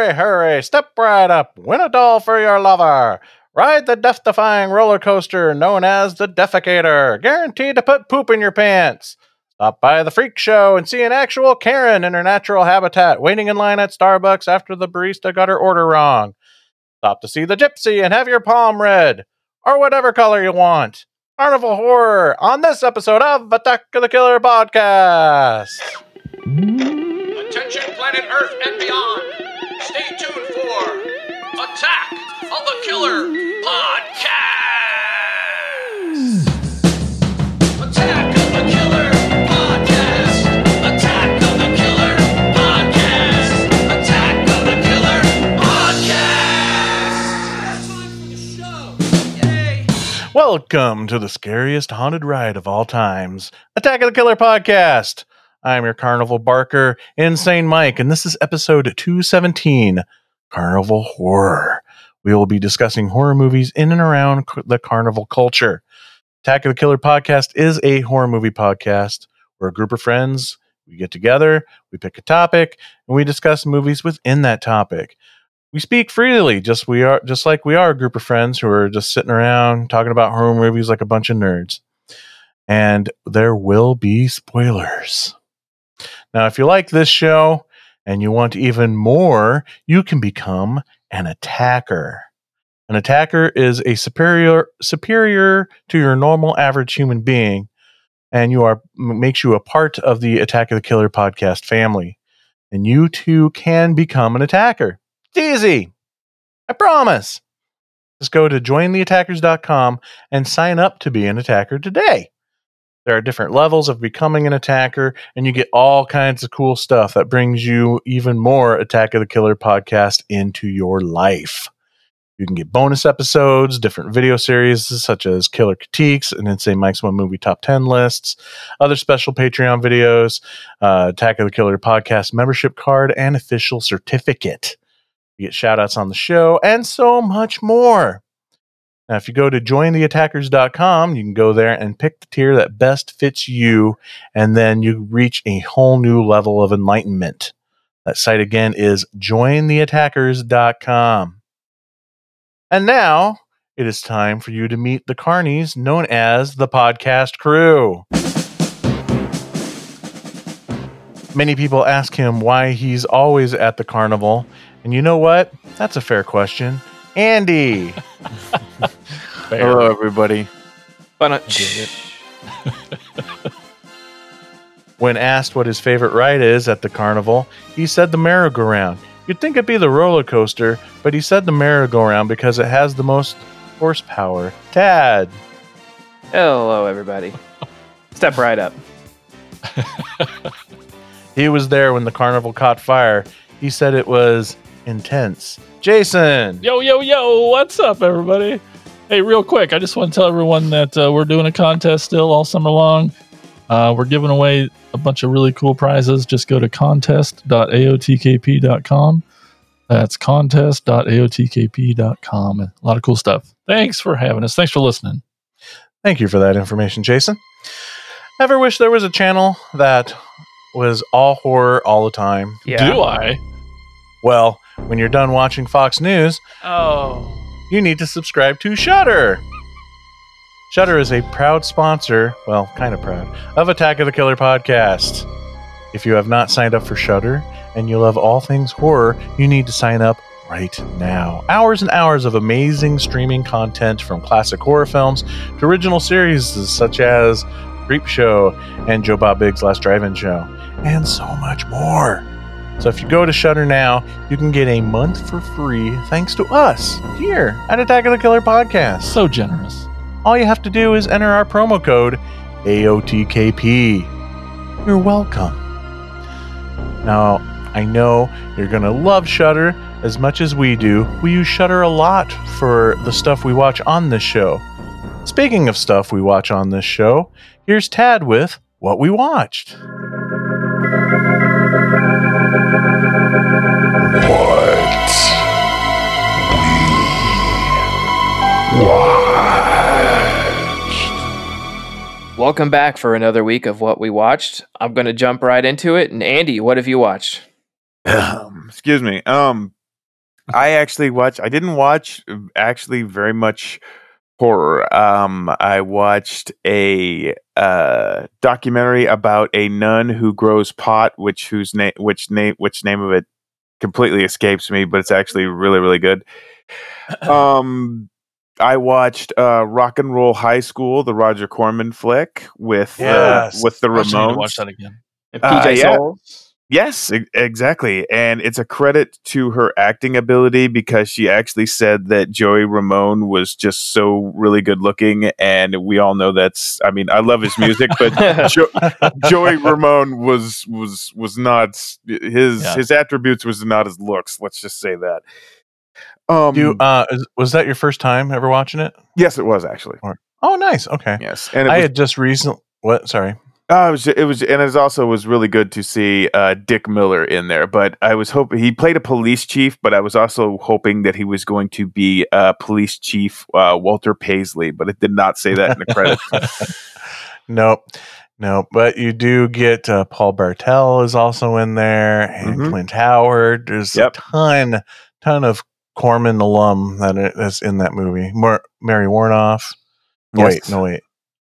Hurry, hurry, step right up, win a doll for your lover. Ride the death defying roller coaster known as the Defecator, guaranteed to put poop in your pants. Stop by the freak show and see an actual Karen in her natural habitat waiting in line at Starbucks after the barista got her order wrong. Stop to see the gypsy and have your palm read, or whatever color you want. Carnival Horror on this episode of Attack of the Killer Podcast. Attention, planet Earth and beyond. Stay tuned for Attack of the Killer Podcast. Attack of the Killer Podcast. Attack of the Killer Podcast. Attack of the Killer Podcast. Welcome to the scariest haunted ride of all times, Attack of the Killer Podcast. I'm your Carnival Barker, Insane Mike, and this is episode 217 Carnival Horror. We will be discussing horror movies in and around the carnival culture. Attack of the Killer Podcast is a horror movie podcast. We're a group of friends. We get together, we pick a topic, and we discuss movies within that topic we speak freely just we are just like we are a group of friends who are just sitting around talking about horror movies like a bunch of nerds and there will be spoilers now if you like this show and you want even more you can become an attacker an attacker is a superior superior to your normal average human being and you are makes you a part of the attack of the killer podcast family and you too can become an attacker it's easy. I promise. Just go to jointheattackers.com and sign up to be an attacker today. There are different levels of becoming an attacker, and you get all kinds of cool stuff that brings you even more Attack of the Killer podcast into your life. You can get bonus episodes, different video series such as Killer Critiques and Insane Mike's One Movie Top 10 lists, other special Patreon videos, uh, Attack of the Killer podcast membership card, and official certificate. You get shout outs on the show and so much more. Now, if you go to jointheattackers.com, you can go there and pick the tier that best fits you, and then you reach a whole new level of enlightenment. That site again is jointheattackers.com. And now it is time for you to meet the carnies known as the podcast crew. Many people ask him why he's always at the carnival. And you know what? That's a fair question. Andy. Hello, everybody. When asked what his favorite ride is at the carnival, he said the merry-go-round. You'd think it'd be the roller coaster, but he said the merry-go-round because it has the most horsepower. Tad. hello, everybody. Step right up. He was there when the carnival caught fire. He said it was intense. Jason. Yo, yo, yo, what's up, everybody? Hey, real quick, I just want to tell everyone that uh, we're doing a contest still all summer long. Uh, we're giving away a bunch of really cool prizes. Just go to contest.aotkp.com. That's contest.aotkp.com. A lot of cool stuff. Thanks for having us. Thanks for listening. Thank you for that information, Jason. Ever wish there was a channel that was all horror all the time? Yeah. Do I? Well, when you're done watching Fox News, Oh. You need to subscribe to Shudder. Shudder is a proud sponsor, well, kind of proud, of Attack of the Killer podcast. If you have not signed up for Shudder and you love all things horror, you need to sign up right now. Hours and hours of amazing streaming content from classic horror films to original series such as Creepshow and Joe Bob Briggs' Last Drive-In Show, and so much more. So if you go to Shudder now, you can get a month for free thanks to us here at Attack of the Killer Podcast. So generous. All you have to do is enter our promo code AOTKP. You're welcome. Now, I know you're going to love Shudder as much as we do. We use Shudder a lot for the stuff we watch on this show. Speaking of stuff we watch on this show, here's Tad with what we watched. Welcome back for another week of what we watched. I'm going to jump right into it. And Andy, what have you watched? Um, excuse me. Um, I actually watched. I didn't watch uh, actually very much horror. Um, I watched a uh, documentary about a nun who grows pot, which whose name, which name, which name of it completely escapes me, but it's actually really, really good. Um, I watched uh, Rock and Roll High School, the Roger Corman flick with Yes. uh, with the I actually need to Ramones. watch that again. And Uh, PJ yeah. Soles. Yes, e- exactly. And it's a credit to her acting ability because she actually said that Joey Ramone was just so really good looking. And we all know that's, I mean, I love his music, but jo- Joey Ramone was, was, was not his, Yeah. his attributes was not his looks. Let's just say that. Um, Do you, uh, was that your first time ever watching it? yes, it was actually. Oh, nice. Okay. Yes. And I was, had just recently. What? Sorry. Oh, it was, it was, and it also was really good to see uh, Dick Miller in there. But I was hoping he played a police chief, but I was also hoping that he was going to be uh, police chief uh, Walter Paisley, but it did not say that in the credits. Nope. Nope. But you do get uh, Paul Bartel is also in there and Mhm. Clint Howard. There's Yep. a ton, ton of Corman alum that's in that movie. Mar- Mary Woronov. Yes. Wait, no, wait.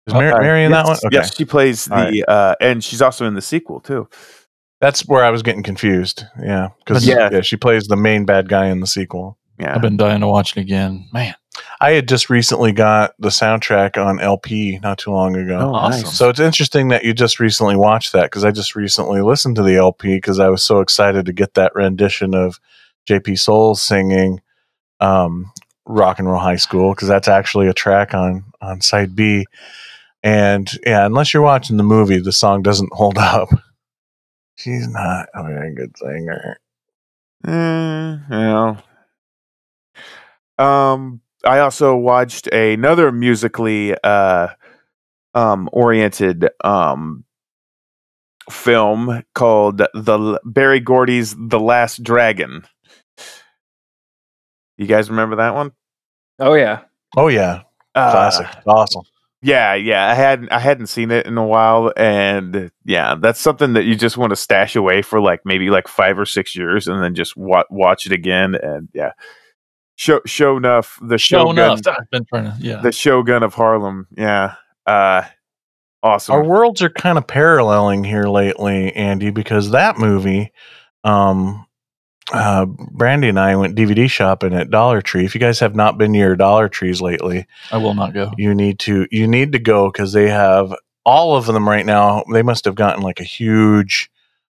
Is Oh, Mary, Uh, Mary in yes, that one? Okay. Yes, she plays the, All right. uh, and she's also in the sequel too. That's where I was getting confused. Yeah. Because Yeah. yeah. she plays the main bad guy in the sequel. Yeah. I've been dying to watch it again. Man, I had just recently got the soundtrack on LP not too long ago. Oh, awesome. So it's interesting that you just recently watched that because I just recently listened to the LP because I was so excited to get that rendition of JP Soul singing um, "Rock and Roll High School" because that's actually a track on on side B. And yeah, unless you're watching the movie, the song doesn't hold up. She's not a very good singer. Eh, yeah. Um, I also watched another musically uh, um, oriented um, film called the Berry Gordy's The Last Dragon. You guys remember that one? Oh yeah. Oh yeah, Uh, classic, awesome. Yeah, yeah. I hadn't I hadn't seen it in a while, and yeah, that's something that you just want to stash away for like maybe like five or six years, and then just wa- watch it again. And yeah, show show enough the show enough. I've been trying to. Yeah. the Shogun of Harlem. Yeah, uh, awesome. Our worlds are kind of paralleling here lately, Andy, because that movie, um, uh, Brandy and I went DVD shopping at Dollar Tree. If you guys have not been to your Dollar Trees lately, I will not go. you need to you need to go because they have all of them right now. They must have gotten like a huge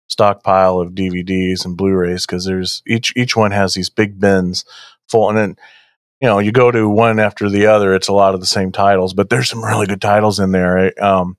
stockpile of DVDs and Blu-rays because there's each each one has these big bins full, and then you know you go to one after the other. It's a lot of the same titles, but there's some really good titles in there. Right? Um,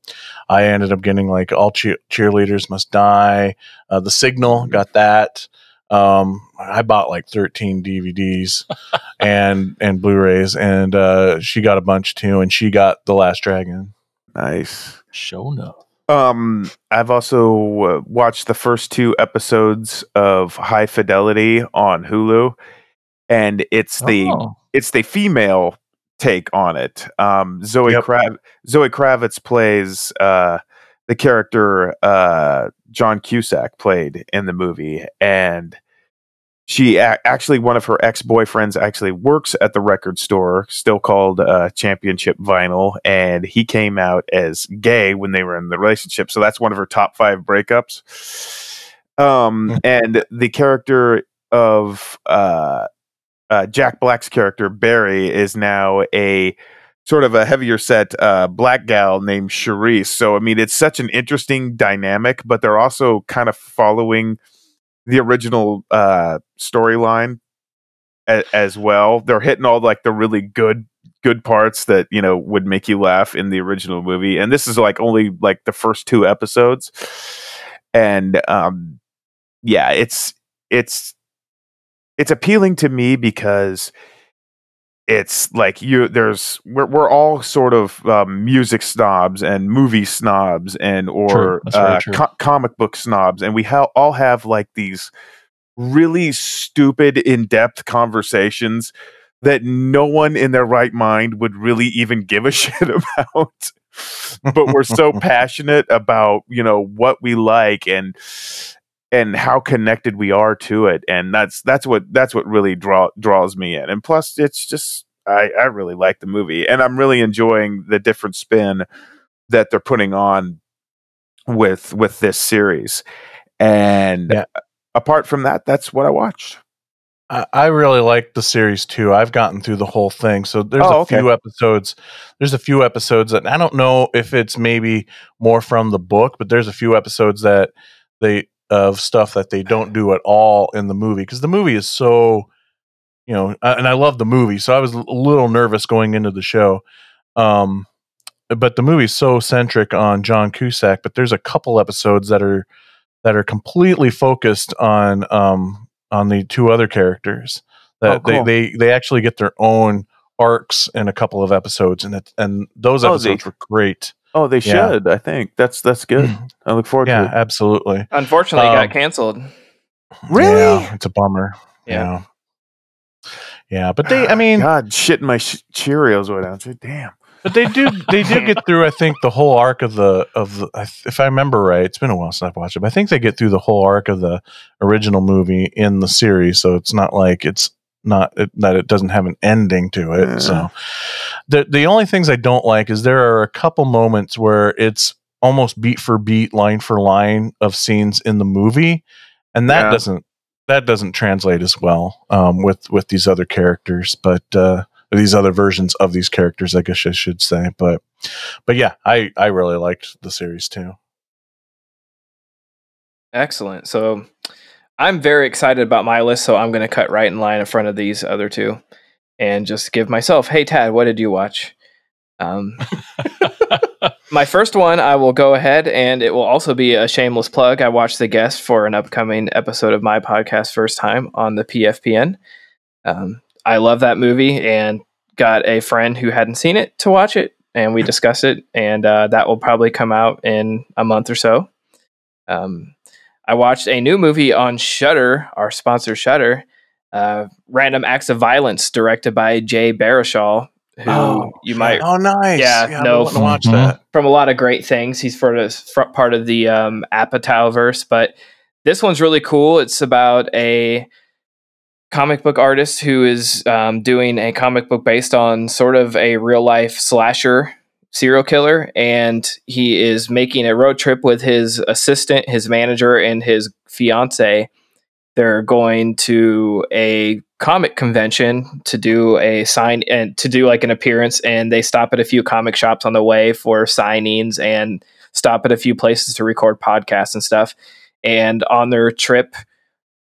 I ended up getting like all cheer- cheerleaders must die. Uh, the Signal got that. Um, I bought like 13 DVDs and and Blu-rays, and uh, she got a bunch too, and she got The Last Dragon. nice. Show enough. Um, I've also uh, watched the first two episodes of High Fidelity on Hulu, and it's the Oh, it's the female take on it. Um, Zoe Yep. Krav- Zoe Kravitz plays uh, the character uh, John Cusack played in the movie, and she a- actually one of her ex boyfriends actually works at the record store, still called uh, Championship Vinyl, and he came out as gay when they were in the relationship. So that's one of her top five breakups. Um, and the character of uh, uh, Jack Black's character Barry is now a sort of a heavier set uh, black gal named Cherise. So I mean, it's such an interesting dynamic, but they're also kind of following the original uh, storyline a- as well. They're hitting all like the really good good parts that you know would make you laugh in the original movie, and this is like only like the first two episodes, and um, yeah, it's it's it's appealing to me because it's like you there's we're, we're all sort of um, music snobs and movie snobs and or True. That's very uh, co- comic book snobs and we ha- all have like these really stupid in-depth conversations that no one in their right mind would really even give a shit about but we're so passionate about you know what we like and and how connected we are to it and that's that's what that's what really draw draws me in and plus it's just i i really like the movie and i'm really enjoying the different spin that they're putting on with with this series and Yeah. apart from that that's what i watched I, I really like the series too. I've gotten through the whole thing. So there's Oh, a okay. few episodes. There's a few episodes that I don't know if it's maybe more from the book, but there's a few episodes that they of stuff that they don't do at all in the movie because the movie is so you know and I love the movie. So I was a little nervous going into the show. Um but the movie's so centric on John Cusack, but there's a couple episodes that are that are completely focused on um on the two other characters that Oh, cool. they, they they actually get their own arcs in a couple of episodes and it and those Oh, they- episodes were great oh they Yeah. should i think. That's that's good. I look forward yeah to it. absolutely. Unfortunately, it Um, got canceled. Really? yeah, it's a bummer. Yeah. yeah. Yeah but they i mean god shitting my sh- cheerios right now damn. But they do they do get through i think the whole arc of the of the if i remember right it's been a while since i've watched it but i think they get through the whole arc of the original movie in the series so it's not like it's not it, that it doesn't have an ending to it Yeah. so the the only things i don't like is there are a couple moments where it's almost beat for beat line for line of scenes in the movie and that Yeah. doesn't that doesn't translate as well um, with with these other characters but uh these other versions of these characters i guess i should say but but yeah i i really liked the series too Excellent. So I'm very excited about my list, so I'm going to cut right in line in front of these other two and just give myself, hey, Tad, what did you watch? Um, my first one, I will go ahead and it will also be a shameless plug. I watched The Guest for an upcoming episode of my podcast, first time on the PFPN. Um, I love that movie and got a friend who hadn't seen it to watch it, and we discussed it, and uh, that will probably come out in a month or so. Um, I watched a new movie on Shudder, our sponsor Shudder, uh, Random Acts of Violence, directed by Jay Baruchel, who you might oh nice Yeah, I've been no. watch Mhm. that from a lot of great things. He's for the front part of the um, Apatow verse, but this one's really cool. It's about a comic book artist who is um, doing a comic book based on sort of a real life slasher serial killer, and he is making a road trip with his assistant, his manager, and his fiance. They're going to a comic convention to do a sign and to do like an appearance and they stop at a few comic shops on the way for signings and stop at a few places to record podcasts and stuff and on their trip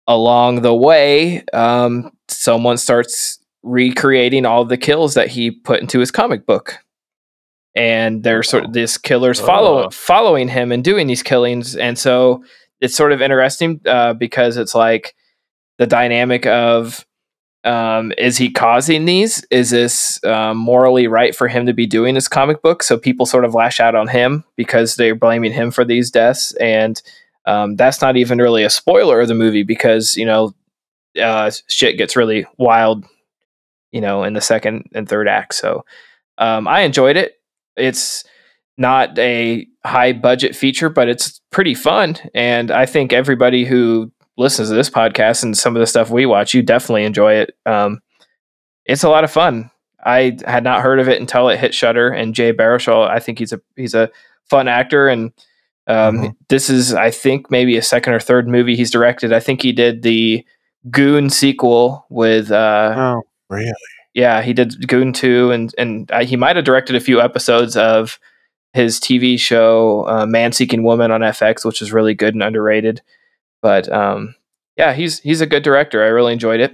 along the way um, someone starts recreating all the kills that he put into his comic book and there's sort of this killer's follow, Oh. following him and doing these killings and so it's sort of interesting uh, because it's like the dynamic of um, is he causing these? Is this um, morally right for him to be doing this comic book? So people sort of lash out on him because they're blaming him for these deaths, and um, that's not even really a spoiler of the movie because you know uh, shit gets really wild, you know, in the second and third act. So um, I enjoyed it. It's not a high budget feature, but it's pretty fun, and I think everybody who listens to this podcast and some of the stuff we watch, you definitely enjoy it. Um, it's a lot of fun. I had not heard of it until it hit Shudder, and Jay Baruchel. I think he's a he's a fun actor, and um, Mhm. this is I think maybe a second or third movie he's directed. I think he did the Goon sequel with uh, oh really yeah, he did Goon two, and and he might have directed a few episodes of his TV show uh, Man Seeking Woman on FX, which is really good and underrated. But um, yeah, he's he's a good director. I really enjoyed it.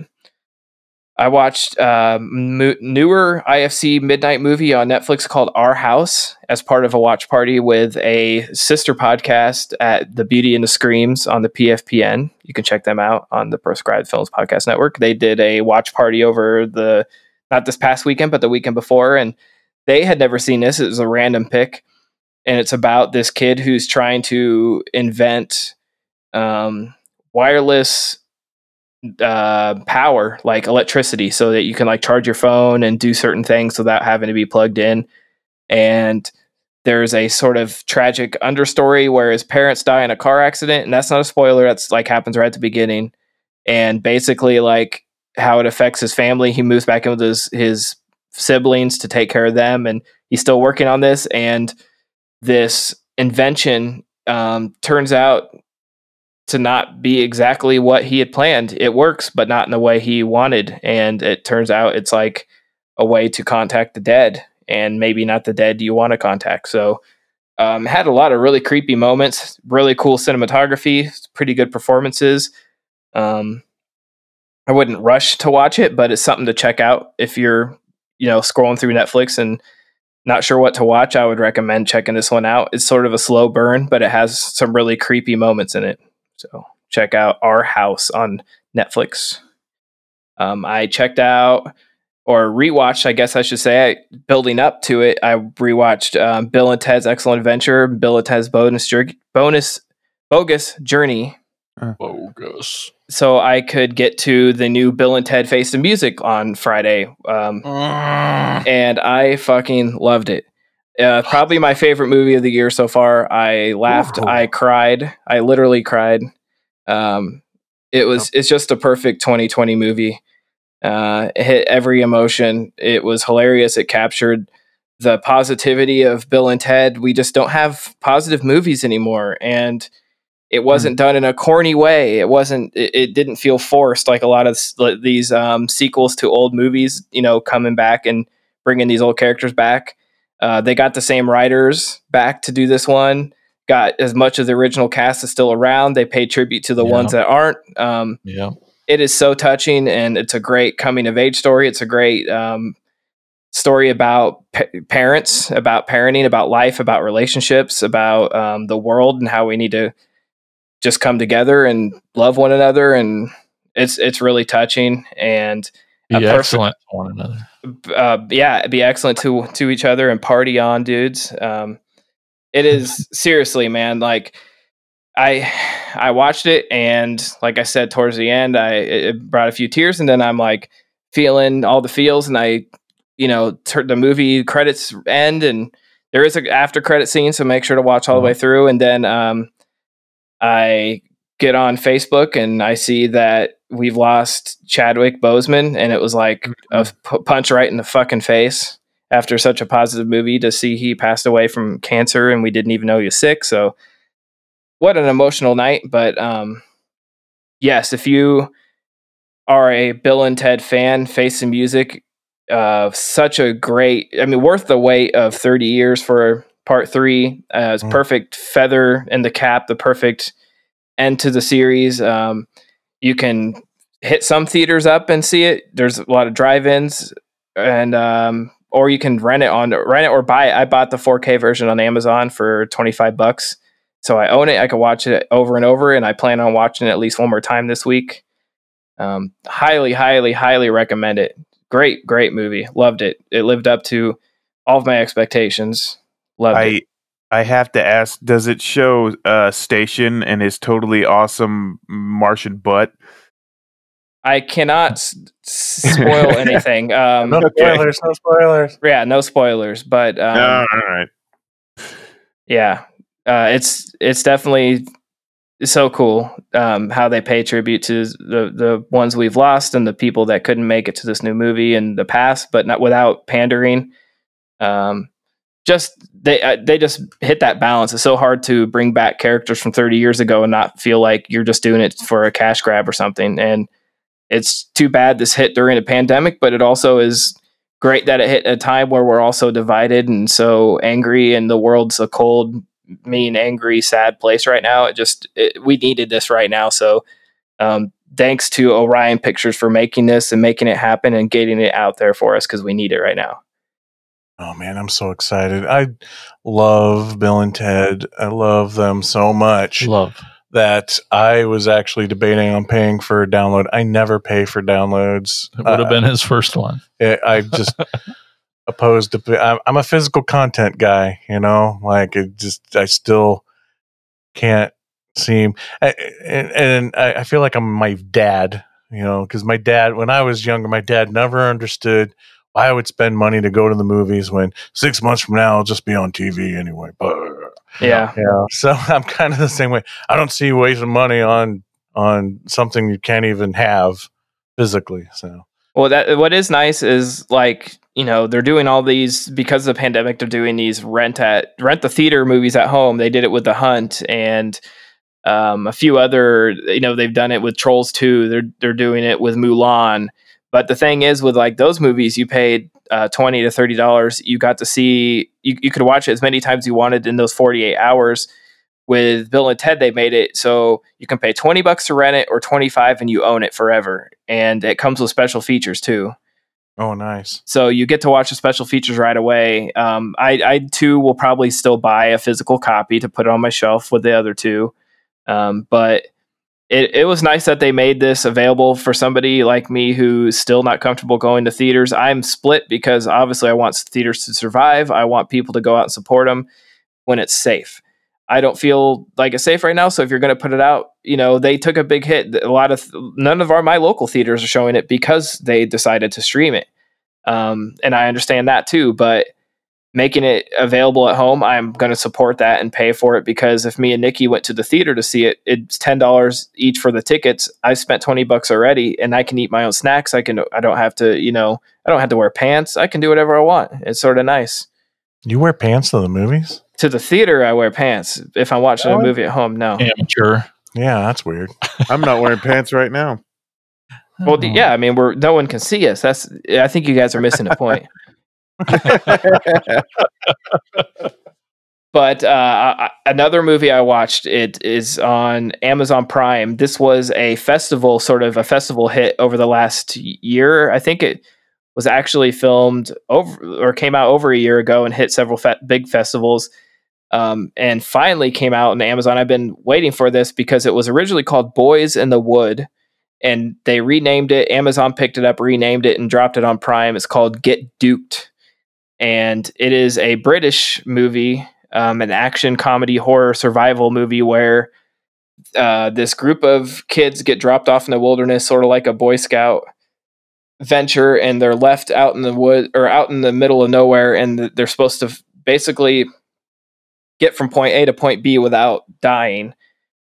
I watched uh, newer IFC midnight movie on Netflix called Our House as part of a watch party with a sister podcast at The Beauty and the Screams on the PFPN. You can check them out on the Proscribed Films Podcast Network. They did a watch party over the not this past weekend, but the weekend before, and they had never seen this. It was a random pick, and it's about this kid who's trying to invent um, wireless uh, power, like electricity, so that you can like charge your phone and do certain things without having to be plugged in. And there's a sort of tragic understory where his parents die in a car accident, and that's not a spoiler. That's like happens right at the beginning, and basically like how it affects his family. He moves back in with his his siblings to take care of them, and he's still working on this. And this invention um, turns out to not be exactly what he had planned. It works, but not in the way he wanted. And it turns out it's like a way to contact the dead, and maybe not the dead you want to contact. So, um, had a lot of really creepy moments, really cool cinematography, pretty good performances. Um, I wouldn't rush to watch it, but it's something to check out if you're, you know, scrolling through Netflix and not sure what to watch. I would recommend checking this one out. It's sort of a slow burn, but it has some really creepy moments in it. So check out Our House on Netflix. Um, I checked out or rewatched, I guess I should say, building up to it. I rewatched um, Bill and Ted's Excellent Adventure, Bill and Ted's Bonus Jour- Bonus Bogus Journey, Bogus. So I could get to the new Bill and Ted Face the Music on Friday. Um, and I fucking loved it. Uh, probably my favorite movie of the year so far. I laughed. I cried, I literally cried. Um, it was it's just a perfect 2020 movie. Uh, it hit every emotion. It was hilarious. It captured the positivity of Bill and Ted. We just don't have positive movies anymore, and it wasn't done in a corny way. It wasn't. It, it didn't feel forced like a lot of s- these um, sequels to old movies. You know, coming back and bringing these old characters back. Uh, they got the same writers back to do this one. Got as much of the original cast is still around. They pay tribute to the Yeah. ones that aren't. Um, Yeah. it is so touching and it's a great coming of age story it's a great um, story about pa- parents about parenting about life about relationships about um, the world and how we need to just come together and love one another and it's it's really touching and Be perfect- excellent to one another. uh, yeah, be excellent to to each other and party on, dudes. Um, it is seriously, man. Like I I watched it, and like I said, towards the end, I it brought a few tears, and then I'm like feeling all the feels, and I, you know, the movie credits end, and there is an after credit scene, so make sure to watch all the way through, and then um, I get on Facebook and I see that we've lost Chadwick Boseman, and it was like a p- punch right in the fucking face after such a positive movie to see he passed away from cancer and we didn't even know he was sick. So, what an emotional night. But um, yes, if you are a Bill and Ted fan, Face the Music, uh, such a great, I mean, worth the wait of 30 years for part three. Uh, it's Mm. perfect feather in the cap, the perfect end to the series. Um, you can hit some theaters up and see it. There's a lot of drive-ins, and um, or you can rent it on rent it or buy it. I bought the 4K version on Amazon for 25 bucks, so I own it. I can watch it over and over, and I plan on watching it at least one more time this week. Um, highly, highly, highly recommend it. Great, great movie. Loved it. It lived up to all of my expectations. Loved it. I I have to ask, does it show uh Station and his totally awesome Martian butt? I cannot s- s- spoil anything. Um, No spoilers. No spoilers. yeah, no spoilers, but um, all right. yeah, uh, it's it's definitely so cool um, how they pay tribute to the the ones we've lost and the people that couldn't make it to this new movie in the past, but not without pandering. Um, just they uh, they just hit that balance. It's so hard to bring back characters from 30 years ago and not feel like you're just doing it for a cash grab or something. And it's too bad this hit during a pandemic, but it also is great that it hit a time where we're all so divided and so angry, and the world's a cold, mean, angry, sad place right now. It just it, we needed this right now. So um, thanks to Orion Pictures for making this and making it happen and getting it out there for us because we need it right now. Oh man, I'm so excited. I love Bill and Ted. I love them so much Love. that I was actually debating on paying for a download. I never pay for downloads. It would have Uh, been his first one. I I just opposed to. I'm, a physical content guy, you know. Like it just, I still can't seem, I- and, and I, feel like I'm my dad, you know, because my dad, when I was younger, my dad never understood I would spend money to go to the movies when six months from now I'll just be on TV anyway. But Yeah. yeah, so I'm kind of the same way. I don't see wasting money on on something you can't even have physically. So Well, that what is nice is like you know they're doing all these because of the pandemic. They're doing these rent at rent the theater movies at home. They did it with The Hunt and um, a few other. You know they've done it with Trolls Two. They're they're doing it with Mulan. But the thing is, with like those movies, you paid uh, twenty to thirty dollars. You got to see you, you could watch it as many times as you wanted in those forty eight hours. With Bill and Ted, they made it so you can pay twenty bucks to rent it or twenty five, and you own it forever. And it comes with special features too. oh, nice. So you get to watch the special features right away. Um, I, I too will probably still buy a physical copy to put on my shelf with the other two. Um, but it, it was nice that they made this available for somebody like me who's still not comfortable going to theaters. I'm split because obviously I want theaters to survive. I want people to go out and support them when it's safe. I don't feel like it's safe right now. So if you're going to put it out, you know, they took a big hit. A lot of none of our my local theaters are showing it because they decided to stream it. Um, and I understand that too, but making it available at home, I'm going to support that and pay for it because if me and Nikki went to the theater to see it, it's ten dollars each for the tickets. I spent twenty bucks already, and I can eat my own snacks. I can, I don't have to, you know, I don't have to wear pants. I can do whatever I want. It's sort of nice. You wear pants to the movies? To the theater, I wear pants. If I'm watching a movie at home, no. Amateur. Yeah, that's weird. I'm not wearing pants right now. Well, d- yeah, I mean, we're no one can see us. That's. I think you guys are missing the point. But uh, another movie I watched it is on Amazon Prime. This was a festival, sort of a festival hit over the last year. I think it was actually filmed over or came out over a year ago and hit several fe- big festivals. Um, and finally came out on Amazon. I've been waiting for this because it was originally called Boys in the Wood, and they renamed it. Amazon picked it up, renamed it, and dropped it on Prime. It's called Get Duked, and it is a British movie um, an action comedy horror survival movie where uh, this group of kids get dropped off in the wilderness, sort of like a Boy Scout venture, and they're left out in the wood or out in the middle of nowhere, and th- they're supposed to basically get from point A to point B without dying.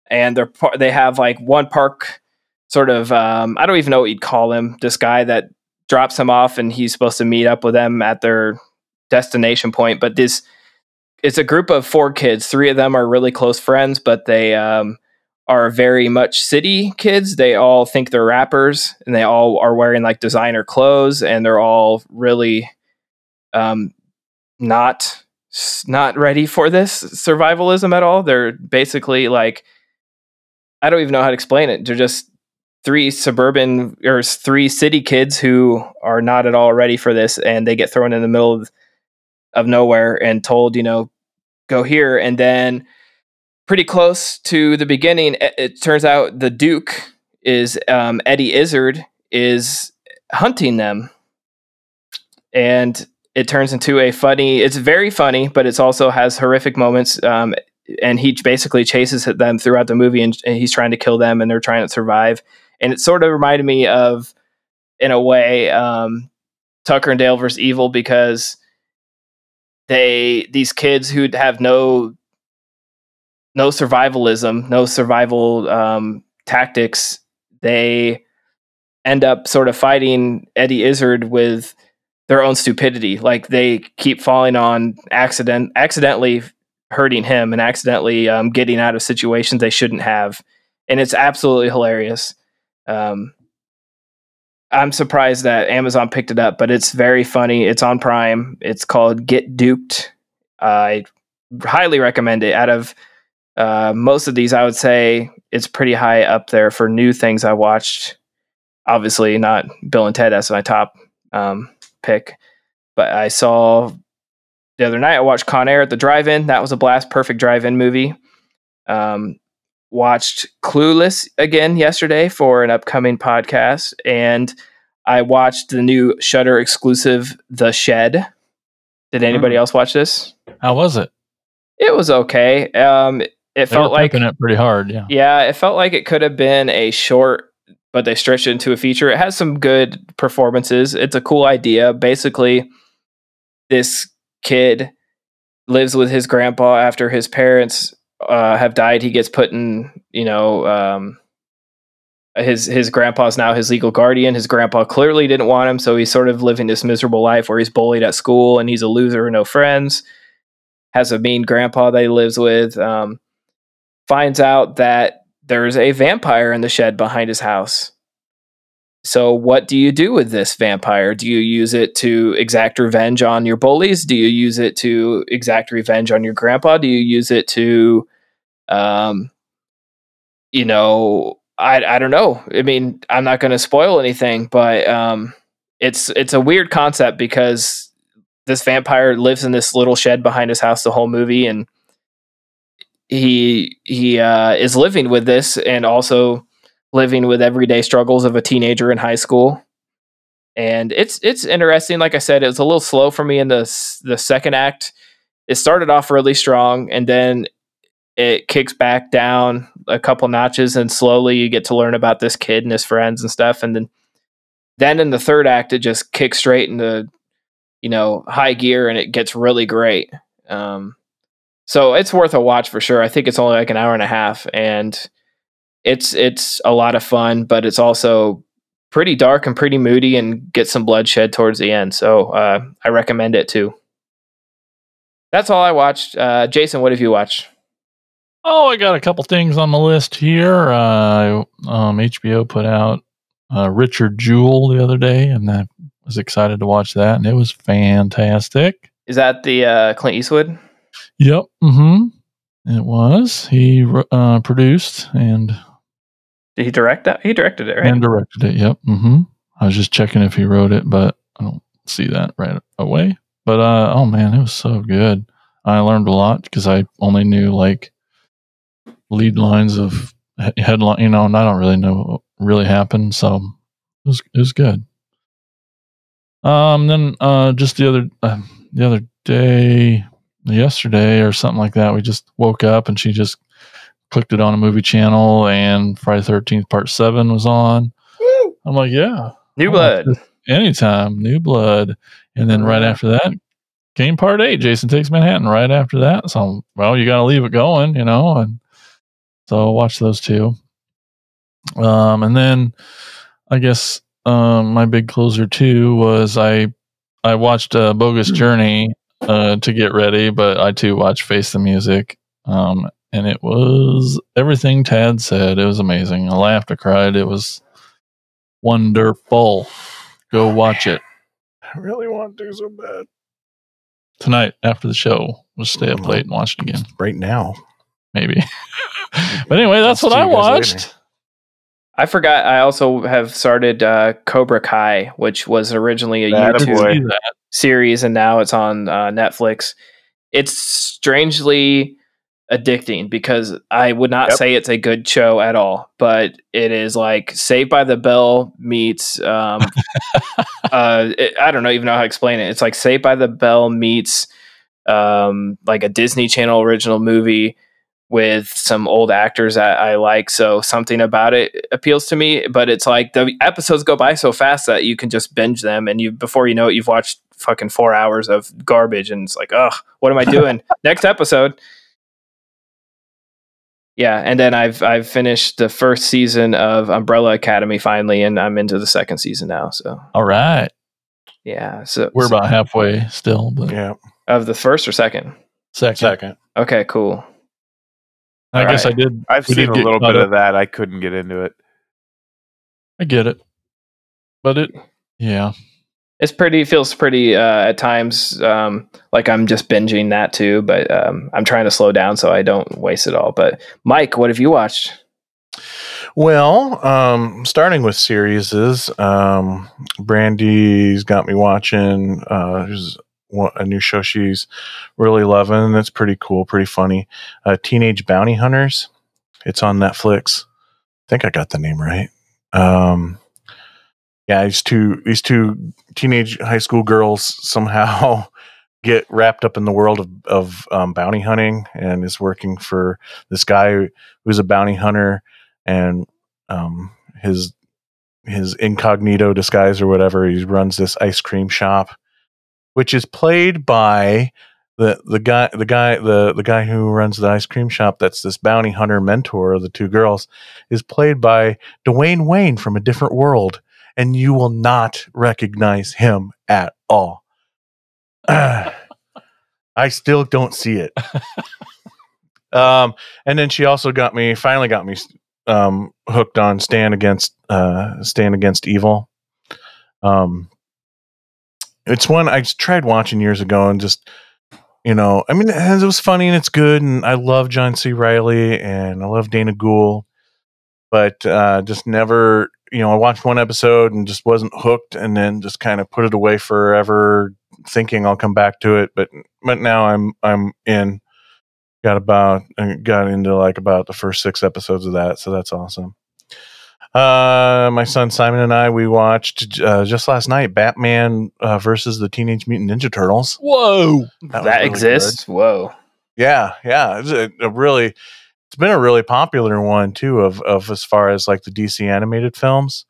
And they're they have like one park sort of um, I don't even know what you'd call him. This guy that drops him off, and he's supposed to meet up with them at their destination point, but this it's a group of four kids. Three of them are really close friends, but they um, are very much city kids. They all think they're rappers, and they all are wearing like designer clothes, and they're all really um, not not ready for this survivalism at all. They're basically like I don't even know how to explain it. They're just three suburban or three city kids who are not at all ready for this, and they get thrown in the middle of, of nowhere and told, you know, go here, and then pretty close to the beginning, it, it turns out the Duke is um, Eddie Izzard is hunting them, and it turns into a funny. It's very funny, but it's also has horrific moments. Um, and he basically chases them throughout the movie, and, and he's trying to kill them, and they're trying to survive. And it sort of reminded me of, in a way, um, Tucker and Dale versus Evil because they these kids who have no no survivalism, no survival um, tactics, they end up sort of fighting Eddie Izzard with their own stupidity. Like they keep falling on accident, accidentally hurting him, and accidentally um, getting out of situations they shouldn't have, and it's absolutely hilarious. Um, I'm surprised that Amazon picked it up, but it's very funny. It's on Prime. It's called Get Duked. I highly recommend it. Out of uh, most of these, I would say it's pretty high up there for new things I watched. Obviously, not Bill and Ted as my top um, pick, but I saw the other night. I watched Con Air at the drive-in. That was a blast. Perfect drive-in movie. Um, watched Clueless again yesterday for an upcoming podcast, and I watched the new Shudder exclusive, The Shed. Did anybody else watch this? How was it? It was okay. Um, it They felt like it pretty hard. Yeah. yeah, it felt like it could have been a short but they stretched it into a feature. It has some good performances. It's a cool idea. Basically, this kid lives with his grandpa after his parents uh, have died. He gets put in, you know, um, his his grandpa's now his legal guardian. His grandpa clearly didn't want him, so he's sort of living this miserable life where he's bullied at school and he's a loser, no friends. Has a mean grandpa that he lives with. Um, finds out that there's a vampire in the shed behind his house. So, what do you do with this vampire? Do you use it to exact revenge on your bullies? Do you use it to exact revenge on your grandpa? Do you use it to, um, you know, I I don't know. I mean, I'm not going to spoil anything, but um, it's it's a weird concept because this vampire lives in this little shed behind his house the whole movie, and he he uh, is living with this and also living with everyday struggles of a teenager in high school. And it's it's interesting. Like I said, it was a little slow for me in the the second act. It started off really strong, and then it kicks back down a couple notches, and slowly you get to learn about this kid and his friends and stuff. And then then in the third act, it just kicks straight into you know high gear, and it gets really great. Um, so it's worth a watch for sure. I think it's only like an hour and a half, and it's it's a lot of fun, but it's also pretty dark and pretty moody, and get some bloodshed towards the end. So uh, I recommend it too. That's all I watched. Uh, Jason, what have you watched? Oh, I got a couple things on the list here. Uh, um, HBO put out uh, Richard Jewell the other day, and I was excited to watch that, and it was fantastic. Is that the uh, Clint Eastwood? Yep. Mm-hmm. It was. He uh, produced and Did he direct that? He directed it, right? and directed it. Yep. Mm-hmm. I was just checking if he wrote it, but I don't see that right away. But uh, oh man, it was so good. I learned a lot because I only knew like lead lines of headline, you know, and I don't really know what really happened. So it was it was good. Um, then uh, just the other uh, the other day, yesterday or something like that, we just woke up and she just clicked it on a movie channel, and Friday Thirteenth Part Seven was on. I'm like, yeah, New Blood. Anytime, New Blood. And then right after that came part eight, Jason Takes Manhattan. Right after that. So, well, you got to leave it going, you know? And so I watched those two. Um, and then I guess um, my big closer too was I I watched uh, Bogus Journey uh, to get ready, but I too watched Face the Music. Um, and it was everything Tad said. It was amazing. I laughed, I cried. It was wonderful. Go watch it I really want to do so bad. tonight after the show. We'll stay up late and watch it again, Right now. maybe. but anyway, that's I'll what I you later. watched. I forgot. I also have started uh, Cobra Kai, which was originally a That YouTube boy. Series, and now it's on uh, Netflix. It's strangely addicting because I would not Yep. say it's a good show at all, but it is like Saved by the Bell meets. Um, uh, it, I don't know even know how to explain it. It's like Saved by the Bell meets um, like a Disney Channel original movie with some old actors that I like. So something about it appeals to me. But it's like the episodes go by so fast that you can just binge them, and you before you know it, you've watched fucking four hours of garbage, and it's like, ugh, what am I doing? Next episode. Yeah, and then I've I've finished the first season of Umbrella Academy finally, and I'm into the second season now. So All right. yeah, so We're about halfway still, but Yeah. of the first or second. second. Second. Okay, cool. I All guess right. I did. I've seen did a little bit up. of that. I couldn't get into it. I get it. But it, yeah. It's pretty feels pretty uh, at times um, like I'm just binging that too, but um, I'm trying to slow down so I don't waste it all. But Mike, what have you watched? Well, um, starting with series is um, Brandy's got me watching. Uh, there's one, a new show she's really loving. It's pretty cool, pretty funny. Uh, Teenage Bounty Hunters. It's on Netflix. I think I got the name right. Um, yeah, these two these two teenage high school girls somehow get wrapped up in the world of, of um, bounty hunting and is working for this guy who's a bounty hunter and um, his his incognito disguise or whatever. He runs this ice cream shop, which is played by the the guy the guy the the guy who runs the ice cream shop. That's this bounty hunter mentor of the two girls is played by Dwayne Wayne from a different world, and you will not recognize him at all. I still don't see it. um, and then she also got me, finally got me um, hooked on Stan Against uh, Stan Against Evil. Um, it's one I tried watching years ago and just, you know, I mean, it was funny and it's good, and I love John C. Reilly and I love Dana Gould, but uh, just never, you know, I watched one episode and just wasn't hooked, and then just kind of put it away forever, thinking I'll come back to it. But but now I'm I'm in. Got about got into like about the first six episodes of that, so that's awesome. Uh, my son Simon and I we watched uh, just last night Batman uh, versus the Teenage Mutant Ninja Turtles. Whoa! That, was really exists. Whoa. Yeah, yeah, it's a, a really it's been a really popular one too of of as far as like the DC animated films.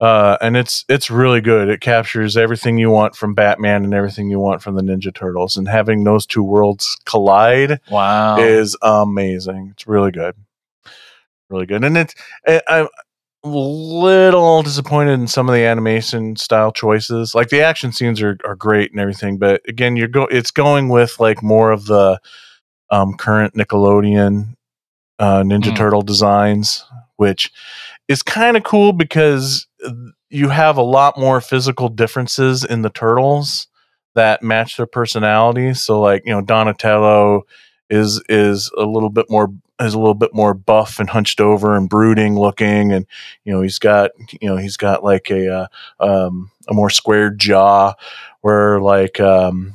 Uh, and it's it's really good. It captures everything you want from Batman and everything you want from the Ninja Turtles, and having those two worlds collide Wow! is amazing. It's really good, really good. And it's I- I'm a little disappointed in some of the animation style choices. Like the action scenes are are great and everything, but again, you're go it's going with like more of the um, current Nickelodeon uh, Ninja Mm. Turtle designs, which is kind of cool because you have a lot more physical differences in the turtles that match their personalities. So like, you know, Donatello is is a little bit more is a little bit more buff and hunched over and brooding looking and you know he's got you know he's got like a uh, um, a more squared jaw where like um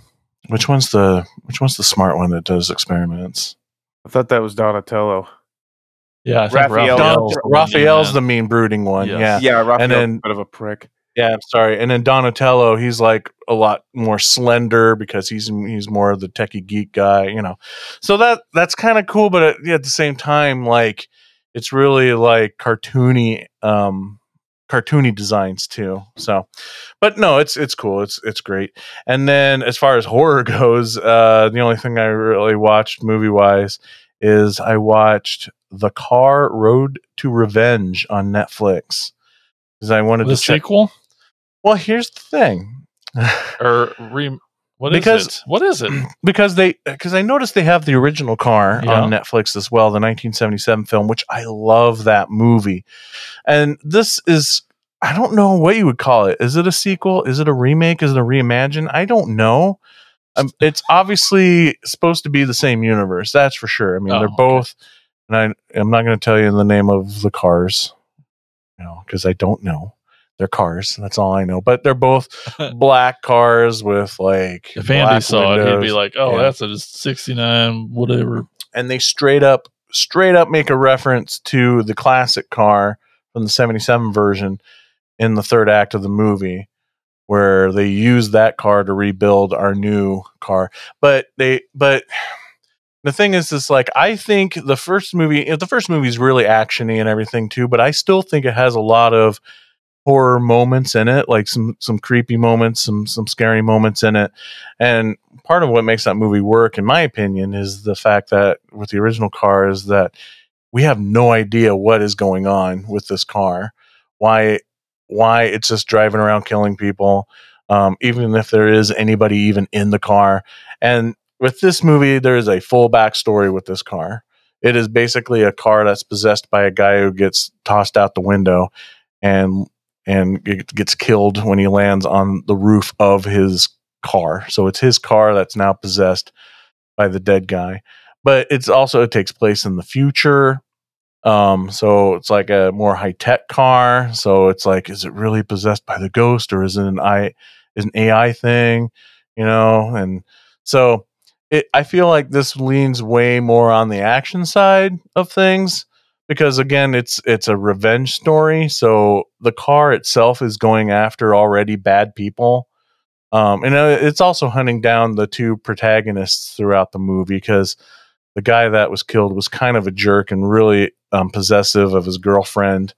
which one's the which one's the smart one that does experiments I thought that was Donatello. yeah, I think Raphael- Raphael's, Don, the Raphael's yeah. the mean brooding one Yes. yeah Yeah, Raphael's then- a bit of a prick. Yeah, I'm sorry. And then Donatello, he's like a lot more slender because he's he's more of the techie geek guy, you know. So that that's kind of cool, but at, yeah, at the same time, like it's really like cartoony, um, cartoony designs too. So, but no, it's it's cool. It's it's great. And then as far as horror goes, uh, the only thing I really watched movie wise is I watched The Car Road to Revenge on Netflix because I wanted the to check. sequel Well, here's the thing. or re- what is Because- it? What is it? because they because I noticed they have the original car Yeah. on Netflix as well, the 1977 film, which I love that movie. And this is I don't know what you would call it. Is it a sequel? Is it a remake? Is it a reimagine? I don't know. Um, it's obviously supposed to be the same universe. That's for sure. I mean, Oh, they're okay. both. And I, I'm not going to tell you the name of the cars, you know, because I don't know. They're cars. That's all I know. But they're both black cars with like. If Andy saw it, he'd be like, "Oh, Yeah. that's a '69, whatever." and they straight up straight up make a reference to the classic car from the 77 version in the third act of the movie where they use that car to rebuild our new car but they but the thing is is like i think the first movie the first movie is really actiony and everything too but i still think it has a lot of horror moments in it like some some creepy moments some some scary moments in it. And part of what makes that movie work in my opinion is the fact that with the original car is that we have no idea what is going on with this car. Why why it's just driving around killing people um, even if there is anybody even in the car. And with this movie there is a full backstory with this car. It is basically a car that's possessed by a guy who gets tossed out the window and and gets killed when he lands on the roof of his car. So it's his car that's now possessed by the dead guy. But it's also it takes place in the future. Um, so it's like a more high tech car. So it's like, is it really possessed by the ghost or is it an I is an AI thing? You know, and so it I feel like this leans way more on the action side of things because again it's it's a revenge story so the car itself is going after already bad people um and uh, it's also hunting down the two protagonists throughout the movie because the guy that was killed was kind of a jerk and really um, possessive of his girlfriend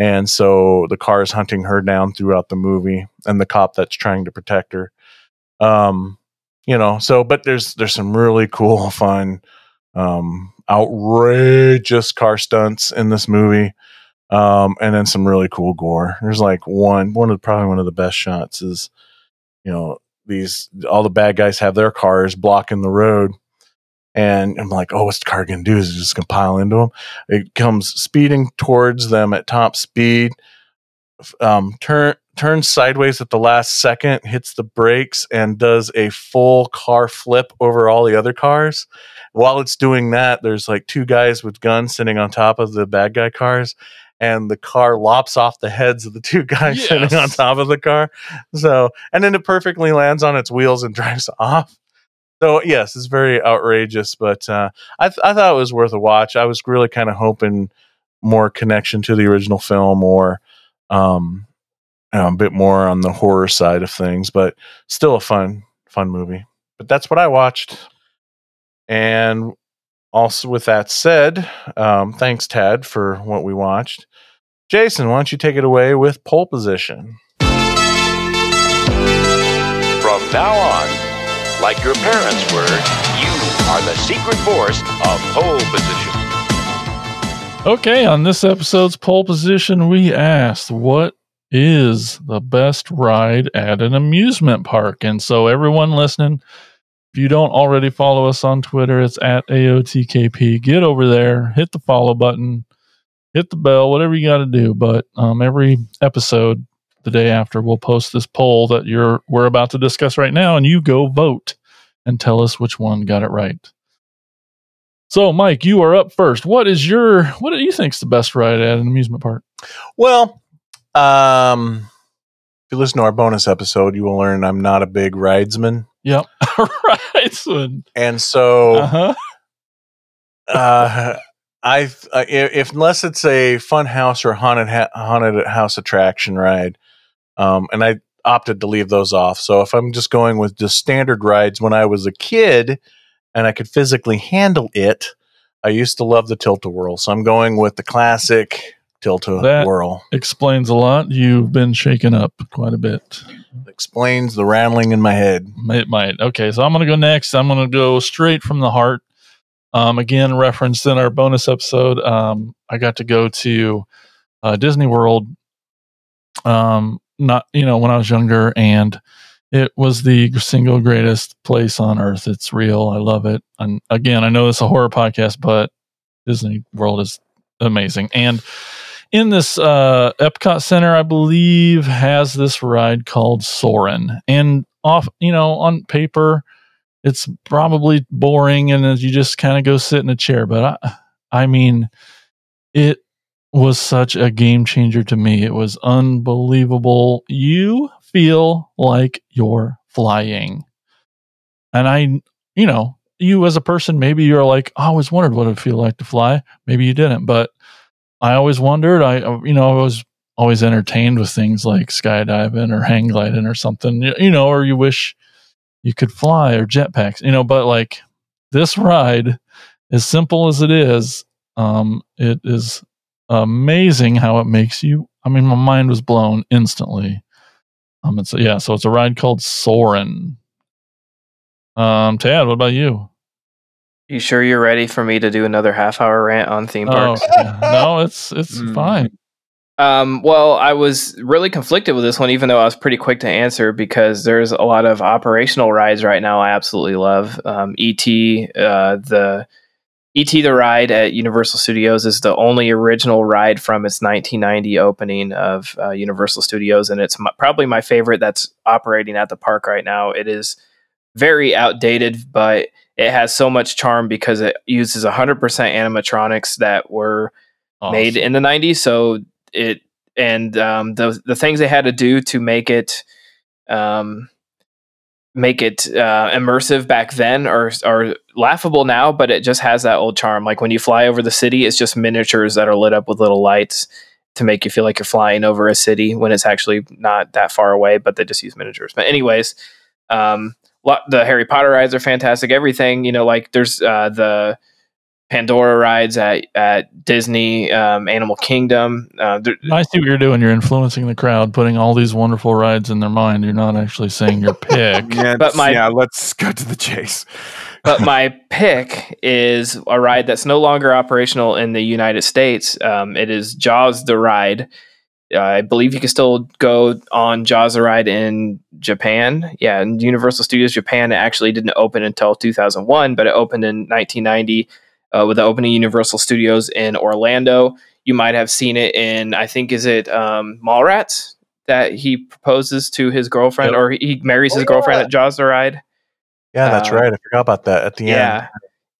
and so the car is hunting her down throughout the movie, and the cop that's trying to protect her. Um, you know, so but there's there's some really cool, fun, um, outrageous car stunts in this movie. Um, and then some really cool gore. There's like one, one of probably one of the best shots is, you know, these all the bad guys have their cars blocking the road, and I'm like, oh, what's the car gonna do? Is it just gonna pile into them? It comes speeding towards them at top speed, um, turn turns sideways at the last second, hits the brakes, and does a full car flip over all the other cars. While it's doing that, there's like two guys with guns sitting on top of the bad guy cars, and the car lops off the heads of the two guys sitting on top of the car. So, and then it perfectly lands on its wheels and drives off. So, yes, it's very outrageous, but uh, I, th- I thought it was worth a watch. I was really kind of hoping more connection to the original film or um, know, a bit more on the horror side of things, but still a fun, fun movie. But that's what I watched. And also, with that said, um, thanks, Tad, for what we watched. Jason, why don't you take it away with pole position? From now on, like your parents were, you are the secret force of pole position. Okay, on this episode's pole position, we asked what is the best ride at an amusement park? And so, everyone listening, if you don't already follow us on Twitter, it's at AOTKP. Get over there, hit the follow button, hit the bell, whatever you got to do. But um, every episode, the day after, we'll post this poll that you're we're about to discuss right now, and you go vote and tell us which one got it right. So, Mike, you are up first. What is your what do you think's the best ride at an amusement park? Well, um, if you listen to our bonus episode, you will learn I'm not a big ridesman. Yep, ridesman. And so, uh huh. uh, I uh, if if- unless it's a fun house or haunted ha- haunted house attraction ride, um, and I opted to leave those off. So if I'm just going with just standard rides, when I was a kid and I could physically handle it, I used to love the tilt a whirl. So I'm going with the classic tilt a That- whirl. Explains a lot. You've been shaken up quite a bit. Explains the rattling in my head. It might. Okay, so I'm going to go next. I'm going to go straight from the heart. Um, again, referenced in our bonus episode, um, I got to go to uh, Disney World. Um, not you know when I was younger, and it was the single greatest place on earth. It's real. I love it. And again, I know it's a horror podcast, but Disney World is amazing. And in this uh, Epcot Center, I believe has this ride called Soarin'. And off, you know, on paper, it's probably boring, and you just kind of go sit in a chair. But I, I mean, it was such a game changer to me. It was unbelievable. You feel like you're flying. And I, you know, you as a person, maybe you're like, I always wondered what it'd feel like to fly. Maybe you didn't, but I always wondered. I, you know, I was always entertained with things like skydiving or hang gliding or something, you know, or you wish you could fly or jetpacks, you know, but like this ride, as simple as it is, um, it is amazing how it makes you. I mean, my mind was blown instantly. Um, it's yeah, so it's a ride called Soarin'. Um, Tad, what about you? You sure you're ready for me to do another half hour rant on theme Oh, parks? no, it's it's Mm. fine. Um, well, I was really conflicted with this one, even though I was pretty quick to answer because there's a lot of operational rides right now I absolutely love. Um, ET, uh, the ET the ride at Universal Studios is the only original ride from its 1990 opening of uh, Universal Studios, and it's my, probably my favorite that's operating at the park right now. It is very outdated, but it has so much charm because it uses 100% animatronics that were made in the 90s so it and um, the the things they had to do to make it um, make it uh, immersive back then are are laughable now but it just has that old charm. Like when you fly over the city it's just miniatures that are lit up with little lights to make you feel like you're flying over a city when it's actually not that far away but they just use miniatures. But anyways um, lo- the Harry Potter rides are fantastic everything you know like there's uh, the Pandora rides at at Disney, um, Animal Kingdom. Uh, there- I see what you're doing. You're influencing the crowd, putting all these wonderful rides in their mind. You're not actually saying your pick. Yeah, But my- yeah, let's cut to the chase. but my pick is a ride that's no longer operational in the United States. Um, it is Jaws the ride. Uh, I believe you can still go on Jaws the ride in Japan. Yeah, in Universal Studios Japan, actually didn't open until 2001, but it opened in 1990 uh, with the opening Universal Studios in Orlando. You might have seen it in, I think, is it um, Mallrats that he proposes to his girlfriend, Yep. or he marries his Oh, girlfriend at Jaws the ride. Yeah, that's Uh, right. I forgot about that at the Yeah. end.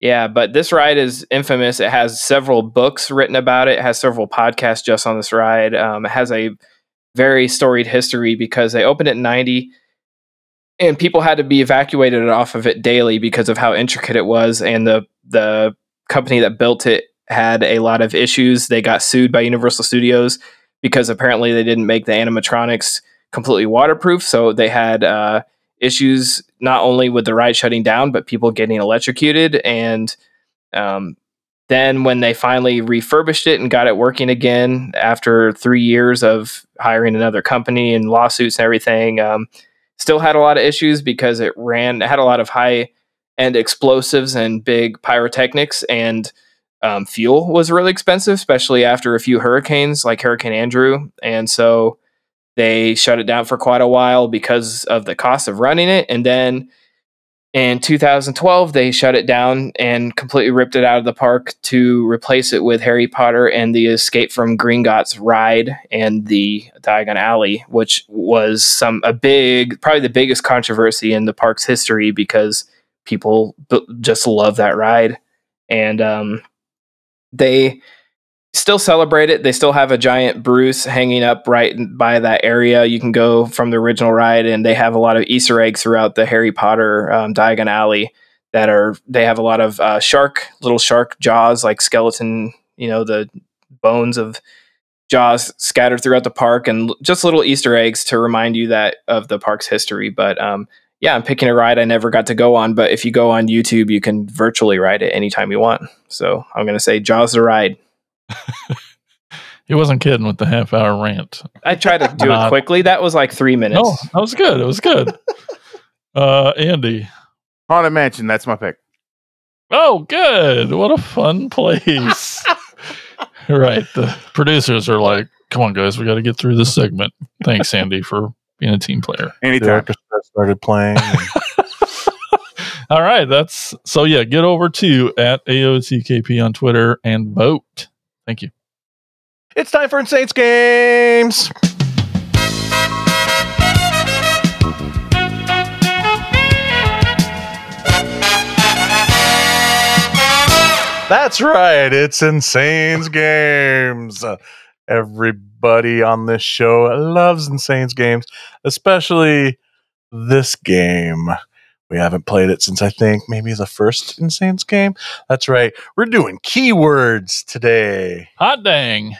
Yeah, but this ride is infamous. It has several books written about it. It has several podcasts just on this ride. Um, it has a very storied history because they opened it in 90 and people had to be evacuated off of it daily because of how intricate it was and the the company that built it had a lot of issues. They got sued by Universal Studios because apparently they didn't make the animatronics completely waterproof, so they had uh, issues not only with the ride shutting down, but people getting electrocuted. And um, then when they finally refurbished it and got it working again after three years of hiring another company and lawsuits and everything, um, still had a lot of issues because it ran, it had a lot of high end explosives and big pyrotechnics and um, fuel was really expensive, especially after a few hurricanes like Hurricane Andrew. And so they shut it down for quite a while because of the cost of running it. And then in 2012, they shut it down and completely ripped it out of the park to replace it with Harry Potter and the Escape from Gringotts ride and the Diagon Alley, which was some a big, probably the biggest controversy in the park's history because people just love that ride. And um, they still celebrate it. They still have a giant Bruce hanging up right by that area. You can go from the original ride, and they have a lot of Easter eggs throughout the Harry Potter um, Diagon Alley that are. They have a lot of uh, shark, little shark jaws, like skeleton. You know the bones of jaws scattered throughout the park, and just little Easter eggs to remind you that of the park's history. But um, yeah, I'm picking a ride I never got to go on, but if you go on YouTube, you can virtually ride it anytime you want. So I'm going to say Jaws the ride. He wasn't kidding with the half hour rant. I tried to do it quickly. That was like three minutes. No, that was good. It was good. uh, Andy. Haunted Mansion, that's my pick. Oh, good. What a fun place. right. The producers are like, come on, guys, we got to get through this segment. Thanks, Andy, for being a team player. The Anytime. orchestra started playing. and- All right. That's so, yeah, get over to at AOTKP on Twitter and vote. Thank you. it's time for Insane's Games. That's right. It's Insane's Games. Everybody on this show loves Insane's Games, especially this game. We haven't played it since I think maybe the first Insane's game. That's right. We're doing keywords today. Hot dang.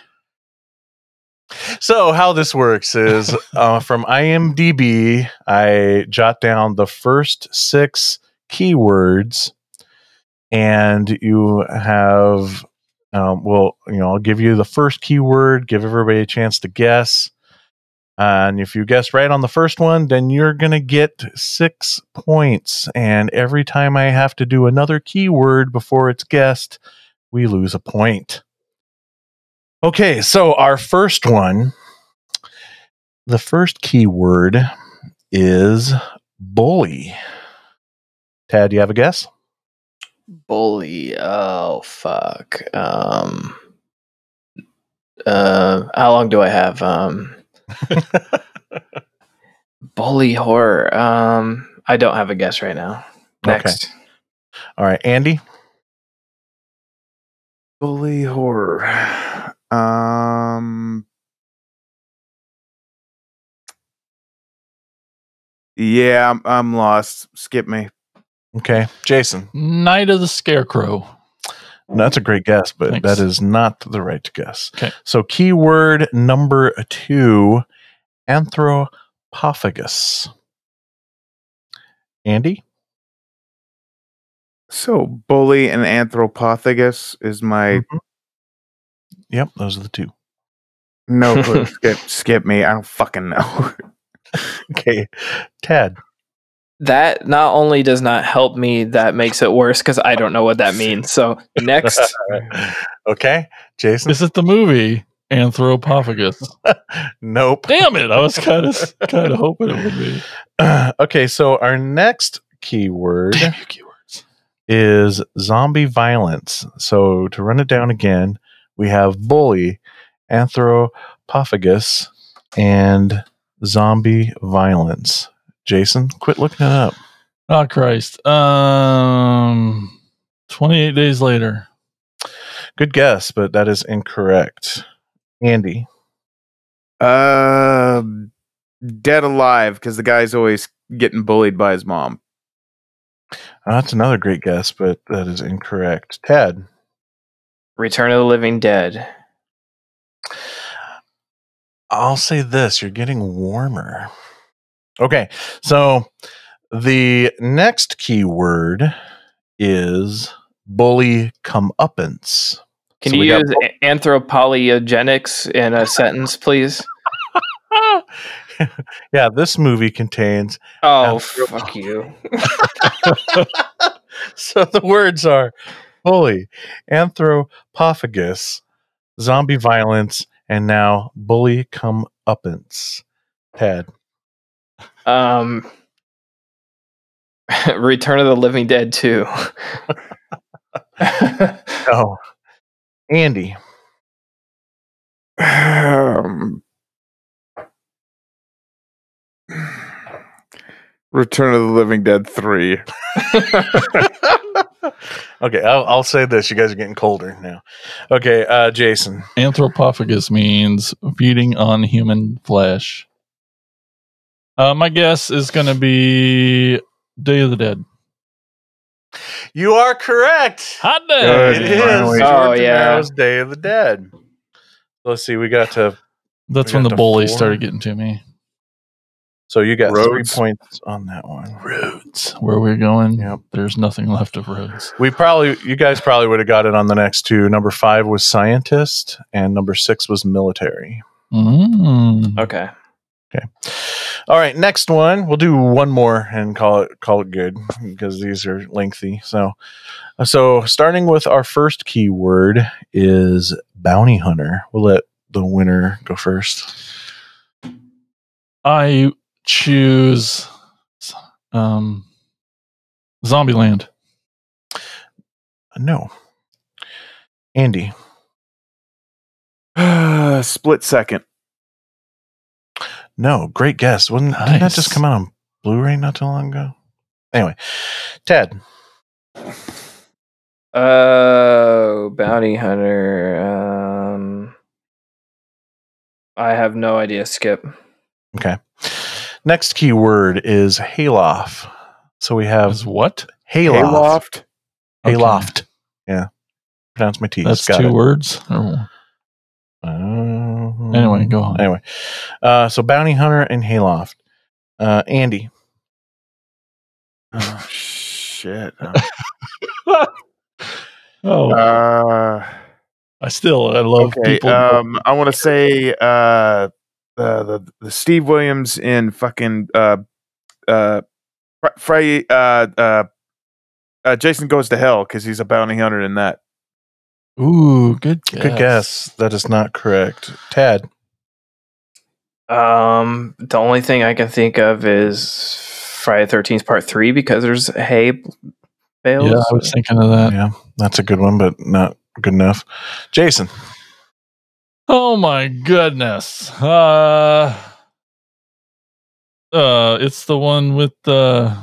So how this works is uh, from IMDb, I jot down the first six keywords, and you have, um, well, you know, I'll give you the first keyword, give everybody a chance to guess, and if you guess right on the first one, then you're gonna get six points. And every time I have to do another keyword before it's guessed, we lose a point. Okay, so our first one, the first keyword is bully. Tad, do you have a guess? Bully. Oh fuck. Um. Uh, how long do I have? Um. bully horror. Um. I don't have a guess right now. Okay. Next. All right, Andy. Bully horror. Um. Yeah, I'm, I'm lost. Skip me. Okay, Jason. Night of the Scarecrow. That's a great guess, but Thanks. that is not the right guess. Okay. So, keyword number two anthropophagus. Andy? So, bully and anthropophagus is my Mhm. Yep, those are the two. no skip, skip me. I don't fucking know. Okay, Ted. That not only does not help me, that makes it worse because I don't know what that means. So next, okay, Jason. Is it the movie Anthropophagus? Nope. Damn it! I was kind of kind of hoping it would be. okay, so our next keyword Damn you, keywords. is zombie violence. So to run it down again, we have bully, anthropophagus, and zombie violence. Jason, quit looking it up. Oh Christ! Um, twenty eight days later. Good guess, but that is incorrect. Andy. Uh, dead alive because the guy's always getting bullied by his mom. Uh, That's another great guess, but that is incorrect. Ted. Return of the Living Dead. I'll say this you're getting warmer. Okay, so the next keyword is bully comeuppance. Can So you got use a- anthropolyogenics in a sentence, please? yeah, this movie contains. Oh, Anthrop- fuck you. so the words are bully, anthropophagus, zombie violence, and now bully comeuppance. Ted. Um, Return of the Living Dead 2. Oh, Andy. Um, Return of the Living Dead 3. okay, I'll, I'll say this. You guys are getting colder now. Okay, uh, Jason. Anthropophagus means feeding on human flesh. Uh, my guess is going to be Day of the Dead. You are correct. Hot Good. It day! is Finally. George Oh, yeah. Romero's Day of the Dead. Let's see. We got to. That's when the bully four. started getting to me. So you got Roads. three points on that one. Roads. Where we're going, Yep. there's nothing left of roads. We probably, you guys probably would have got it on the next two. Number five was scientist, and number six was military. Mm. okay. All right, next one. We'll do one more and call it call it good because these are lengthy. So, so starting with our first keyword is bounty hunter. We'll let the winner go first. I choose um, Zombieland. No, Andy. Split second. No, great guess. Wasn't didn't that just come out on Blu-ray not too long ago? Anyway, Ted. Oh, bounty hunter. Um, I have no idea. Skip. Okay. Next keyword is hayloft. So we have Is what? hayloft. Hayloft. Okay. Hayloft. Yeah. Pronounce my T's. That's Got two it. words. Or, Um, Anyway, go on. Anyway, uh, so bounty hunter and hayloft. Uh, Andy. Oh, shit. oh, Uh, I still I love okay. people. Um, I want to say uh, the, the the Steve Williams in fucking uh, uh, Fri- Friday. Uh, uh, uh, Jason goes to hell because he's a bounty hunter in that. Ooh, good guess. Good guess. That is not correct. Ted. Um, the only thing I can think of is Friday Thirteenth Part Three because there's hay bales. Yeah, I was thinking of that. Yeah, that's a good one, but not good enough. Jason. Oh my goodness. Uh uh it's the one with the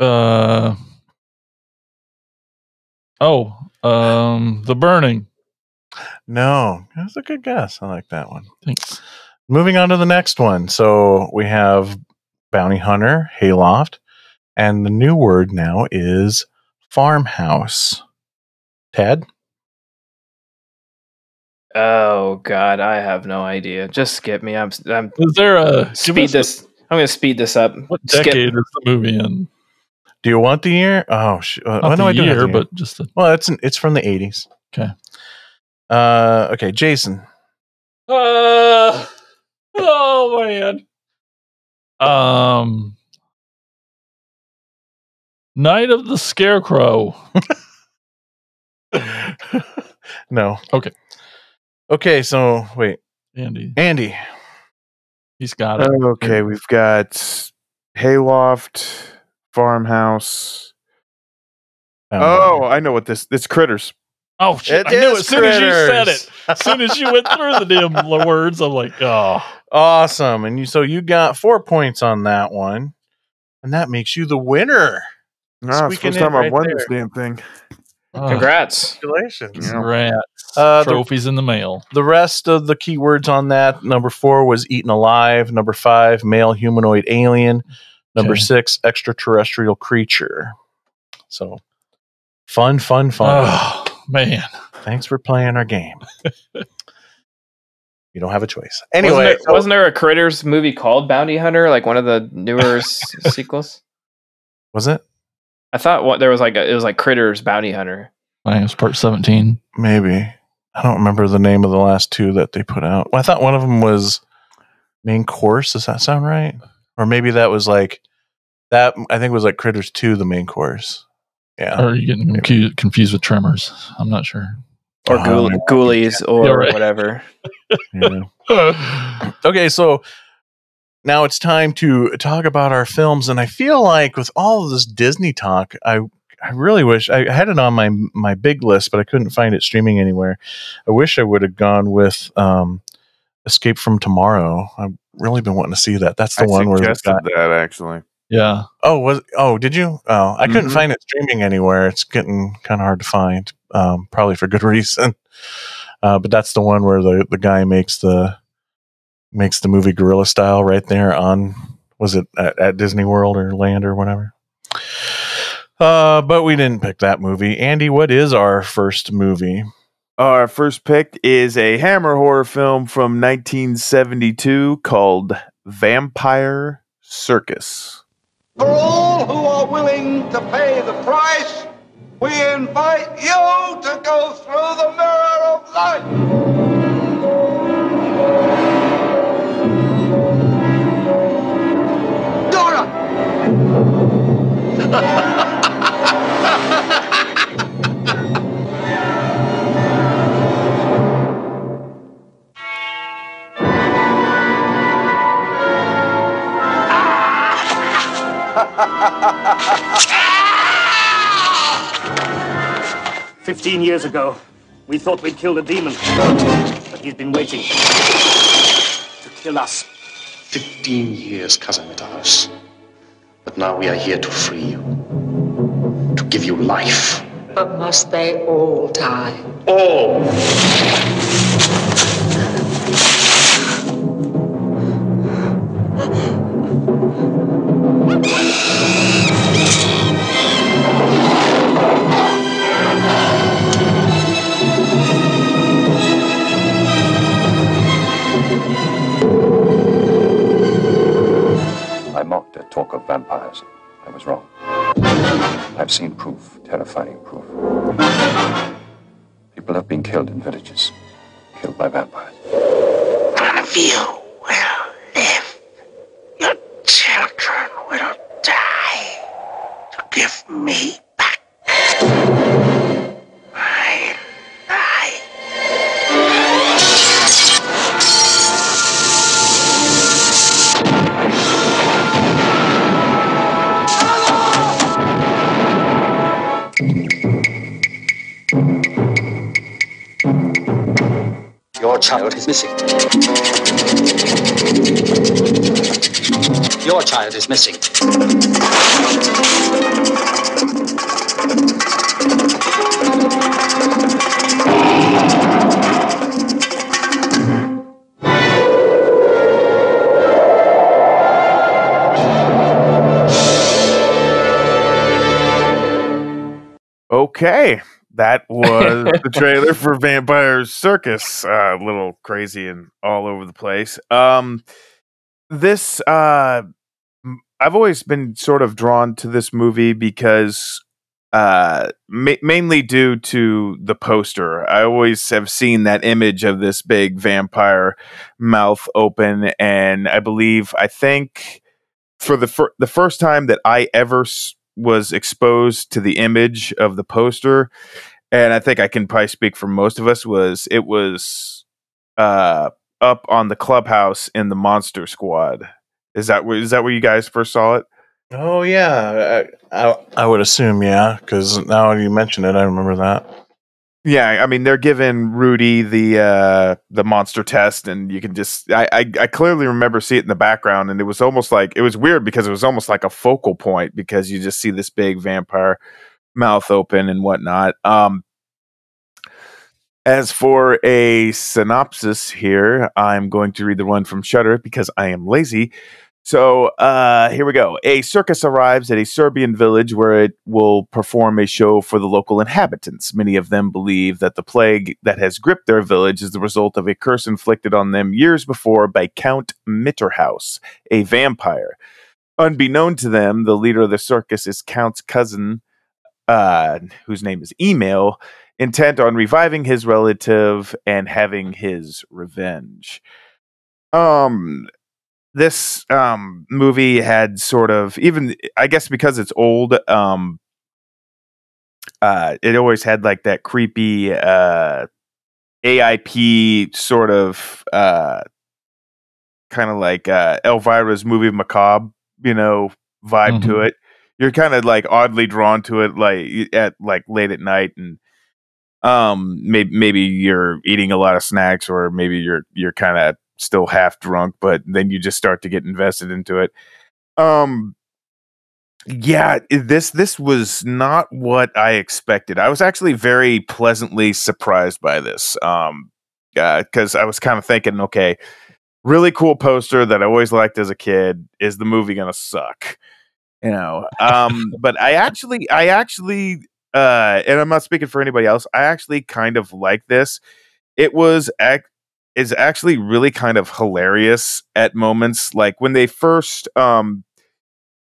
uh Oh, um The Burning. No, that's a good guess. I like that one. Thanks. Moving on to the next one. So we have bounty hunter, hayloft, and the new word now is farmhouse. Ted. Oh God, I have no idea. Just skip me. I'm. I'm Is there a speed this. I'm gonna speed this up. A, what Skip. decade is the movie in? Do you want the year? Oh, sh- uh, Not well, no, I do have year, the but just the well, it's an, it's from the eighties. Okay. Uh, okay, Jason. Uh, oh man. Um, Night of the Scarecrow. no. Okay. Okay, so wait, Andy, Andy. he's got it. Okay, we've got Hayloft, Farmhouse. Oh, I know what this. It's Critters. Oh shit! I knew is as soon as you said it. As soon as you went through the damn words, I'm like, oh, awesome. And you so you got four points on that one, and that makes you the winner. Ah, it's the first in time I've won there. this damn thing. oh, Congrats. Congratulations. Congrats. Uh, the, Trophies in the mail. the rest of the keywords on that number four was eaten alive. Number five, male humanoid alien. Number Okay. six, extraterrestrial creature. So fun, fun, fun. Oh man. Thanks for playing our game. you don't have a choice. Wasn't Anyway, there, so- wasn't there a Critters movie called Bounty Hunter, like one of the newer s- sequels? was it? I thought what there was like a, it was like Critters Bounty Hunter. I think it was part 17. Maybe. I don't remember the name of the last two that they put out. I thought one of them was main course. Does that sound right? Or maybe that was like that. I think it was like Critters Two, the main course. Yeah. Or are you getting confu- confused with Tremors? I'm not sure. Or Oh, Ghoul- Ghoulies or Yeah, right. whatever. yeah. Okay, so now it's time to talk about our films, and I feel like with all of this Disney talk, I I really wish I had it on my my big list, but I couldn't find it streaming anywhere. I wish I would have gone with um, Escape from Tomorrow. I've really been wanting to see that. That's the I one where the suggested guy, that actually. yeah. oh was oh did you oh I couldn't Mhm. find it streaming anywhere. It's getting kind of hard to find, um, probably for good reason. Uh, but that's the one where the the guy makes the makes the movie Guerrilla Style right there on was it at, at Disney World or Land or whatever. Uh, but we didn't pick that movie. Andy, what is our first movie? Our first pick is a Hammer horror film from 1972 called Vampire Circus. For all who are willing to pay the price, we invite you to go through the mirror of life. Dora! Fifteen years ago, we thought we'd killed a demon. But he's been waiting to kill us. Fifteen years, cousin Mitterhaus. But now we are here to free you. To give you life. But must they all die? All! Of vampires. I was wrong. I've seen proof, terrifying proof. People have been killed in villages, killed by vampires. None of you will live. Your children will die to give me back Your child is missing. Your child is missing. Okay, that was the trailer for Vampire Circus. Uh, a little crazy and all over the place. Um, this uh, I've always been sort of drawn to this movie because uh ma- mainly due to the poster. I always have seen that image of this big vampire mouth open and I believe I think for the fir- the first time that I ever s- was exposed to the image of the poster and I think I can probably speak for most of us was it was uh up on the clubhouse in the Monster Squad. Is that where is that where you guys first saw it? Oh yeah, I, I, I would assume yeah, because now you mention it, I remember that. Yeah, I mean they're giving Rudy the uh the monster test and you can just I, I I clearly remember seeing it in the background and it was almost like it was weird because it was almost like a focal point because you just see this big vampire mouth open and whatnot. Um as for a synopsis here, I'm going to read the one from Shudder because I am lazy. So uh, here we go. A circus arrives at a Serbian village where it will perform a show for the local inhabitants. Many of them believe that the plague that has gripped their village is the result of a curse inflicted on them years before by Count Mitterhaus, a vampire. Unbeknown to them, the leader of the circus is Count's cousin, uh, whose name is Emil, intent on reviving his relative and having his revenge. Um, this um movie had sort of even I guess because it's old, um, uh, it always had like that creepy uh AIP sort of uh kind of like uh Elvira's movie Macabre, you know, vibe to Mhm. it. You're kind of like oddly drawn to it like at like late at night and um maybe maybe you're eating a lot of snacks or maybe you're you're kind of still half drunk but then you just start to get invested into it. Um yeah this this was not what i expected. I was actually very pleasantly surprised by this um because i was kind of thinking okay really cool poster that i always liked as a kid. Is the movie gonna suck you know um but i actually i actually uh and i'm not speaking for anybody else i actually kind of like this. It was ac- is actually really kind of hilarious at moments like when they first um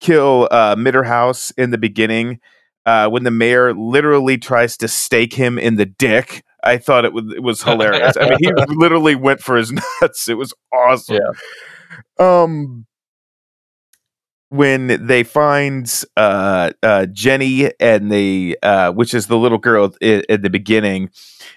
kill uh mitterhaus in the beginning uh when the mayor literally tries to stake him in the dick i thought it was it was hilarious. I mean he literally went for his nuts. It was awesome. Um when they find uh, uh, Jenny and they, uh, which is the little girl at, at the beginning,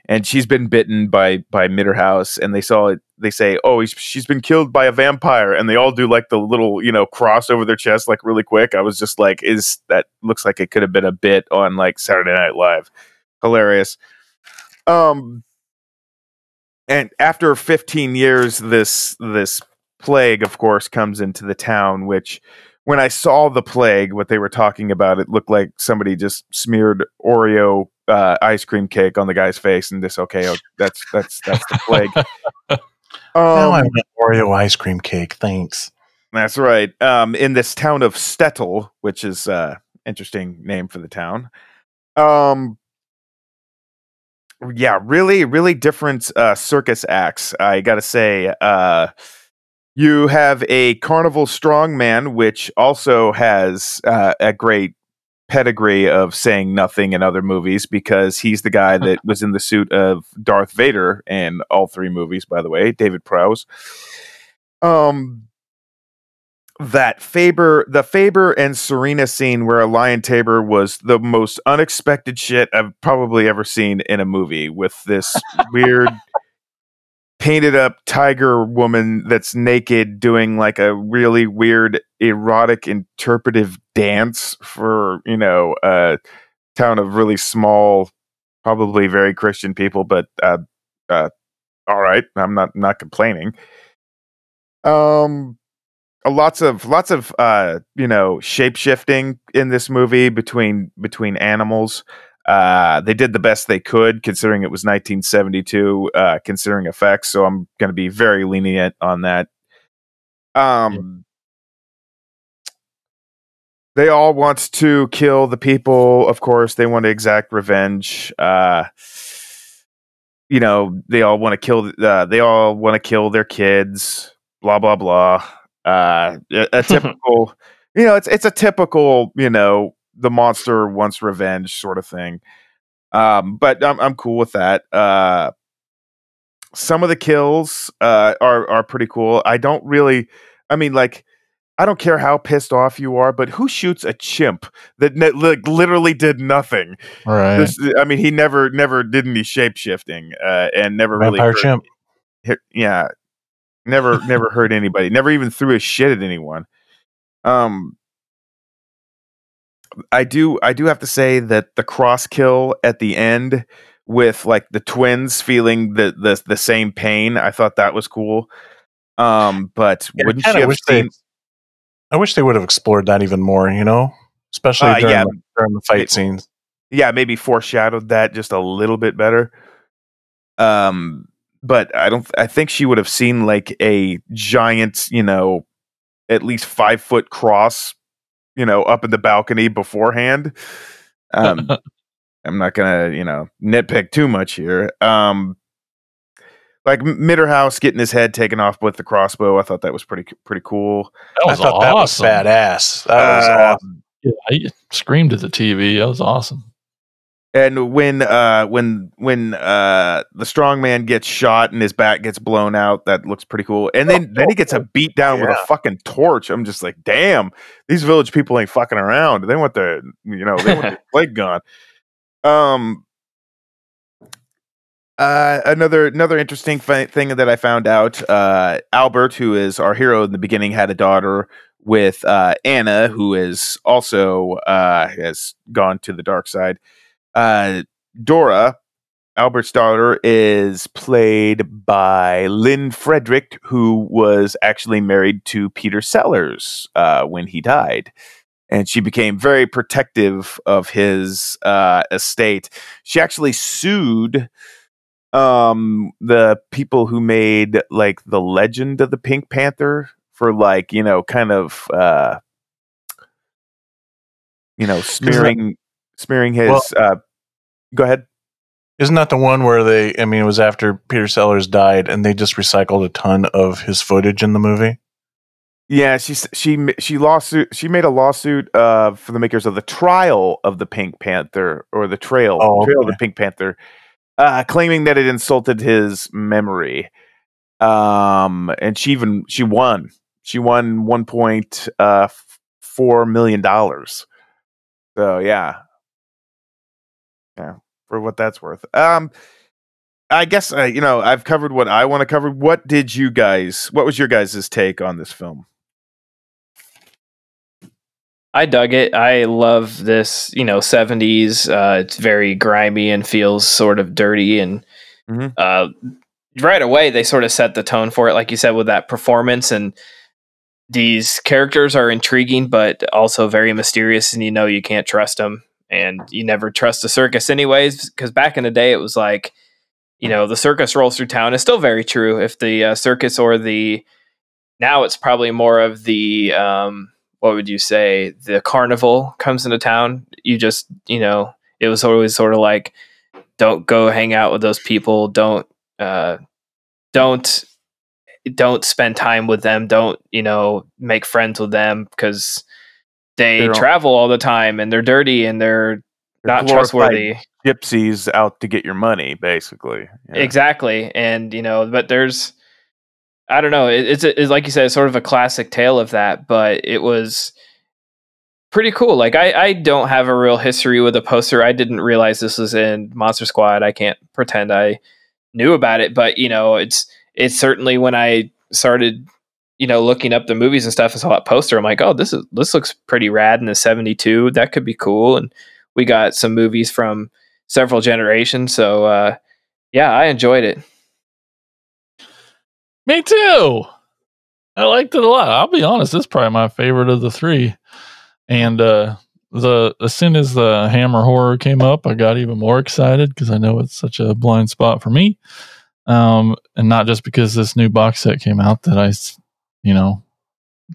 and she's been bitten by by Mitterhaus, and they saw it. They say, "Oh, he's, she's been killed by a vampire," and they all do like the little, you know, cross over their chest, like really quick. I was just like, "Is that looks like it could have been a bit on like Saturday Night Live?" Hilarious. Um, and after 15 years, this this plague, of course, comes into the town, which when I saw the plague, what they were talking about, it looked like somebody just smeared Oreo uh, ice cream cake on the guy's face, and this okay, oh, that's that's that's the plague. now I Um, want Oreo ice cream cake. Thanks. that's right. Um, in this town of Stettel, which is uh, interesting name for the town. Um, yeah, really, really different uh, circus acts. I gotta say, uh, you have a carnival strongman, which also has uh, a great pedigree of saying nothing in other movies because he's the guy that was in the suit of Darth Vader in all three movies. By the way, David Prowse. Um, that Faber, the Faber and Serena scene where a Lion Tabor was the most unexpected shit I've probably ever seen in a movie with this weird painted up tiger woman that's naked doing like a really weird erotic interpretive dance for, you know, a town of really small, probably very Christian people, but uh uh all right, I'm not not complaining. Um lots of lots of uh you know shape shifting in this movie between between animals uh they did the best they could considering it was 1972 uh considering effects so i'm going to be very lenient on that. Um they all want to kill the people. Of course they want to exact revenge. Uh you know they all want to kill uh, they all want to kill their kids blah blah blah. Uh a, a typical you know, it's it's a typical, you know, the monster wants revenge sort of thing. Um, but I'm I'm cool with that. Uh, some of the kills uh, are are pretty cool. I don't really, I mean, like, I don't care how pissed off you are, but who shoots a chimp that ne- like literally did nothing? Right. This, I mean, he never never did any shape shifting, uh, and never really hurt- chimp. hit- yeah, never never hurt anybody. Never even threw a shit at anyone. Um, I do I do have to say that the cross kill at the end with like the twins feeling the the the same pain, I thought that was cool. Um, but Yeah, wouldn't you have wish they- I wish they would have explored that even more. You know, especially Uh, during, yeah. the, during the fight scenes. yeah, maybe foreshadowed that just a little bit better. Um, but I don't. I think she would have seen like a giant, you know, at least five foot cross, you know, up in the balcony beforehand. Um, I'm not gonna, you know, nitpick too much here. Um, like Mitterhaus getting his head taken off with the crossbow, I thought that was pretty pretty cool. That I was thought that was badass. That was Uh, awesome. Yeah, I screamed at the TV. That was awesome. And when uh when when uh the strong man gets shot and his back gets blown out, that looks pretty cool. And then then he gets a beat down with a fucking torch. I'm just like, damn, these village people ain't fucking around. They want the you know they want the plague gone. Um. Uh, another another interesting thing that I found out. Uh, Albert, who is our hero in the beginning, had a daughter with uh, Anna, who is also uh, has gone to the dark side. Uh, Dora, Albert's daughter, is played by Lynn Frederick, who was actually married to Peter Sellers uh, when he died. And she became very protective of his uh, estate. She actually sued um the people who made like the legend of the Pink Panther for like, you know, kind of uh you know, smearing smearing his Well- uh go ahead. Isn't that the one where they? I mean, it was after Peter Sellers died, and they just recycled a ton of his footage in the movie. Yeah, she she she lawsuit she made a lawsuit uh for the makers of the trial of the Pink Panther or the trail Oh, trail of the. Pink Panther, uh, claiming that it insulted his memory. Um, and she even she won. She won one point uh four million dollars. So yeah, yeah, for what that's worth. Um, I guess uh, you know I've covered what I want to cover. What did you guys? What was your guys' take on this film? I dug it. I love this, you know, 70s. Uh, it's very grimy and feels sort of dirty. And Mhm. uh, right away, they sort of set the tone for it, like you said, with that performance. And these characters are intriguing, but also very mysterious. And you know, you can't trust them. And you never trust the circus, anyways, because back in the day, it was like, you know, the circus rolls through town. is still very true. If the uh, circus or the now it's probably more of the um, what would you say the carnival comes into town you just you know it was always sort of like don't go hang out with those people don't uh don't don't spend time with them don't you know make friends with them because they They're travel all the time and they're dirty and they're They're not trustworthy Gypsies out to get your money, basically. Yeah. Exactly, and you know, but there's, I don't know, it, it's, it's like you said, it's sort of a classic tale of that, but it was pretty cool. Like I, I don't have a real history with a poster. I didn't realize this was in Monster Squad. I can't pretend I knew about it, but you know, it's it's certainly when I started, you know, looking up the movies and stuff and saw that poster, I'm like, oh, this is this looks pretty rad in the '72. That could be cool, and we got some movies from several generations, so. uh yeah, I enjoyed it. Me too. I liked it a lot. I'll be honest, this is probably my favorite of the three. And uh the as soon as the Hammer horror came up, I got even more excited because I know it's such a blind spot for me. Um, and not just because this new box set came out that I, you know,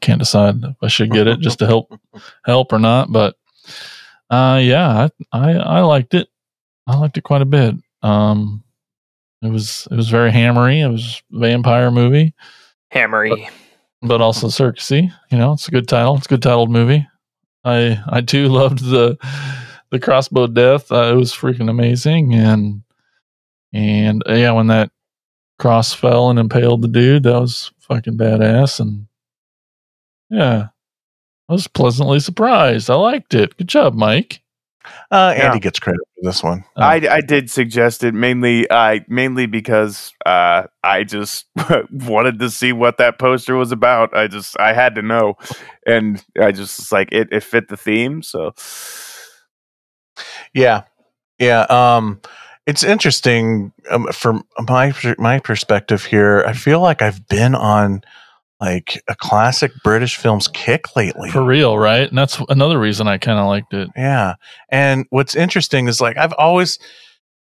can't decide if I should get it just to help help or not. But uh, yeah, I, I I liked it. I liked it quite a bit. Um, it was it was very hammery. It was a vampire movie. Hammery. but also Circusy. You know, it's a good title. It's a good titled movie. I I too loved the the crossbow death. Uh, it was freaking amazing, and and yeah, when that cross fell and impaled the dude, that was fucking badass. And yeah, I was pleasantly surprised. I liked it. Good job, Mike. Uh, Andy Yeah. gets credit for this one. Oh. I, I did suggest it mainly I mainly because uh, I just wanted to see what that poster was about. I just I had to know, and I just like it it fit the theme. So Yeah, yeah. Um, it's interesting um, from my my perspective here. I feel like I've been on like a classic British films kick lately. For real, right? And that's another reason I kind of liked it. Yeah. And what's interesting is like I've always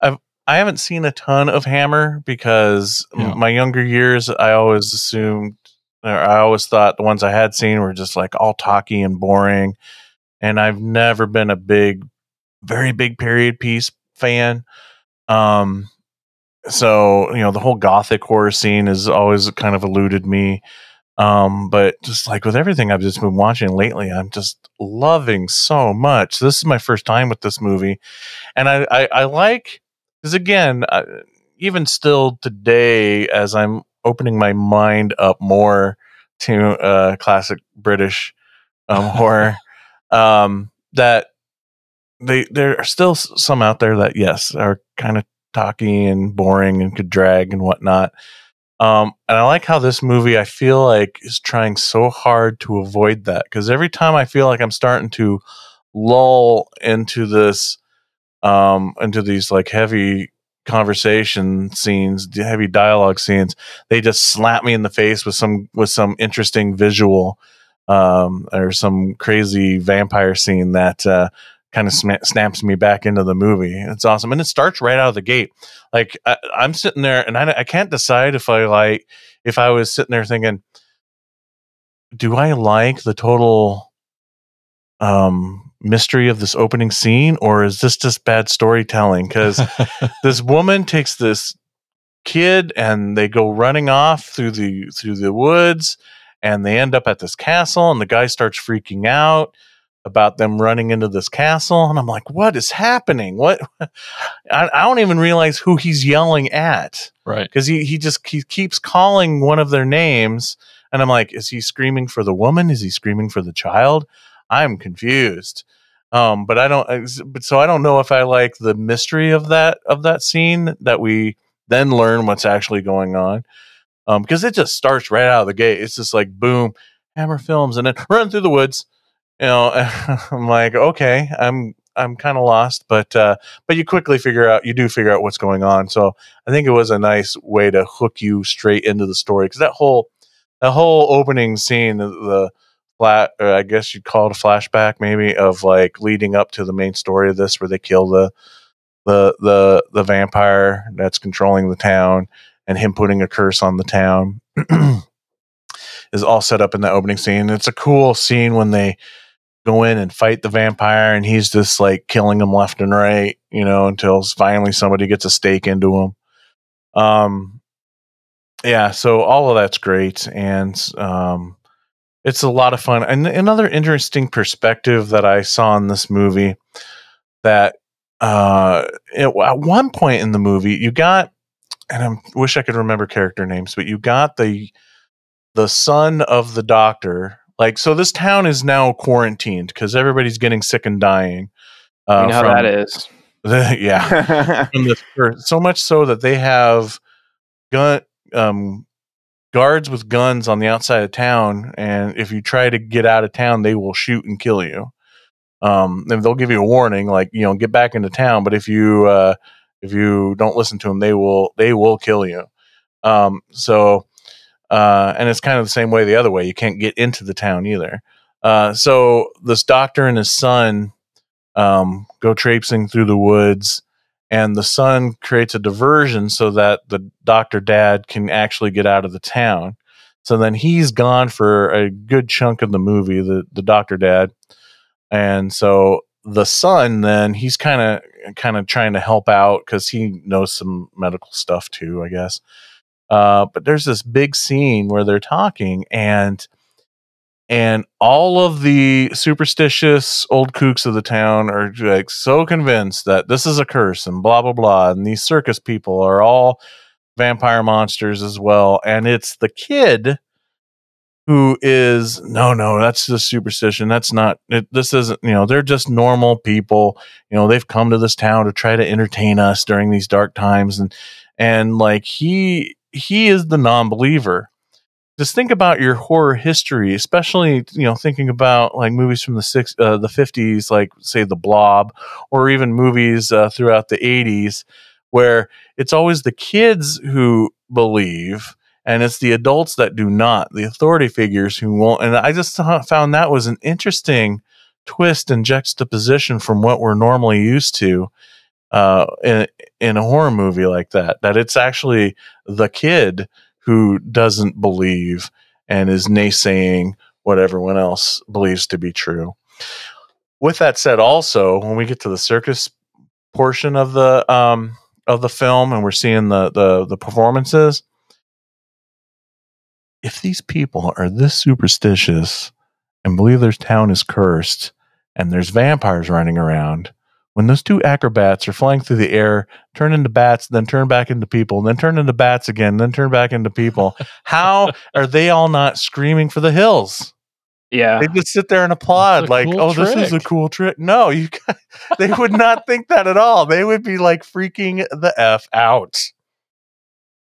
I've I haven't seen a ton of Hammer because Yeah. my younger years I always assumed or I always thought the ones I had seen were just like all talky and boring. And I've never been a big very big period piece fan. Um so, you know, the whole gothic horror scene has always kind of eluded me. Um, but just like with everything I've just been watching lately, I'm just loving so much. This is my first time with this movie, and I I, I like because again, uh, even still today, as I'm opening my mind up more to uh, classic British um, horror, um, that they there are still some out there that yes are kind of talky and boring and could drag and whatnot. Um, and I like how this movie I feel like is trying so hard to avoid that because every time I feel like I'm starting to lull into this, um, into these like heavy conversation scenes, heavy dialogue scenes, they just slap me in the face with some with some interesting visual, um, or some crazy vampire scene that uh, kind of sma- snaps me back into the movie. It's awesome, and it starts right out of the gate. Like I, I'm sitting there, and I, I can't decide if I like if I was sitting there thinking, do I like the total um mystery of this opening scene or is this just bad storytelling because this woman takes this kid and they go running off through the through the woods and they end up at this castle and the guy starts freaking out about them running into this castle and i'm like what is happening? What? I, I don't even realize who he's yelling at right. because he, he just he keeps calling one of their names and i'm like is he screaming for the woman? Is he screaming for the child? I'm confused. Um but i don't but so i don't know if i like the mystery of that of that scene that we then learn what's actually going on um because it just starts right out of the gate. It's just like boom hammer films and then run through the woods you know i'm like okay i'm i'm kind of lost but uh but you quickly figure out you do figure out what's going on so I think it was a nice way to hook you straight into the story because that whole that whole opening scene, the, flat, I guess you'd call it a flashback, maybe of like leading up to the main story of this, where they kill the the the the vampire that's controlling the town and him putting a curse on the town is all set up in the opening scene. It's a cool scene when they go in and fight the vampire and he's just like killing them left and right, you know, until finally somebody gets a stake into him. Um, yeah, so all of that's great, and um, it's a lot of fun. And another interesting perspective that I saw in this movie that uh, it, at one point in the movie, you got, and I wish I could remember character names, but you got the the son of the doctor. Like, so this town is now quarantined because everybody's getting sick and dying. uh, you know how from- that is. yeah from this so much so that they have gun um guards with guns on the outside of town and if you try to get out of town they will shoot and kill you um and they'll give you a warning like you know get back into town but if you uh if you don't listen to them they will they will kill you um so uh and it's kind of the same way the other way you can't get into the town either uh so this doctor and his son um, go traipsing through the woods, and the son creates a diversion so that the doctor dad can actually get out of the town. So then he's gone for a good chunk of the movie, the the doctor dad, and so the son then he's kind of kind of trying to help out because he knows some medical stuff too, I guess. Uh, but there's this big scene where they're talking and and all of the superstitious old kooks of the town are like so convinced that this is a curse and blah blah blah and these circus people are all vampire monsters as well and it's the kid who is no no that's just superstition that's not it, this isn't you know they're just normal people you know they've come to this town to try to entertain us during these dark times and and like he he is the non-believer. Just think about your horror history especially you know thinking about like movies from the six uh, the 50s like say the blob or even movies uh, throughout the 80s where it's always the kids who believe and it's the adults that do not the authority figures who won't and i just found that was an interesting twist and juxtaposition from what we're normally used to uh, in, in a horror movie like that that it's actually the kid who doesn't believe and is naysaying what everyone else believes to be true. With that said also when we get to the circus portion of the um of the film and we're seeing the the the performances if these people are this superstitious and believe their town is cursed and there's vampires running around when those two acrobats are flying through the air turn into bats then turn back into people then turn into bats again then turn back into people how are they all not screaming for the hills? Yeah. they just sit there and applaud like cool oh this is a cool trick. No you guys- they would not think that at all. They would be like freaking the f out.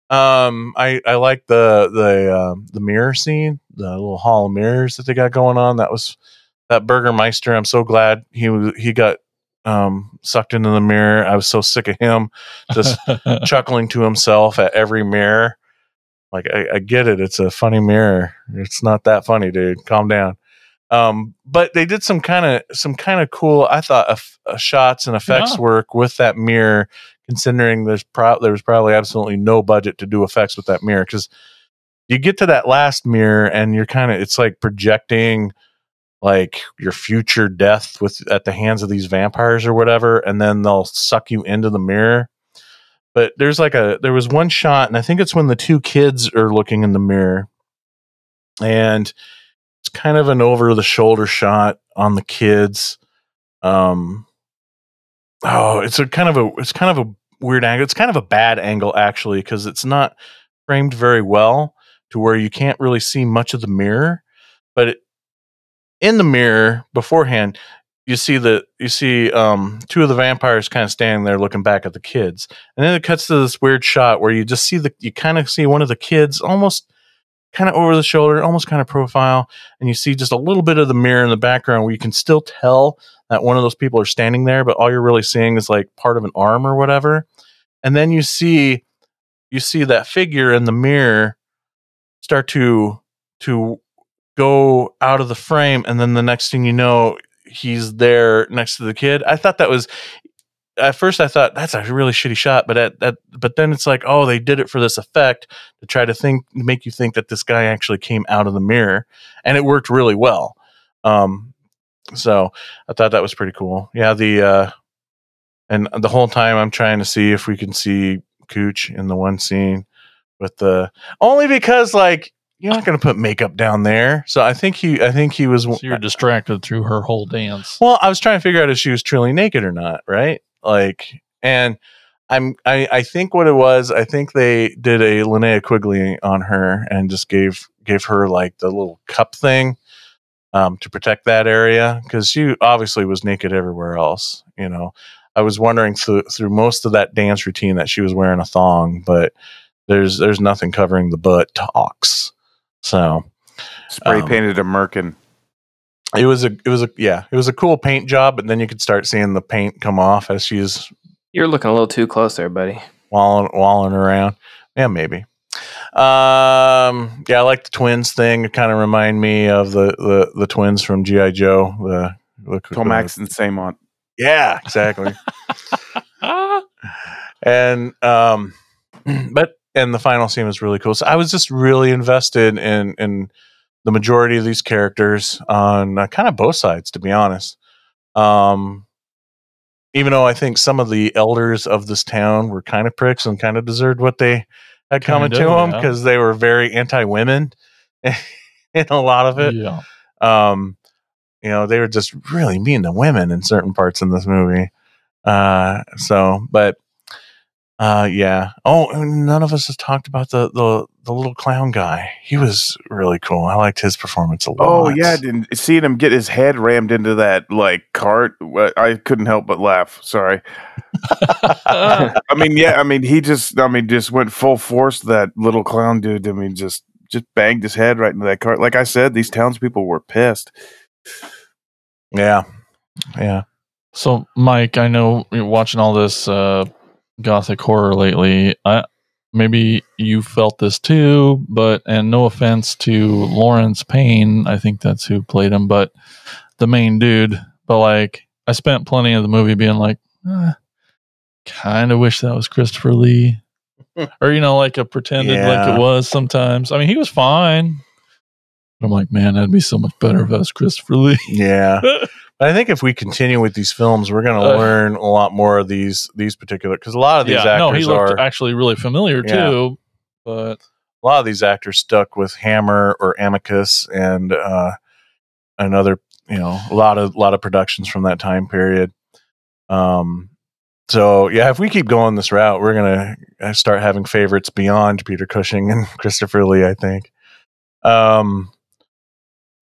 Um i i like the the um the mirror scene the little hall of mirrors that they got going on. That was that burgermeister i'm so glad he was he got um sucked into the mirror i was so sick of him just chuckling to himself at every mirror. Like I, I get it, it's a funny mirror. It's not that funny, dude. Calm down. Um, but they did some kind of some kind of cool, I thought, eff- uh, shots and effects Yeah. work with that mirror. Considering there's pro- there was probably absolutely no budget to do effects with that mirror because you get to that last mirror and you're kind of it's like projecting like your future death with at the hands of these vampires or whatever and then they'll suck you into the mirror. But there's like a there was one shot and i think it's when the two kids are looking in the mirror and it's kind of an over the shoulder shot on the kids. Um oh it's a kind of a it's kind of a weird angle it's kind of a bad angle actually because it's not framed very well to where you can't really see much of the mirror but it, in the mirror beforehand you see the you see um two of the vampires kind of standing there looking back at the kids. And then it cuts to this weird shot where you just see the you kind of see one of the kids almost kind of over the shoulder almost kind of profile and you see just a little bit of the mirror in the background where you can still tell that one of those people are standing there but all you're really seeing is like part of an arm or whatever. And then you see you see that figure in the mirror start to to go out of the frame and then the next thing you know he's there next to the kid. I thought that was at first i thought that's a really shitty shot but at, at but then it's like oh they did it for this effect to try to think make you think that this guy actually came out of the mirror and it worked really well. Um so i thought that was pretty cool. Yeah the uh and the whole time i'm trying to see if we can see cooch in the one scene with the only because like you're not going to put makeup down there so i think he i think he was so you're distracted through her whole dance. well, I was trying to figure out if she was truly naked or not, right? Like, and I'm, I, I think what it was, I think they did a Linnea Quigley on her and just gave gave her like the little cup thing um, to protect that area because she obviously was naked everywhere else. You know, I was wondering through through most of that dance routine that she was wearing a thong, but there's there's nothing covering the butt talks. So Spray Um, painted a merkin. it was a it was a yeah it was a cool paint job but then you could start seeing the paint come off as she's You're looking a little too close there, buddy. walling walling around yeah maybe um yeah i like the twins thing it kind of remind me of the, the the twins from gi joe the, the Tomax and Xamot. yeah exactly and um but and the final scene was really cool so i was just really invested in in the majority of these characters on uh, kind of both sides to be honest um even though i think some of the elders of this town were kind of pricks and kind of deserved what they had coming Kinda, to them yeah. because they were very anti-women in a lot of it. Yeah. Um, you know, they were just really mean to women in certain parts in this movie. Uh, so, but uh, yeah. Oh, none of us has talked about the the the little clown guy. He was really cool. I liked his performance a lot. Oh yeah, and seeing him get his head rammed into that like cart, I couldn't help but laugh. Sorry. I mean, yeah, I mean, he just, I mean, just went full force. That little clown dude. I mean, just, just banged his head right into that cart. Like I said, these townspeople were pissed. yeah, yeah. So, Mike, I know you're watching all this uh, gothic horror lately. I maybe you felt this too, but and no offense to Laurence Payne, I think that's who played him, but the main dude. But like, I spent plenty of the movie being like, eh, kind of wish that was Christopher Lee, or you know, like a pretended like it was sometimes. I mean, he was fine. I'm like, man, that'd be so much better if that was Christopher Lee. Yeah. But I think if we continue with these films, we're going to Uh. learn a lot more of these these particular because a lot of these yeah, no, he actors looked are actually really familiar Yeah. too. But a lot of these actors stuck with Hammer or Amicus and uh, another, you know, a lot of a lot of productions from that time period. Um, so yeah, if we keep going this route, we're gonna uh, start having favorites beyond Peter Cushing and Christopher Lee. I think. Um,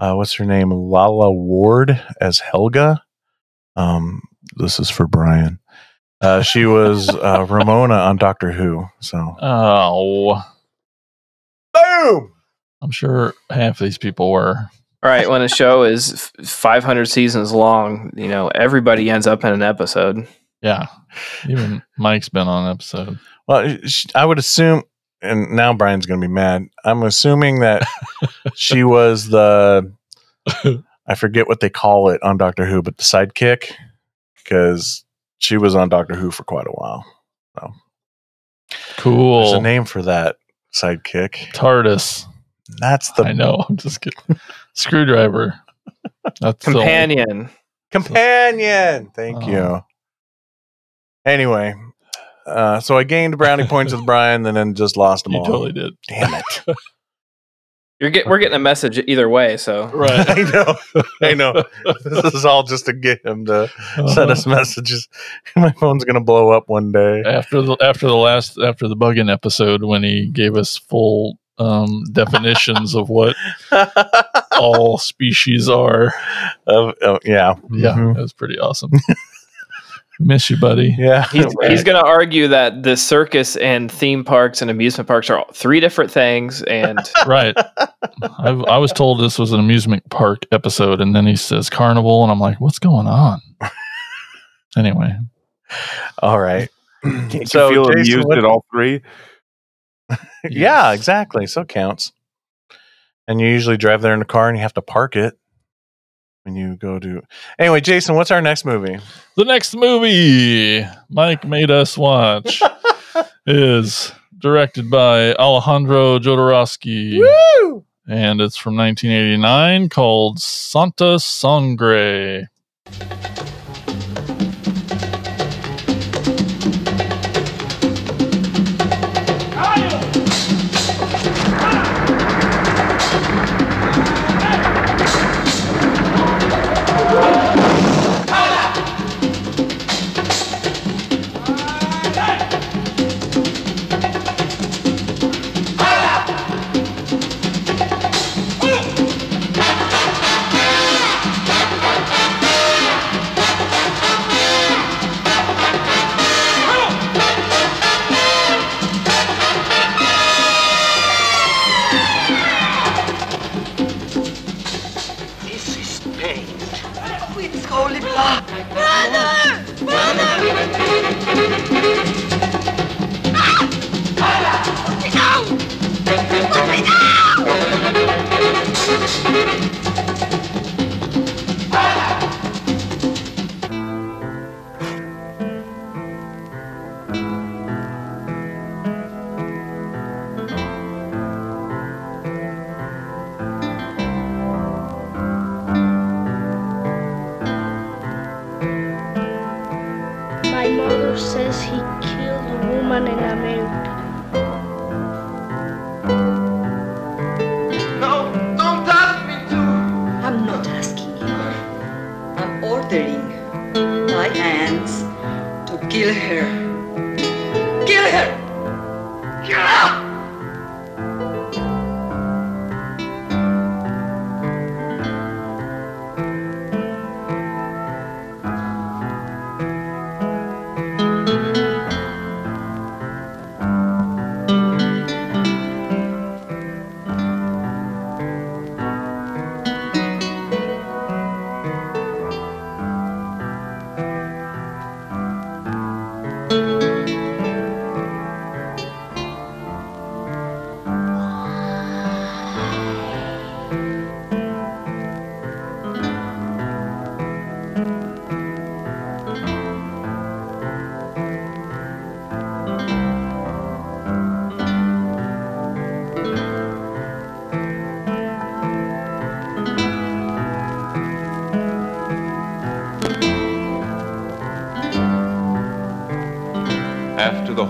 uh, what's her name? Lalla Ward as Helga. Um, this is for Brian. Uh, she was uh, Romana on Doctor Who. So oh, boom. I'm sure half of these people were. Right, when a show is 500 seasons long, you know, everybody ends up in an episode. Yeah, even Mike's been on an episode. Well, I would assume, and now Brian's going to be mad. I'm assuming that she was the, I forget what they call it on Doctor Who, but the sidekick, because she was on Doctor Who for quite a while. There's Cool. There's a name for that sidekick. TARDIS. That's the I know. I'm just kidding. Screwdriver. That's the Companion. companion. Thank Oh. you. Anyway, uh, so I gained brownie points with Brian, and then just lost them You all. totally did. Damn it. You're get, we're getting a message either way, so Right. I know. I know. this is all just to get him to send us messages. My phone's gonna blow up one day. after the after the last after the bugging episode when he gave us full um, definitions of what all species are. Of- of- yeah. Yeah, Mhm. that was pretty awesome. Miss you, buddy. Yeah. he's, he's going to argue that the circus and theme parks and amusement parks are three different things, and Right. I, I was told this was an amusement park episode, and then he says carnival, and I'm like, what's going on? Anyway, all right. Can't So, you feel Jason, amused what- at all three? Yeah, exactly. So it counts. And you usually drive there in a car and you have to park it when you go to. Anyway, Jason, what's our next movie? the next movie Mike made us watch is directed by Alejandro Jodorowsky. Woo! and it's from 1989 called Santa Sangre. Says he killed a woman in America. No, don't ask me to! I'm not asking you. I'm ordering my hands to kill her.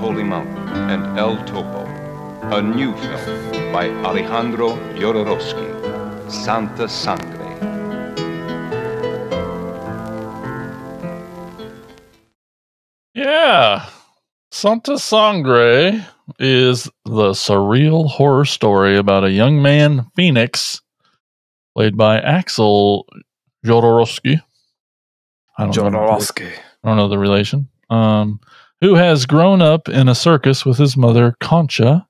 Holy Mountain and El Topo, a new film by Alejandro Jodorowsky, Santa Sangre. Yeah. Santa Sangre is the surreal horror story about a young man, Phoenix, played by Axel Jodorowsky. I don't know. Jodorowsky. I don't know the relation. Um, who has grown up in a circus with his mother, Concha,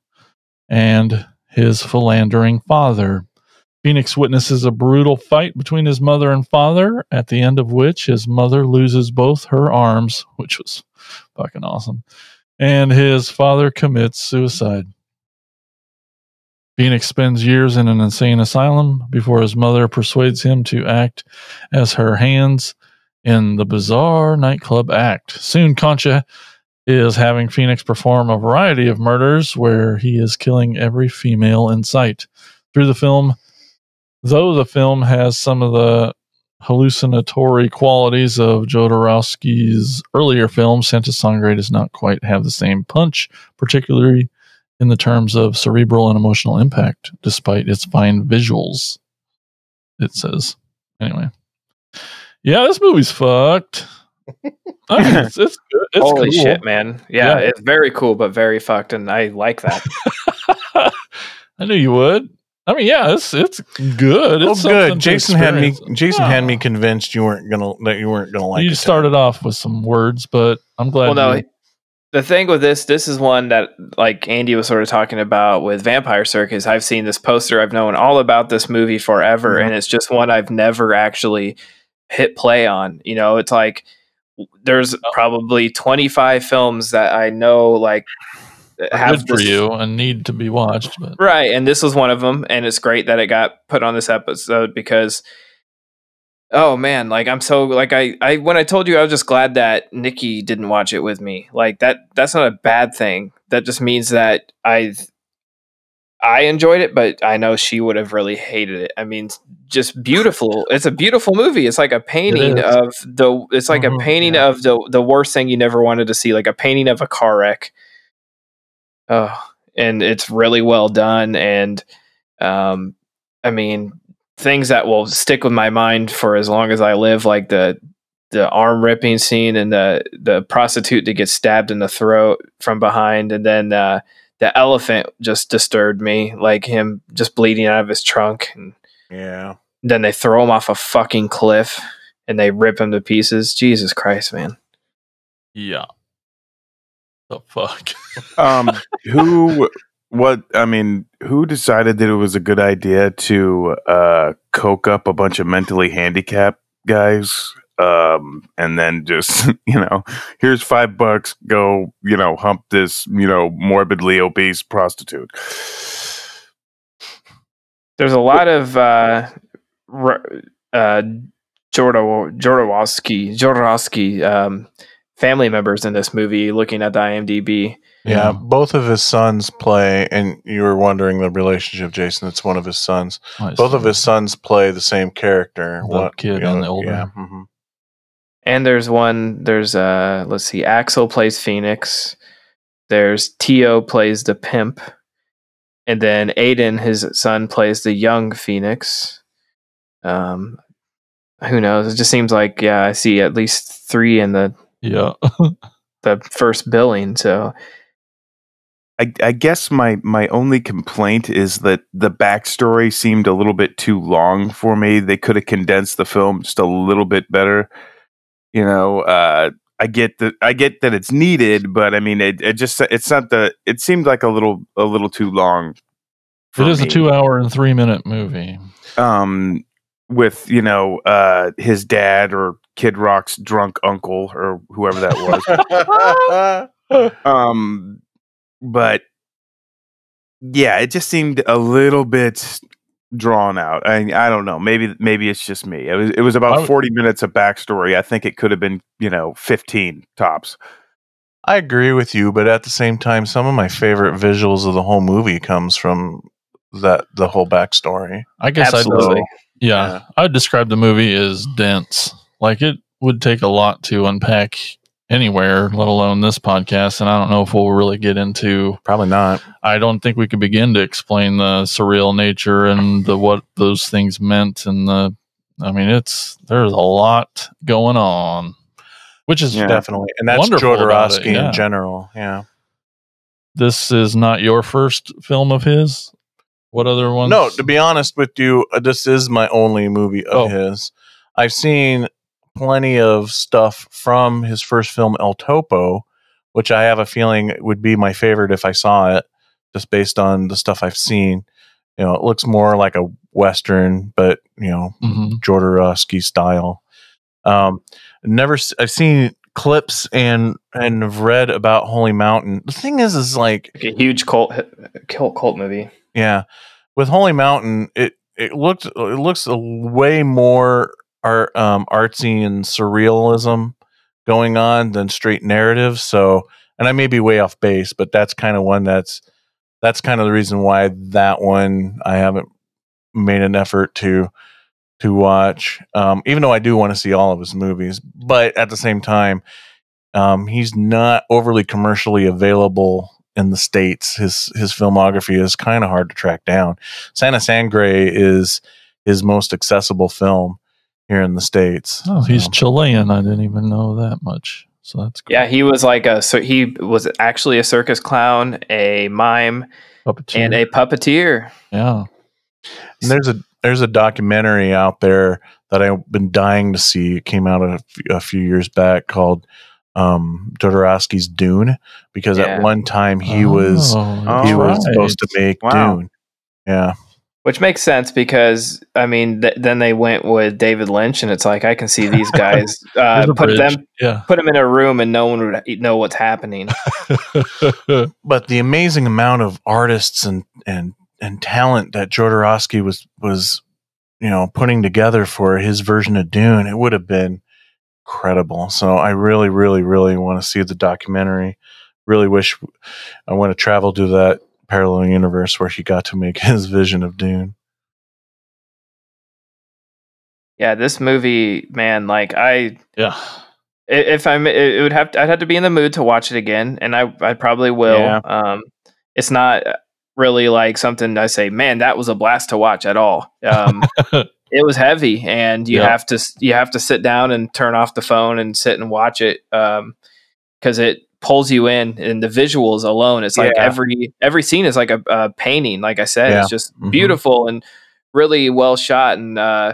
and his philandering father. Phoenix witnesses a brutal fight between his mother and father, at the end of which his mother loses both her arms, which was fucking awesome, and his father commits suicide. Phoenix spends years in an insane asylum before his mother persuades him to act as her hands in the bizarre nightclub act. Soon, Concha is having Phoenix perform a variety of murders where he is killing every female in sight. Through the film, though the film has some of the hallucinatory qualities of Jodorowsky's earlier films, Santa Sangre does not quite have the same punch, particularly in the terms of cerebral and emotional impact, despite its fine visuals. It says. Anyway. Yeah, this movie's fucked. I mean, it's, it's good. It's Holy cool. shit, man. Yeah, Yeah. it's very cool, but very fucked, and I like that. I knew you would. I mean, yeah, it's it's good. Oh, It's something good. Jason had me. experience. Jason had me convinced you weren't gonna that you weren't gonna like you it. started off with some words, but I'm glad. well, no, the thing with this, this is one that like Andy was sort of talking about with Vampire Circus. I've seen this poster. I've known all about this movie forever, Mhm. and it's just one I've never actually hit play on. You know, it's like there's oh. probably 25 films that I know like have good for this- you and need to be watched. But Right, and this was one of them, and it's great that it got put on this episode because, oh man, like I'm so like I I when I told you I was just glad that Nikki didn't watch it with me. Like that that's not a bad thing. That just means that I I enjoyed it, but I know she would have really hated it. I mean, just beautiful. It's a beautiful movie. It's like a painting of the. It's like Mhm, a painting yeah. of the the worst thing you never wanted to see, like a painting of a car wreck. Oh, and it's really well done and um i mean things that will stick with my mind for as long as i live like the the arm ripping scene and the the prostitute that gets stabbed in the throat from behind and then uh the elephant just disturbed me like him just bleeding out of his trunk and Yeah. Then they throw him off a fucking cliff and they rip him to pieces. Jesus christ man. Yeah, the fuck. um who what i mean who decided that it was a good idea to uh coke up a bunch of mentally handicapped guys um and then just you know here's five bucks go you know hump this you know morbidly obese prostitute? There's a lot of uh, r- uh, Jordo- Jodorowsky, Jodorowsky um, family members in this movie. Looking at the IMDb, Yeah, both of his sons play, and you were wondering the relationship, Jason. It's one of his sons. Nice. Both of his sons play the same character. The kid and the older. Yeah. mhm. and there's one. There's uh, let's see, Axel plays Phoenix. There's Teo plays the pimp, and then Aiden, his son, plays the young Phoenix. Um, who knows? It just seems like yeah, I see at least three in the Yeah. the first billing. So I, I guess my my only complaint is that the backstory seemed a little bit too long for me. They could have condensed the film just a little bit better. You know, uh, I get that I get that it's needed, but I mean, it, it just it's not the. It seemed like a little a little too long. It is a two hour and three minute movie. Um, with you know, uh, his dad or Kid Rock's drunk uncle or whoever that was. um but yeah it just seemed a little bit drawn out i i don't know maybe maybe it's just me it was it was about would- 40 minutes of backstory i think it could have been you know 15 tops I agree with you, but at the same time, some of my favorite visuals of the whole movie comes from that the whole backstory. I guess I'd absolutely. Yeah, Yeah. I'd describe the movie as dense. Like it would take a lot to unpack anywhere, let alone this podcast. And I don't know if we'll really get into Probably not. I don't think we could begin to explain the surreal nature and the what those things meant and the I mean it's there's a lot going on. Which is Yeah. Definitely, and that's Wonderful it, Jodorowsky yeah. in general. Yeah. this is not your first film of his. What other ones? No, to be honest with you, uh, this is my only movie of Oh. his. I've seen plenty of stuff from his first film, El Topo, which I have a feeling would be my favorite if I saw it, just based on the stuff I've seen. You know, it looks more like a western, but you know, Mhm. Jodorowsky style. Um, never, s- I've seen clips and and have read about Holy Mountain. The thing is, is like Like a huge cult cult cult movie. Yeah, with Holy Mountain, it it looked it looks a way more art um, artsy and surrealism going on than straight narrative. So, and I may be way off base, but that's kind of one that's that's kind of the reason why that one I haven't made an effort to to watch. Um, even though I do want to see all of his movies, but at the same time, um, he's not overly commercially available in the states. His his filmography is kind of hard to track down. Santa Sangre is his most accessible film here in the states. Oh, he's Um, Chilean. I didn't even know that much. So that's cool. Yeah, he was like a so he was actually a circus clown, a mime, Puppeteer. and a puppeteer. yeah. And there's a there's a documentary out there that I've been dying to see. It came out a, f- a few years back called um, Jodorowsky's Dune because Yeah. at one time he was Oh, he that's was right. supposed to make Wow. Dune. Yeah, Which makes sense because I mean, th- then they went with David Lynch, and it's like I can see these guys uh, put bridge. them Yeah. put them in a room, and no one would know what's happening. but the amazing amount of artists and and and talent that Jodorowsky was was you know putting together for his version of Dune, it would have been incredible. So I really, really, really want to see the documentary. Really wish I want to travel to that parallel universe where he got to make his vision of Dune. Yeah, this movie, man, like I yeah. if I'm, it would have to, I'd have to be in the mood to watch it again, and I I probably will. Yeah. Um, it's not really like something I say, man, that was a blast to watch at all. Um, it was heavy, and you Yeah. have to you have to sit down and turn off the phone and sit and watch it because it pulls you in, and the visuals alone, it's like Yeah. every every scene is like a, a painting. Like I said, Yeah. it's just Mhm. beautiful and really well shot and. uh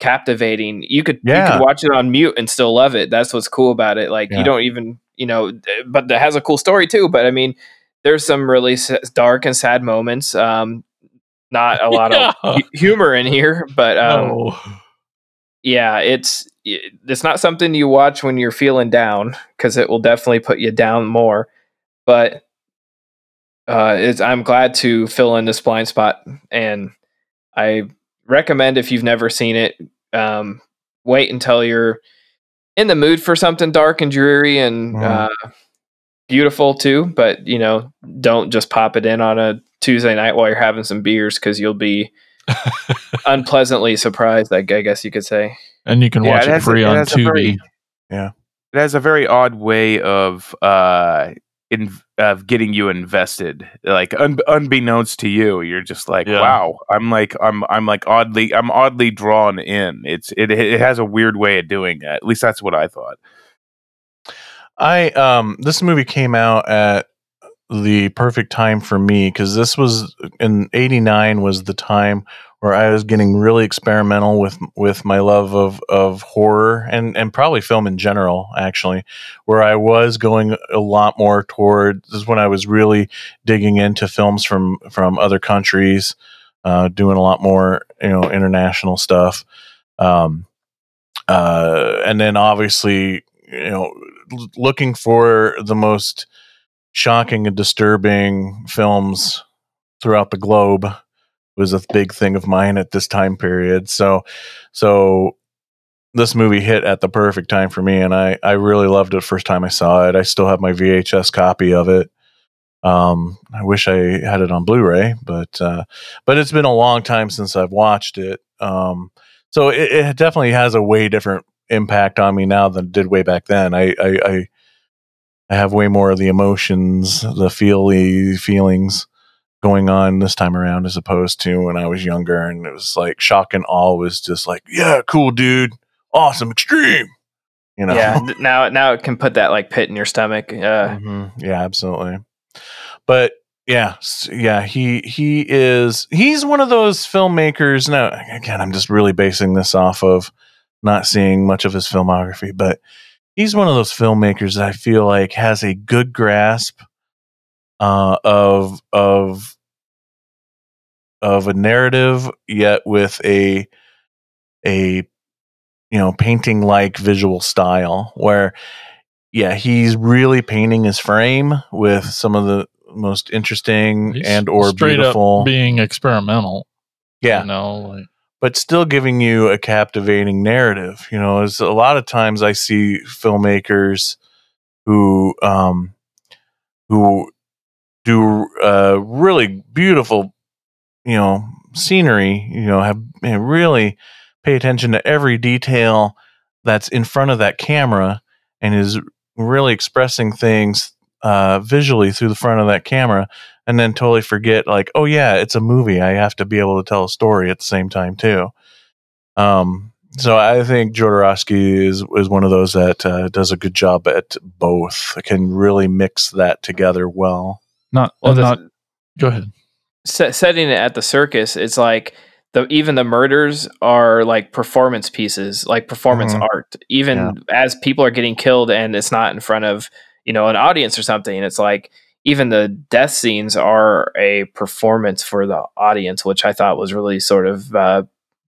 captivating. You could you could watch it on mute and still love it. That's what's cool about it. Like Yeah. you don't even you know, but it has a cool story too. But I mean, there's some really s- dark and sad moments. Um, not a lot Yeah. of humor in here, but um, No. yeah, it's it's not something you watch when you're feeling down because it will definitely put you down more. But uh, it's, I'm glad to fill in this blind spot, and I recommend if you've never seen it, um, wait until you're in the mood for something dark and dreary and Mhm. uh, beautiful too. But you know, don't just pop it in on a Tuesday night while you're having some beers because you'll be unpleasantly surprised. I, I guess you could say. And you can Yeah, watch it it, has a- free it on has a Tubi. very- it has a very odd way of uh in of getting you invested. Like un, unbeknownst to you, you're just like, Yeah. wow. I'm like I'm I'm like oddly I'm oddly drawn in. It's it it has a weird way of doing that. At least that's what I thought. I um this movie came out at the perfect time for me because this was in 89 was the time where I was getting really experimental with with my love of of horror and and probably film in general actually where I was going a lot more toward this is when I was really digging into films from from other countries uh doing a lot more you know international stuff um uh and then obviously you know looking for the most shocking and disturbing films throughout the globe was a big thing of mine at this time period. So, so this movie hit at the perfect time for me, and I I really loved it first time I saw it. I still have my VHS copy of it. Um, I wish I had it on Blu-ray, but uh, but it's been a long time since I've watched it. Um, so it, it definitely has a way different impact on me now than it did way back then. I I, I I have way more of the emotions, the feely feelings going on this time around as opposed to when I was younger and it was like shock and awe was just like, yeah, cool dude, awesome, extreme. You know? Yeah. Now, now it can put that like pit in your stomach. Uh, Mhm. Yeah, absolutely. But yeah, yeah, he he is he's one of those filmmakers. Now, again, I'm just really basing this off of not seeing much of his filmography, but he's one of those filmmakers that I feel like has a good grasp uh, of of of a narrative, yet with a a you know painting like visual style where yeah he's really painting his frame with some of the most interesting He's and or beautiful being experimental. yeah You know, like but still giving you a captivating narrative. You know, as a lot of times I see filmmakers who um who do uh really beautiful, you know, scenery, you know, have know, really pay attention to every detail that's in front of that camera and is really expressing things uh visually through the front of that camera and then totally forget like oh yeah it's a movie i have to be able to tell a story at the same time too um so i think jodorowsky is is one of those that uh, does a good job at both can really mix that together well not well, the- not go ahead. set, setting it at the circus, it's like the even the murders are like performance pieces, like performance Mhm. art. Even as people are getting killed and it's not in front of you know an audience or something, it's like even the death scenes are a performance for the audience, which I thought was really sort of uh,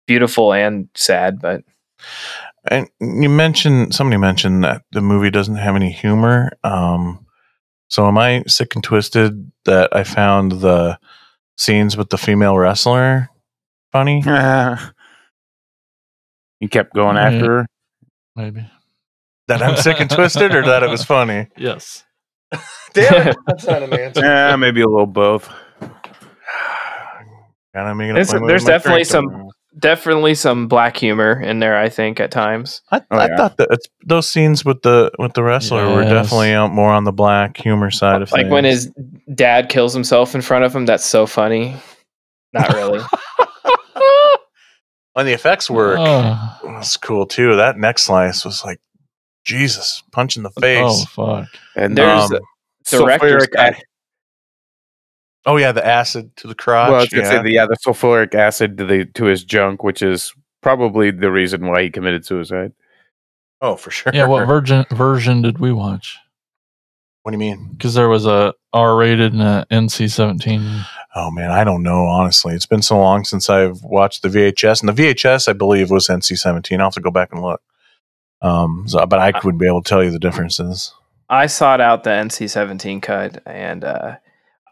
beautiful and sad. But and you mentioned somebody mentioned that the movie doesn't have any humor um so am i sick and twisted that i found the scenes with the female wrestler funny you kept going Yeah. after her. Maybe. That i'm sick and twisted or that it was funny Yes. damn it that's not an answer Yeah, maybe a little both. Gotta make it a there's, there's definitely some tomorrow. definitely some black humor in there. I think at times. I, Oh, I yeah. thought that it's, those scenes with the with the wrestler were definitely out more on the black humor side of like things. Like when his dad kills himself in front of him that's so funny not really when the effects work Oh, was cool too. That neck slice was like Jesus, punch in the face. oh fuck. And There's Um, director's sulfuric cut. ac- Oh yeah, the acid to the crotch. well, I was gonna yeah. say the, yeah, the sulfuric acid to the to his junk, which is probably the reason why he committed suicide. oh, for sure. Yeah, what virgin version did we watch? What do you mean? Because there was a R rated and a NC seventeen. Oh man, I don't know. Honestly, it's been so long since I've watched the VHS, and the VHS I believe was NC-17. I'll have to go back and look. Um, so, but I would be able to tell you the differences. i sought out the nc-17 cut and uh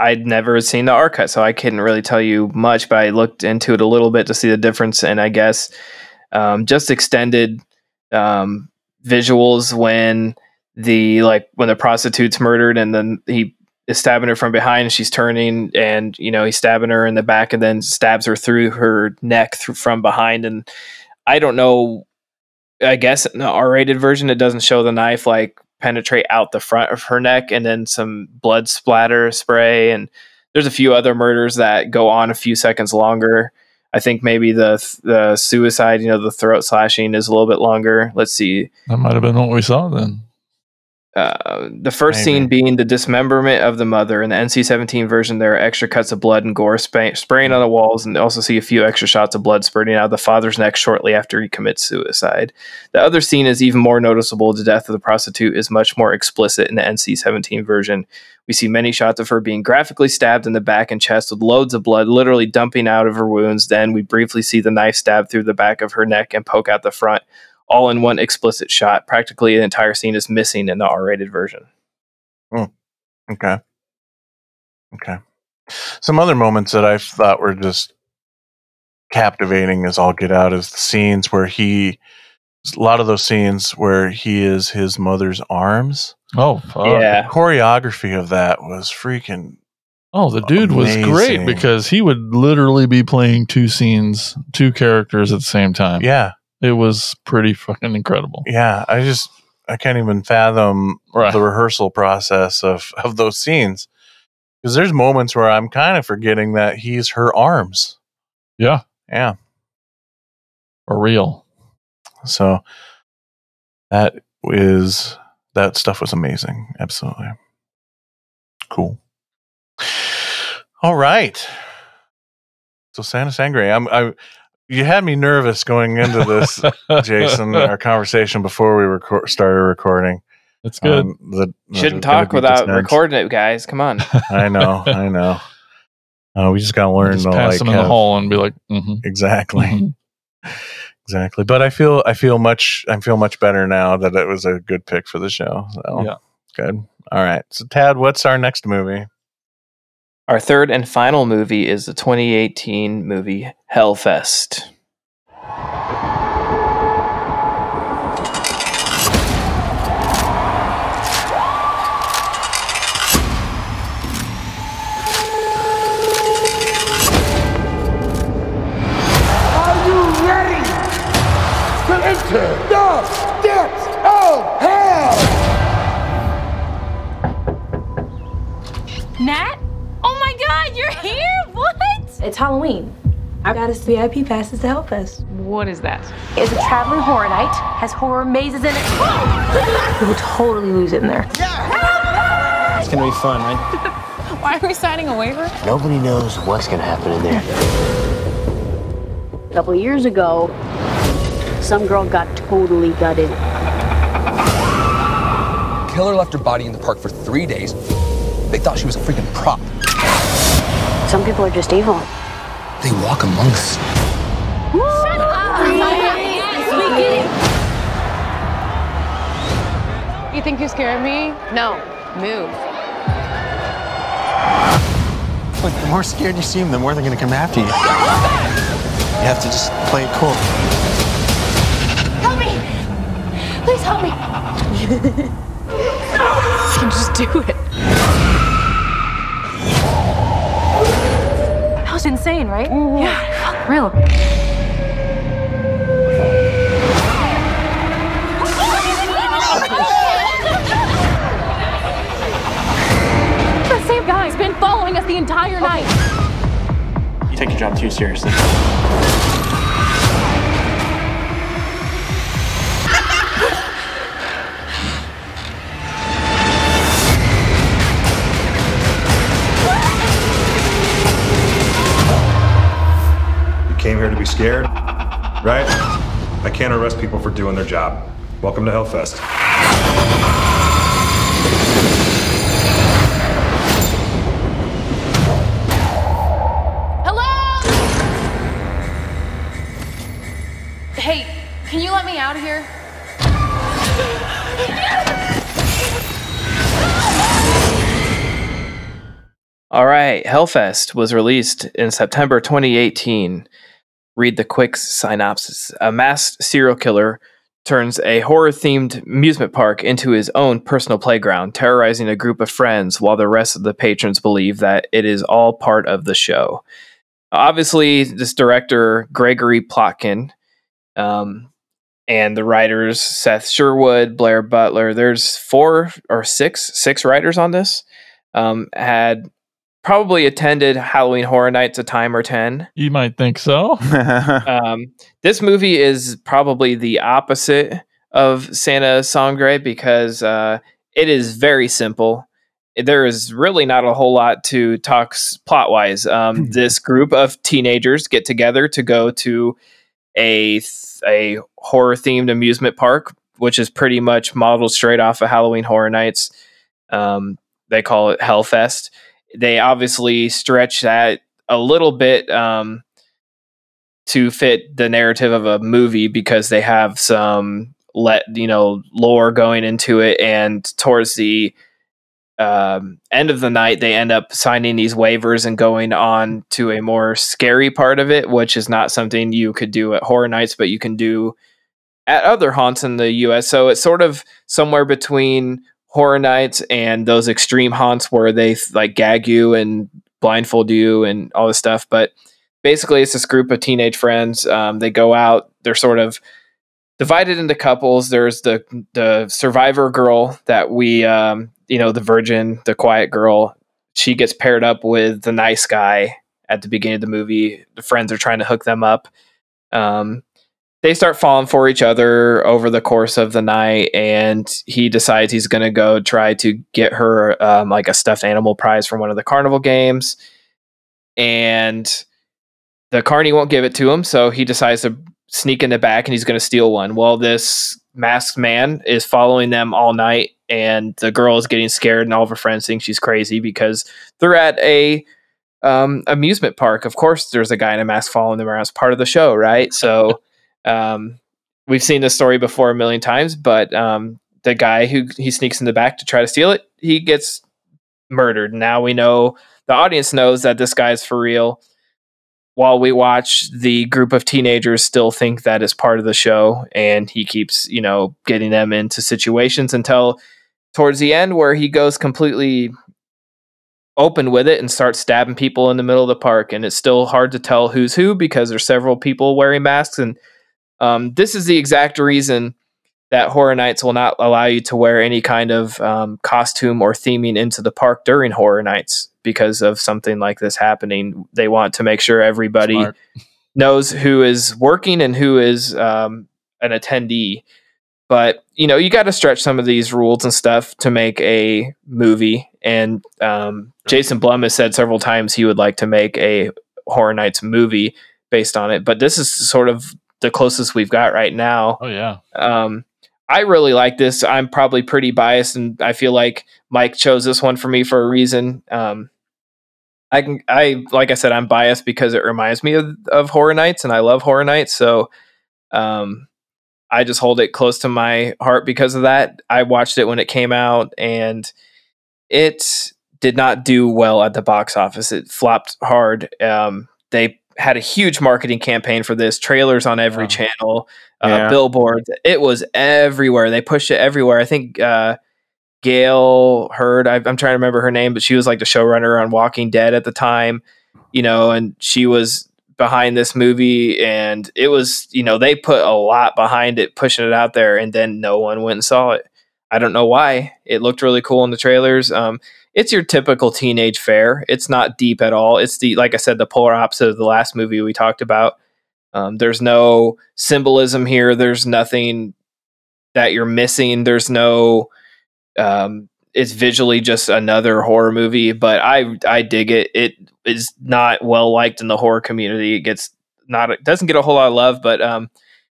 i'd never seen the r cut so i couldn't really tell you much but i looked into it a little bit to see the difference and i guess um, just extended um, visuals when the like when the prostitute's murdered and then he is stabbing her from behind and she's turning and you know he's stabbing her in the back and then stabs her through her neck from behind and i don't know i guess in the r-rated version it doesn't show the knife like penetrate out the front of her neck, and then some blood splatter spray. And there's a few other murders that go on a few seconds longer. I think maybe the the suicide, you know, the throat slashing is a little bit longer. Let's see. That might have been what we saw then. Uh, the first Maybe. scene being the dismemberment of the mother. In the NC-17 version, there are extra cuts of blood and gore spray- spraying on the walls, and also see a few extra shots of blood spurting out of the father's neck shortly after he commits suicide. The other scene is even more noticeable. The death of the prostitute is much more explicit in the NC-17 version. We see many shots of her being graphically stabbed in the back and chest with loads of blood literally dumping out of her wounds. Then we briefly see the knife stab through the back of her neck and poke out the front, all in one explicit shot. Practically the entire scene is missing in the R-rated version. Hmm. Okay. Okay. Some other moments that I thought were just captivating as all get out is the scenes where he, a lot of those scenes where he is his mother's arms. Oh, fuck. Yeah. The choreography of that was freaking. Oh, the dude was great because he would literally be playing two scenes, two characters at the same time. Yeah. It was pretty fucking incredible. Yeah. I just, I can't even fathom Right. the rehearsal process of, of those scenes. Because there's moments where I'm kind of forgetting that he's her arms. Yeah. Yeah. For real. So that is that stuff was amazing. Absolutely. Cool. All right. So Santa Sangre, I'm I you had me nervous going into this, Jason, our conversation before we record, started recording. That's good. Um, the, Shouldn't talk without dissonance. recording it, guys. Come on. I know, I know. Uh, we just gotta learn to pass like them in the have- hall and be like, mm-hmm. exactly. Exactly. But I feel I feel much I feel much better now that it was a good pick for the show. So Yeah. good. All right. So Tad, what's our next movie? Our third and final movie is the 2018 movie Hellfest. Are god, you're here? What? It's Halloween. I got us VIP passes to help us. What is that? It's a traveling horror night, has horror mazes in it. we will totally lose it in there. It's gonna be fun, right? Why are we signing a waiver? Nobody knows what's gonna happen in there. A couple years ago, some girl got totally gutted. Killer left her body in the park for three days. They thought she was a freaking prop. Some people are just evil. They walk among us. Shut up! We get it. You think you're scaring me? No. Move. Look, the more scared you seem, the more they're gonna come after you. You have to just play it cool. Help me! Please help me! you can just do it. That insane, right? Mm-hmm. Yeah, fuck, real. The same guy's been following us the entire night. You take your job too seriously. Here to be scared, right? I can't arrest people for doing their job. Welcome to Hellfest. Hello? Hey, can you let me out of here? All right, Hellfest was released in September 2018. Read the quick synopsis. A masked serial killer turns a horror themed amusement park into his own personal playground, terrorizing a group of friends while the rest of the patrons believe that it is all part of the show. Obviously, this director, Gregory Plotkin, um, and the writers Seth Sherwood, Blair Butler. There's four or six six writers on this. Um, had probably attended Halloween Horror Nights a time or ten. You might think so. um, this movie is probably the opposite of Santa Sangre because uh, it is very simple. There is really not a whole lot to talk plot wise. Um, this group of teenagers get together to go to a a horror themed amusement park, which is pretty much modeled straight off of Halloween Horror Nights. Um, they call it Hellfest. They obviously stretch that a little bit um, to fit the narrative of a movie because they have some let you know lore going into it, and towards the um, end of the night, they end up signing these waivers and going on to a more scary part of it, which is not something you could do at Horror Nights, but you can do at other haunts in the US. So it's sort of somewhere between Horror Nights and those extreme haunts where they like gag you and blindfold you and all this stuff. But basically, it's this group of teenage friends. Um, they go out, they're sort of divided into couples. There's the the survivor girl that we um, you know, the virgin, the quiet girl, she gets paired up with the nice guy at the beginning of the movie. The friends are trying to hook them up. Um, they start falling for each other over the course of the night, and he decides he's going to go try to get her um, like a stuffed animal prize from one of the carnival games. And the carney won't give it to him, so he decides to sneak in the back and he's going to steal one. Well, this masked man is following them all night and the girl is getting scared and all of her friends think she's crazy because they're at a um, amusement park of course there's a guy in a mask following them around as part of the show right so um, we've seen this story before a million times but um, the guy who he sneaks in the back to try to steal it he gets murdered. Now we know the audience knows that this guy's for real. While we watch the group of teenagers still think that is part of the show and he keeps you know getting them into situations until towards the end where he goes completely open with it and starts stabbing people in the middle of the park. And it's still hard to tell who's who because there's several people wearing masks and um, this is the exact reason that horror nights will not allow you to wear any kind of um, costume or theming into the park during horror nights because of something like this happening. They want to make sure everybody Smart. knows who is working and who is um, an attendee. But you know you got to stretch some of these rules and stuff to make a movie. And um, jason blum has said several times he would like to make a horror nights movie based on it. But this is sort of the closest we've got right now Oh yeah. um, I really like this. I'm probably pretty biased, and I feel like Mike chose this one for me for a reason. Um, I can, I like I said, I'm biased because it reminds me of, of Horror Nights, and I love Horror Nights. So, um, I just hold it close to my heart because of that. I watched it when it came out, and it did not do well at the box office. It flopped hard. Um, they had a huge marketing campaign for this, trailers on every channel, uh, Yeah. billboards. It was everywhere. They pushed it everywhere. I think uh, Gale Hurd, I, I'm trying to remember her name, but she was like the showrunner on Walking Dead at the time, you know, and she was behind this movie and it was, you know, they put a lot behind it, pushing it out there, and then no one went and saw it. I don't know why. It looked really cool in the trailers. Um, it's your typical teenage fare. It's not deep at all. It's the like I said, the polar opposite of the last movie we talked about. Um, there's no symbolism here. There's nothing that you're missing. There's no. Um, it's visually just another horror movie, but I I dig it. It is not well liked in the horror community. It gets not it doesn't get a whole lot of love, but um,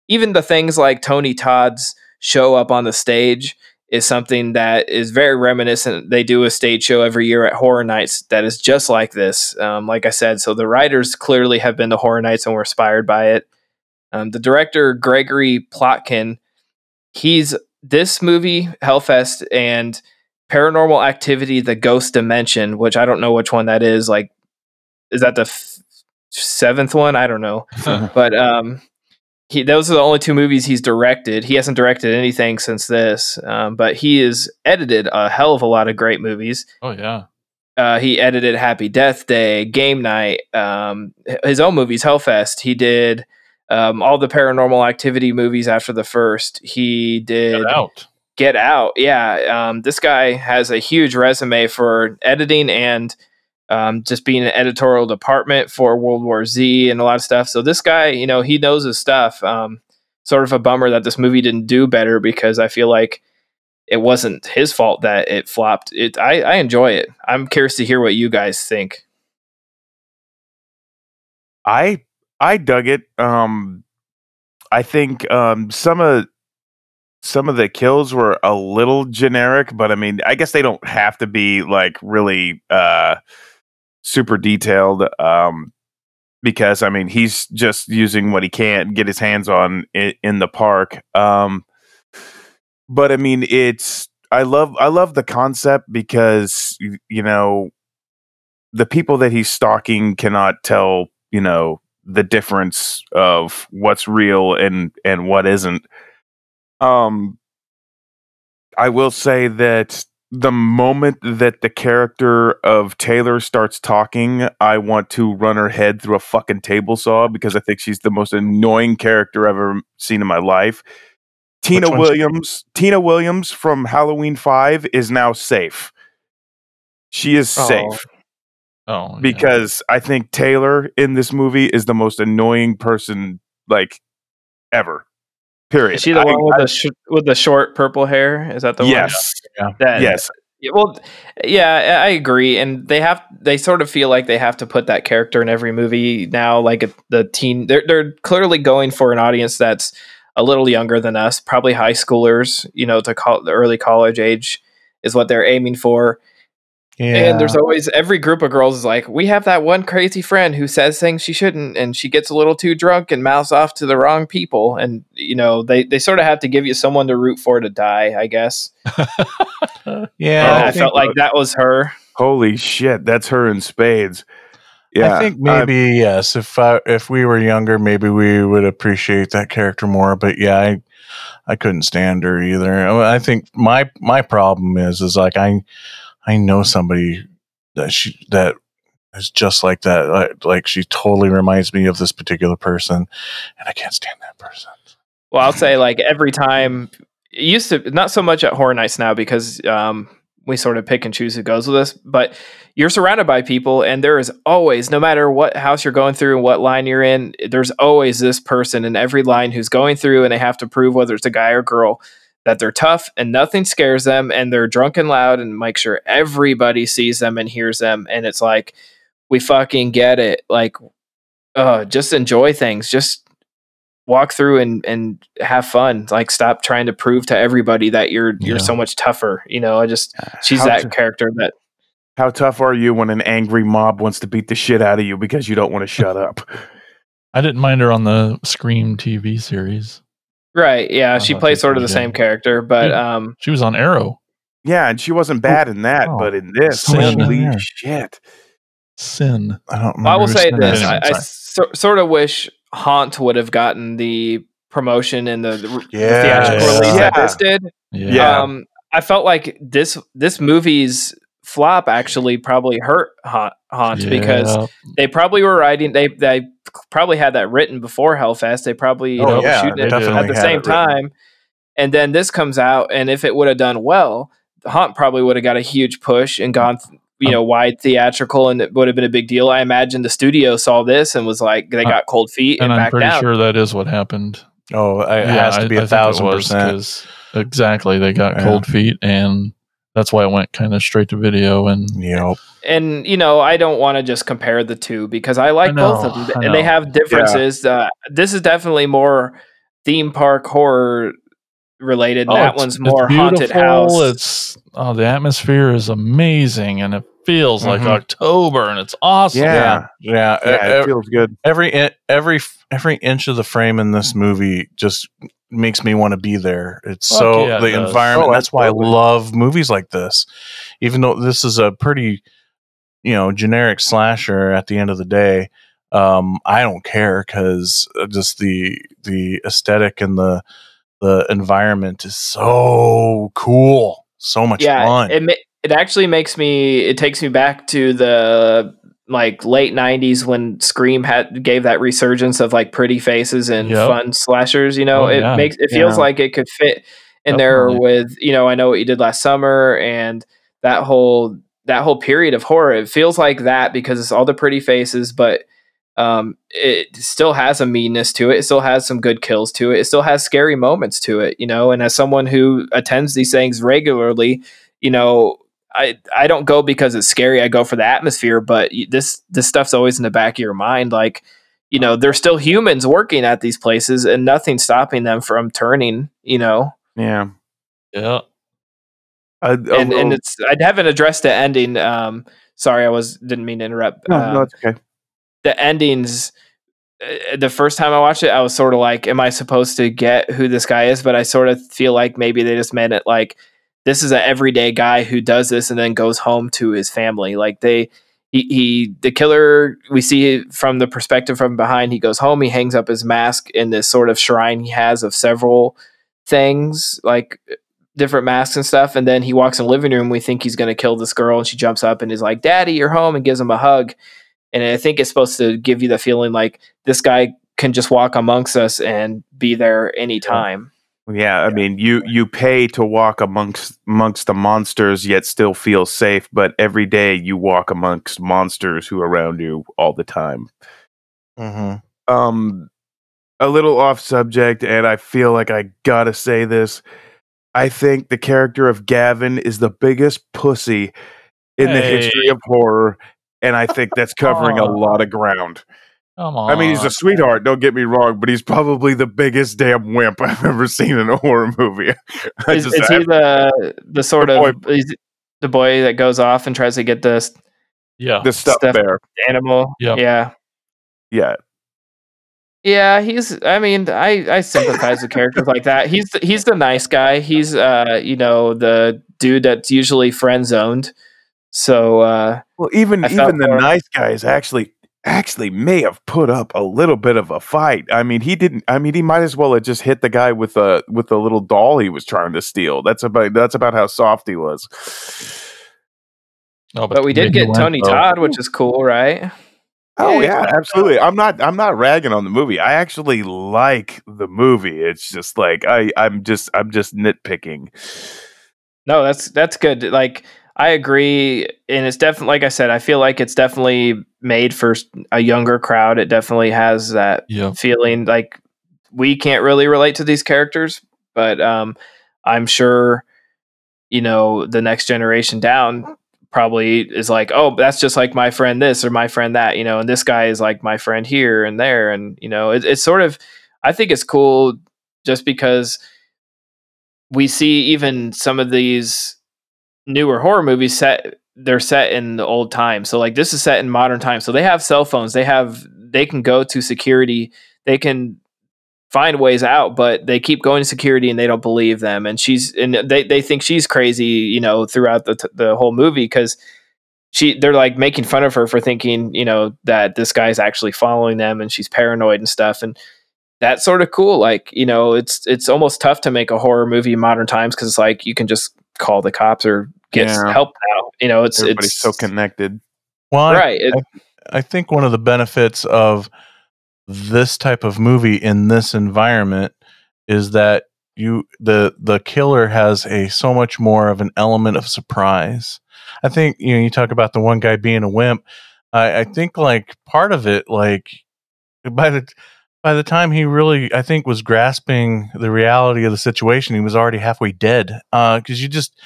even the things like Tony Todd's show up on the stage is something that is very reminiscent. They do a stage show every year at Horror Nights that is just like this. Um, like I said, so the writers clearly have been to Horror Nights and were inspired by it. Um, the director Gregory Plotkin, he's this movie Hellfest and Paranormal Activity: The Ghost Dimension, which I don't know which one that is. Like, is that the f- seventh one? I don't know, but um, he those are the only two movies he's directed. He hasn't directed anything since this, um, but he has edited a hell of a lot of great movies. Oh yeah. Uh, he edited Happy Death Day, Game Night, um, his own movies, Hellfest. He did um, all the paranormal activity movies after the first. He did Get out. Get Out. Yeah. Um, this guy has a huge resume for editing and um, just being an editorial department for World War Z and a lot of stuff. So this guy, you know, he knows his stuff. Um, sort of a bummer that this movie didn't do better because I feel like it wasn't his fault that it flopped. It I, I enjoy it. I'm curious to hear what you guys think. I I dug it. Um, I think um, some of some of the kills were a little generic, but I mean, I guess they don't have to be like really uh, super detailed. Um, because I mean, he's just using what he can't get his hands on in, in the park. Um, but I mean, it's I love I love the concept because you know the people that he's stalking cannot tell you know the difference of what's real and and what isn't um i will say that the moment that the character of taylor starts talking i want to run her head through a fucking table saw because i think she's the most annoying character i've ever seen in my life. Tina williams tina williams from halloween 5 is now safe. She is Oh. safe. Oh, because I think Taylor in this movie is the most annoying person like ever. Period. Is she the I- one with I- the sh- with the short purple hair? Is that the yes, one? That, yes. Yeah, well, yeah, I I agree, and they have they sort of feel like they have to put that character in every movie now. Like it- the teen, they're they're clearly going for an audience that's a little younger than us, probably high schoolers. You know, to call the early college age is what they're aiming for. And there's always every group of girls is like, we have that one crazy friend who says things she shouldn't, and she gets a little too drunk and mouths off to the wrong people. And you know, they they sort of have to give you someone to root for to die, I guess. Yeah, And I, I felt like that was her. Holy shit, that's her in spades. Yeah, I think uh, maybe yes. If I, if we were younger, maybe we would appreciate that character more. But yeah, I I couldn't stand her either. I I think my my problem is is like I I know somebody that she that is just like that. Like, like she totally reminds me of this particular person, and I can't stand that person. Well, I'll say like every time it used to not so much at horror nights now because um, we sort of pick and choose who goes with us, but you're surrounded by people and there is always, no matter what house you're going through and what line you're in, there's always this person in every line who's going through and they have to prove whether it's a guy or girl that they're tough and nothing scares them and they're drunk and loud and make sure everybody sees them and hears them. And it's like, we fucking get it. Like, uh, just enjoy things. Just walk through and and have fun. Like stop trying to prove to everybody that you're you're so much tougher. You know, I just she's How that to- character that How tough are you when an angry mob wants to beat the shit out of you because you don't want to shut up? I didn't mind her on the Scream TV series. Right. Yeah, she thought plays sort of the same character, but Yeah. um, She was on Arrow. Yeah, and she wasn't bad in that, Oh, but in this, Sin. holy shit! Sin. I don't. I will say Anyway, this: I, I so, sort of wish Haunt would have gotten the promotion and the, the, the Yes. theatrical release that Yeah. this did. Yeah. Um, I felt like this this movie's flop actually probably hurt Haunt, Haunt because they probably were writing they they probably had that written before Hellfest. They probably you Oh, know yeah, shooting it at the same time, and then this comes out, and if it would have done well, the Haunt probably would have got a huge push and gone. You Um, know, wide theatrical, and it would have been a big deal. I imagine the studio saw this and was like, they Uh, got cold feet and, And I'm backed pretty down. sure that is what happened. Oh, I- it has to be a a thousand percent. Exactly. They got Yeah. cold feet, and that's why I went kind of straight to video. And Yep. and you know i don't want to just compare the two because i like both of them and they have differences uh, this is definitely more theme park horror related Oh, that it's- one's it's more haunted beautiful. house It's oh, the atmosphere is amazing, and it feels like Mhm. October, and it's awesome. Yeah, Yeah, yeah, e- it feels good. every every every inch of the frame in this movie just makes me want to be there. It's Fuck so yeah, it the does. environment. Oh, that's why I love movies like this, even though this is a pretty you know generic slasher. At the end of the day, um, I don't care because just the the aesthetic and the the environment is so cool, so much yeah fun. it it actually makes me it takes me back to the like late '90s when Scream had gave that resurgence of like pretty faces and Yep. fun slashers. You know, Oh, it yeah. makes it feels Yeah. like it could fit in there with you know I know what you did last summer and that whole that whole period of horror. It feels like that because it's all the pretty faces, but um, it still has a meanness to it. It still has some good kills to it. It still has scary moments to it, you know. And as someone who attends these things regularly, you know, I I don't go because it's scary. I go for the atmosphere. But this this stuff's always in the back of your mind, like. You know, they're still humans working at these places, and nothing's stopping them from turning. You know, Yeah. Yeah. A, a and and it's I haven't addressed the ending. Um, sorry, I was didn't mean to interrupt. no, Um, no, it's okay. the endings uh, the first time I watched it, I was sort of like, am I supposed to get who this guy is? But I sort of feel like maybe they just meant it like this is an everyday guy who does this and then goes home to his family. Like they, he, he, the killer, we see from the perspective from behind. He goes home, he hangs up his mask in this sort of shrine he has of several things, like different masks and stuff. And then he walks in the living room. We think he's going to kill this girl, and she jumps up and is like, "Daddy, you're home," and gives him a hug. And I think it's supposed to give you the feeling like this guy can just walk amongst us and be there anytime. Yeah, I mean, you you pay to walk amongst amongst the monsters, yet still feel safe. But every day you walk amongst monsters who are around you all the time. Mm-hmm. Um, a little off subject, and I feel like I gotta say this. I think the character of Gavin is the biggest pussy in the history of horror, and I think that's covering a lot of ground. Come on. I mean, he's a sweetheart. Don't get me wrong, but he's probably the biggest damn wimp I've ever seen in a horror movie. Is, just- is he the the sort The of is the boy that goes off and tries to get the yeah. the stuff stuff- there. animal? Yep. Yeah. Yeah, Yeah, he's. I mean, I I sympathize with characters like that. He's the, he's the nice guy. He's uh you know the dude that's usually friend zoned. So uh Well, even even the for him. nice guys actually actually may have put up a little bit of a fight. I mean, he didn't. I mean, he might as well have just hit the guy with a with a little doll he was trying to steal. That's about that's about how soft he was. No, but we did get went, Tony though. Todd, which is cool, right? Oh Yeah. yeah, absolutely. I'm not I'm not ragging on the movie. I actually like the movie. It's just like I I'm just I'm just nitpicking. No, that's that's good. Like I agree, and it's definitely like I said. I feel like it's definitely made for a younger crowd. It definitely has that Yep. feeling. Like we can't really relate to these characters, but um, I'm sure you know the next generation down probably is like, oh, that's just like my friend this or my friend that, you know, and this guy is like my friend here and there, and you know, it, it's sort of. I think it's cool just because we see even some of these newer horror movies set they're set in the old time. so like this is set in modern times. So they have cell phones. They have they can go to security. They can find ways out but they keep going to security and they don't believe them. And she's and they, they think she's crazy you know throughout the, the whole movie because she they're like making fun of her for thinking you know that this guy's actually following them and she's paranoid and stuff. And that's sort of cool. Like, you know, it's it's almost tough to make a horror movie in modern times because it's like you can just call the cops or get Yeah. help now. You know, it's Everybody's it's so connected. Well, I- right. It- I, I think one of the benefits of this type of movie in this environment is that you the the killer has a so much more of an element of surprise. I think you know you talk about the one guy being a wimp. I, I think like part of it like by the by the time he really I think was grasping the reality of the situation, he was already halfway dead. Because you just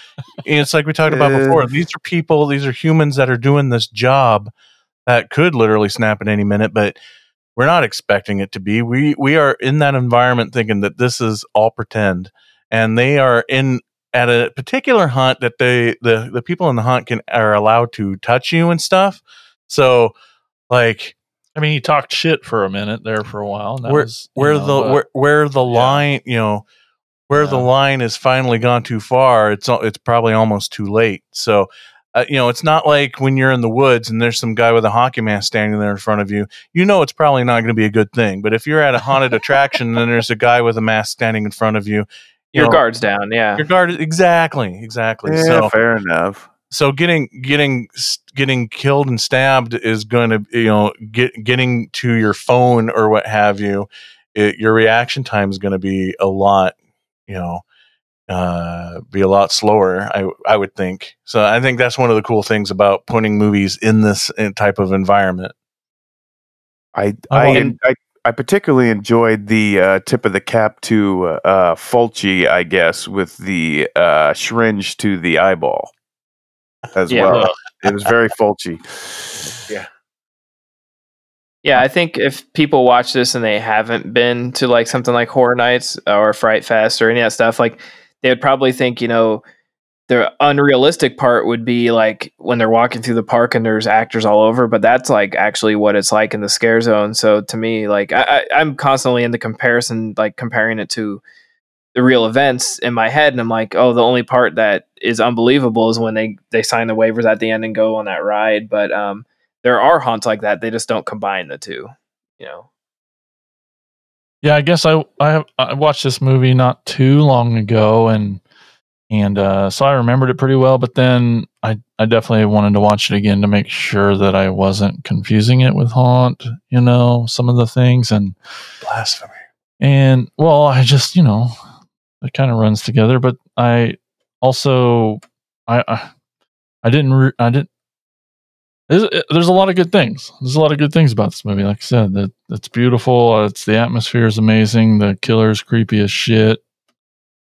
it's like we talked about Uh. before. These are people, these are humans that are doing this job that could literally snap at any minute, but we're not expecting it to be. We we are in that environment thinking that this is all pretend, and they are in at a particular hunt that they the the people in the hunt can are allowed to touch you and stuff. So like I mean, he talked shit for a minute there for a while. and that where was, where know, the but- where, where the line you know where the line has finally gone too far it's it's probably almost too late so uh, you know it's not like when you're in the woods and there's some guy with a hockey mask standing there in front of you you know it's probably not going to be a good thing but if you're at a haunted attraction and there's a guy with a mask standing in front of you you your know, guard's down. Yeah. your guard exactly exactly Yeah, so fair enough. So getting getting getting killed and stabbed is going to you know get getting to your phone or what have you it, your reaction time is going to be a lot you know uh be a lot slower i i would think. So i think that's one of the cool things about putting movies in this uh, type of environment. I I I, wanted- I I particularly enjoyed the uh, tip of the cap to uh, Fulci, I guess, with the uh, syringe to the eyeball as Yeah. well. It was very Fulci. Yeah. Yeah, I think if people watch this and they haven't been to like something like Horror Nights or Fright Fest or any of that stuff, like they would probably think, you know, the unrealistic part would be like when they're walking through the park and there's actors all over, but that's like actually what it's like in the scare zone. So to me, like I, I, I'm constantly in the comparison, like comparing it to the real events in my head, and I'm like, oh, the only part that is unbelievable is when they they sign the waivers at the end and go on that ride. But um, there are haunts like that; they just don't combine the two. You know. Yeah, I guess I I I watched this movie not too long ago, and and uh, so I remembered it pretty well. But then I I definitely wanted to watch it again to make sure that I wasn't confusing it with Haunt. You know, some of the things and blasphemy. And well, I just you know it kind of runs together. But I also I I, I didn't re- I didn't. There's, there's a lot of good things. There's a lot of good things about this movie. Like I said, that it's beautiful. Uh, it's the atmosphere is amazing. The killer's creepy as shit.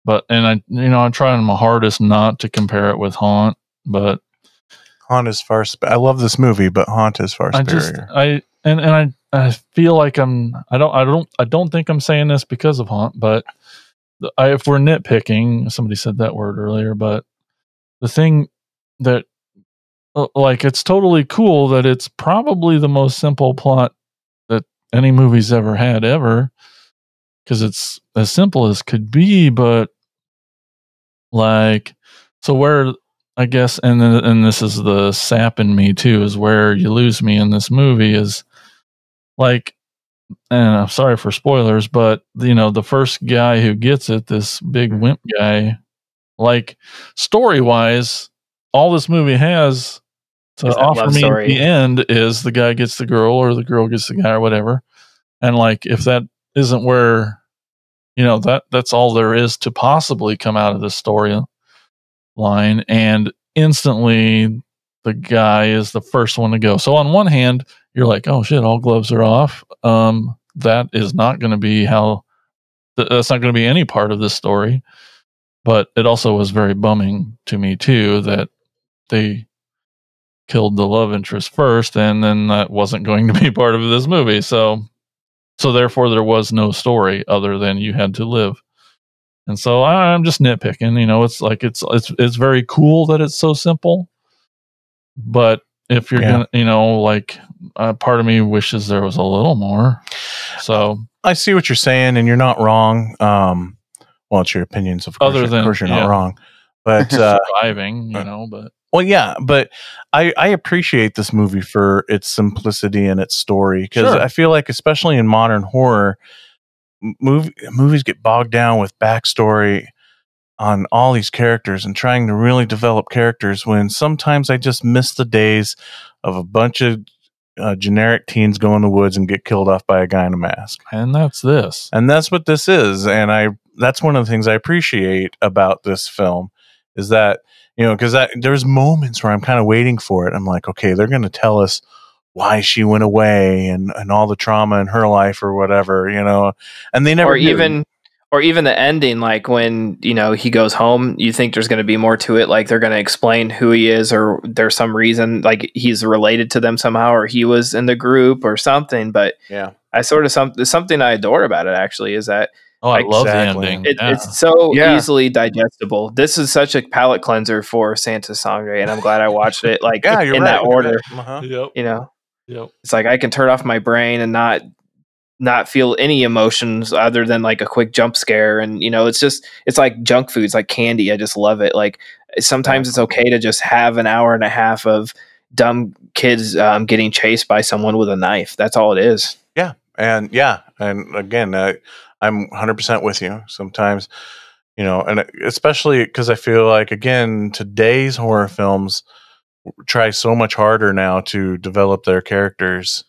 But and I, you know, I'm trying my hardest not to compare it with Haunt. But haunt is far sp- i love this movie but haunt is far I superior just I and and I I feel like I'm I don't I don't I don't think I'm saying this because of Haunt, but I, if we're nitpicking, somebody said that word earlier, but the thing that uh, like it's totally cool that it's probably the most simple plot that any movie's ever had ever because it's as simple as could be, but like so where I guess and then and this is the sap in me too is where you lose me in this movie is like and I'm sorry for spoilers, but you know, the first guy who gets it, this big wimp guy, like story wise, all this movie has to offer me story. at the end is the guy gets the girl or the girl gets the guy or whatever. And like if that isn't where you know that that's all there is to possibly come out of this story line and instantly the guy is the first one to go. So on one hand, you're like, "Oh shit, all gloves are off." Um that is not going to be how th- that's not going to be any part of this story. But it also was very bumming to me too that they killed the love interest first and then that wasn't going to be part of this movie. So so therefore there was no story other than you had to live. And so I- I'm just nitpicking, you know, it's like it's it's it's very cool that it's so simple. But if you're Yeah. gonna, you know, like uh, part of me wishes there was a little more. So I see what you're saying, and you're not wrong. Um, well, it's your opinions, of course. Other of course, you're yeah. not wrong. But uh, surviving, you know, but well, yeah, but I I appreciate this movie for its simplicity and its story because Sure. I feel like, especially in modern horror, movie movies get bogged down with backstory on all these characters and trying to really develop characters when sometimes I just miss the days of a bunch of uh, generic teens go in the woods and get killed off by a guy in a mask. and that's this. And that's what this is. And I that's one of the things I appreciate about this film is that, you know, because there's moments where I'm kind of waiting for it. I'm like, okay, they're gonna tell us why she went away and, and all the trauma in her life or whatever, you know. And they never or do. even or even the ending like when you know he goes home you think there's going to be more to it like they're going to explain who he is or there's some reason like he's related to them somehow or he was in the group or something but Yeah. i sort of some something i adore about it actually is that Oh, I love Exactly. the ending. it, yeah. it's so Yeah. easily digestible this is such a palate cleanser for santa sangre and i'm glad i watched it like yeah, you're in right. that order. Uh-huh. yep. you know Yep. it's like I can turn off my brain and not not feel any emotions other than like a quick jump scare. And you know it's just it's like junk food it's like candy. I just love it. Like sometimes it's okay to just have an hour and a half of dumb kids um, getting chased by someone with a knife. That's all it is. Yeah, and yeah, and again, uh, I'm 100 percent with you. Sometimes you know, and especially because I feel like again today's horror films try so much harder now to develop their characters.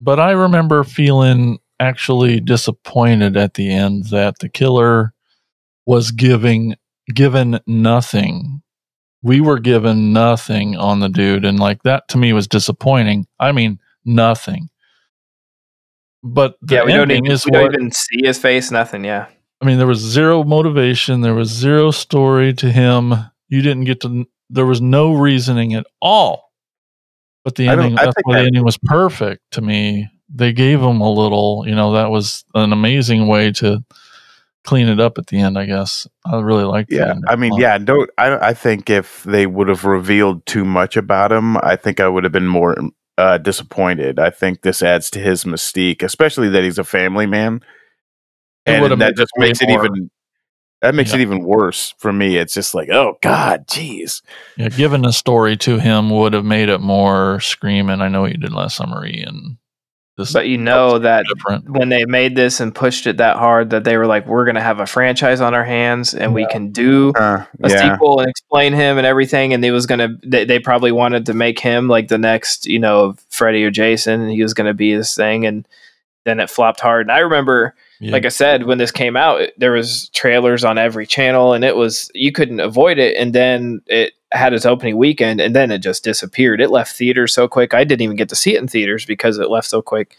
But I remember feeling actually disappointed at the end that the killer was giving given nothing. We were given nothing on the dude, and like that to me was disappointing. I mean, nothing. But the yeah, we don't, even, is we what don't even see his face. Nothing. Yeah. I mean, there was zero motivation. There was zero story to him. You didn't get to. There was no reasoning at all. But the ending, that's why the that- ending was perfect to me. They gave him a little, you know, that was an amazing way to clean it up at the end. I guess I really liked. Yeah, I mean, yeah, don't. I I think if they would have revealed too much about him, I think I would have been more uh, disappointed. I think this adds to his mystique, especially that he's a family man, and that just makes it more- even. That makes Yeah. it even worse for me. It's just like, oh God, jeez. Yeah, giving a story to him would have made it more screaming. I know what you did last summer, and this. But you know that different. when they made this and pushed it that hard, that they were like, "We're going to have a franchise on our hands, and we can do Uh, a yeah. sequel and explain him and everything." And they was going to, they, they probably wanted to make him like the next, you know, Freddy or Jason, and he was going to be this thing. And then it flopped hard. And I remember, Yeah. like I said, when this came out, it- there was trailers on every channel, and it was you couldn't avoid it. And then it had its opening weekend, and then it just disappeared. It left theaters so quick. I didn't even get to see it in theaters because it left so quick.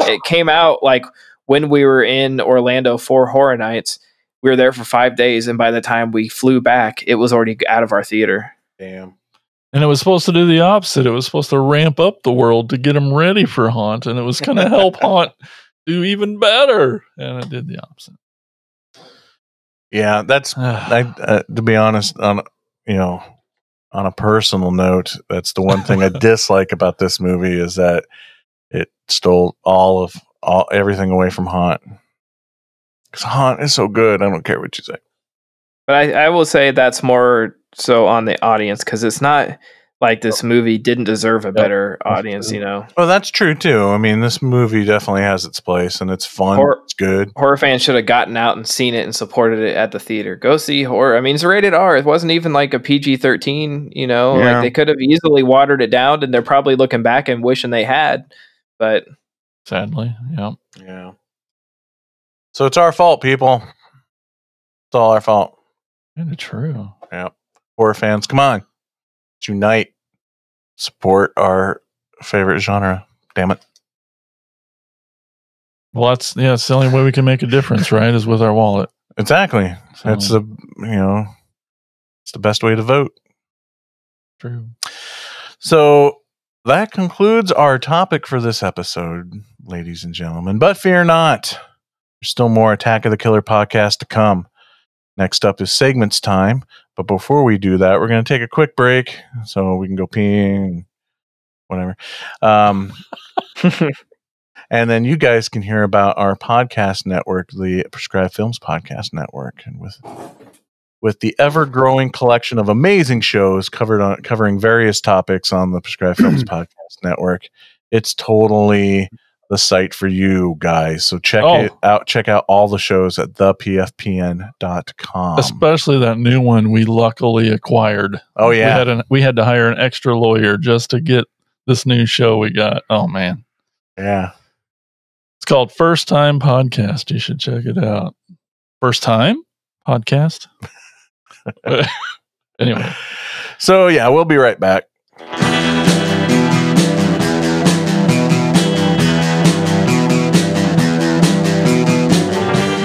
It came out like when we were in Orlando for Horror Nights. We were there for five days, and by the time we flew back, it was already out of our theater. Damn. And it was supposed to do the opposite. It was supposed to ramp up the world to get them ready for Haunt, and it was going to help Haunt do even better. And it did the opposite. Yeah, that's I uh, to be honest on you know on a personal note, that's the one thing I dislike about this movie is that it stole all of all everything away from Haunt. Cuz Haunt is so good, I don't care what you say. But I, I will say that's more so on the audience because it's not like this movie didn't deserve a better audience, you know. Well, that's true too. I mean, this movie definitely has its place and it's fun. Or- it's good. Horror fans should have gotten out and seen it and supported it at the theater. Go see horror. I mean, it's rated R. It wasn't even like a PG 13, you know, Yeah. like they could have easily watered it down and they're probably looking back and wishing they had. But Sadly, yeah. Yeah. So it's our fault, people. It's all our fault. Kind of true. Yeah. Horror fans, come on. Let's unite. Support our favorite genre. Damn it. Well, that's yeah. It's the only way we can make a difference, right? Is with our wallet. Exactly. It's the you know, it's the best way to vote. True. So that concludes our topic for this episode, ladies and gentlemen. But fear not, there's still more Attack of the Killer podcast to come. Next up is segments time. But before we do that, we're going to take a quick break so we can go peeing, whatever. Um, and then you guys can hear about our podcast network, the Prescribed Films Podcast Network, and with with the ever growing collection of amazing shows covered on covering various topics on the Prescribed Films Podcast Network. It's totally the site for you guys. So check Oh. it out. Check out all the shows at thepfpn.com. Especially that new one we luckily acquired. Oh, yeah. we had an, we had to hire an extra lawyer just to get this new show we got. Oh man, yeah, it's called First Time Podcast. You should check it out. First time podcast. anyway, So yeah, we'll be right back.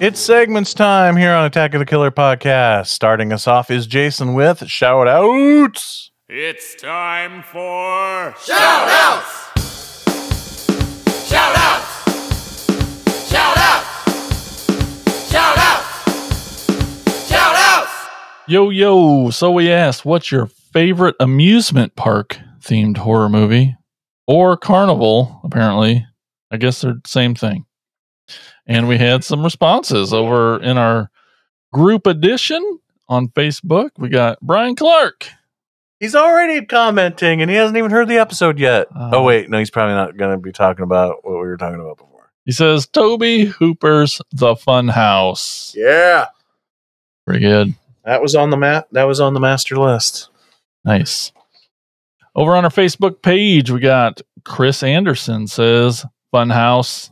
It's segments time here on Attack of the Killer podcast. Starting us off is Jason with shout outs. It's time for shout outs. Shout outs. Shout outs. Shout outs. Shout outs. Yo yo, so we asked what's your favorite amusement park themed horror movie or carnival apparently. I guess they're the same thing. And we had some responses over in our group edition on Facebook. We got Brian Clark. He's already commenting and he hasn't even heard the episode yet. Uh, oh, wait. No, he's probably not going to be talking about what we were talking about before. He says, Tobe Hooper's The Fun House. Yeah. Pretty good. That was on the mat. That was on the master list. Nice. Over on our Facebook page, we got Chris Anderson says, Fun House.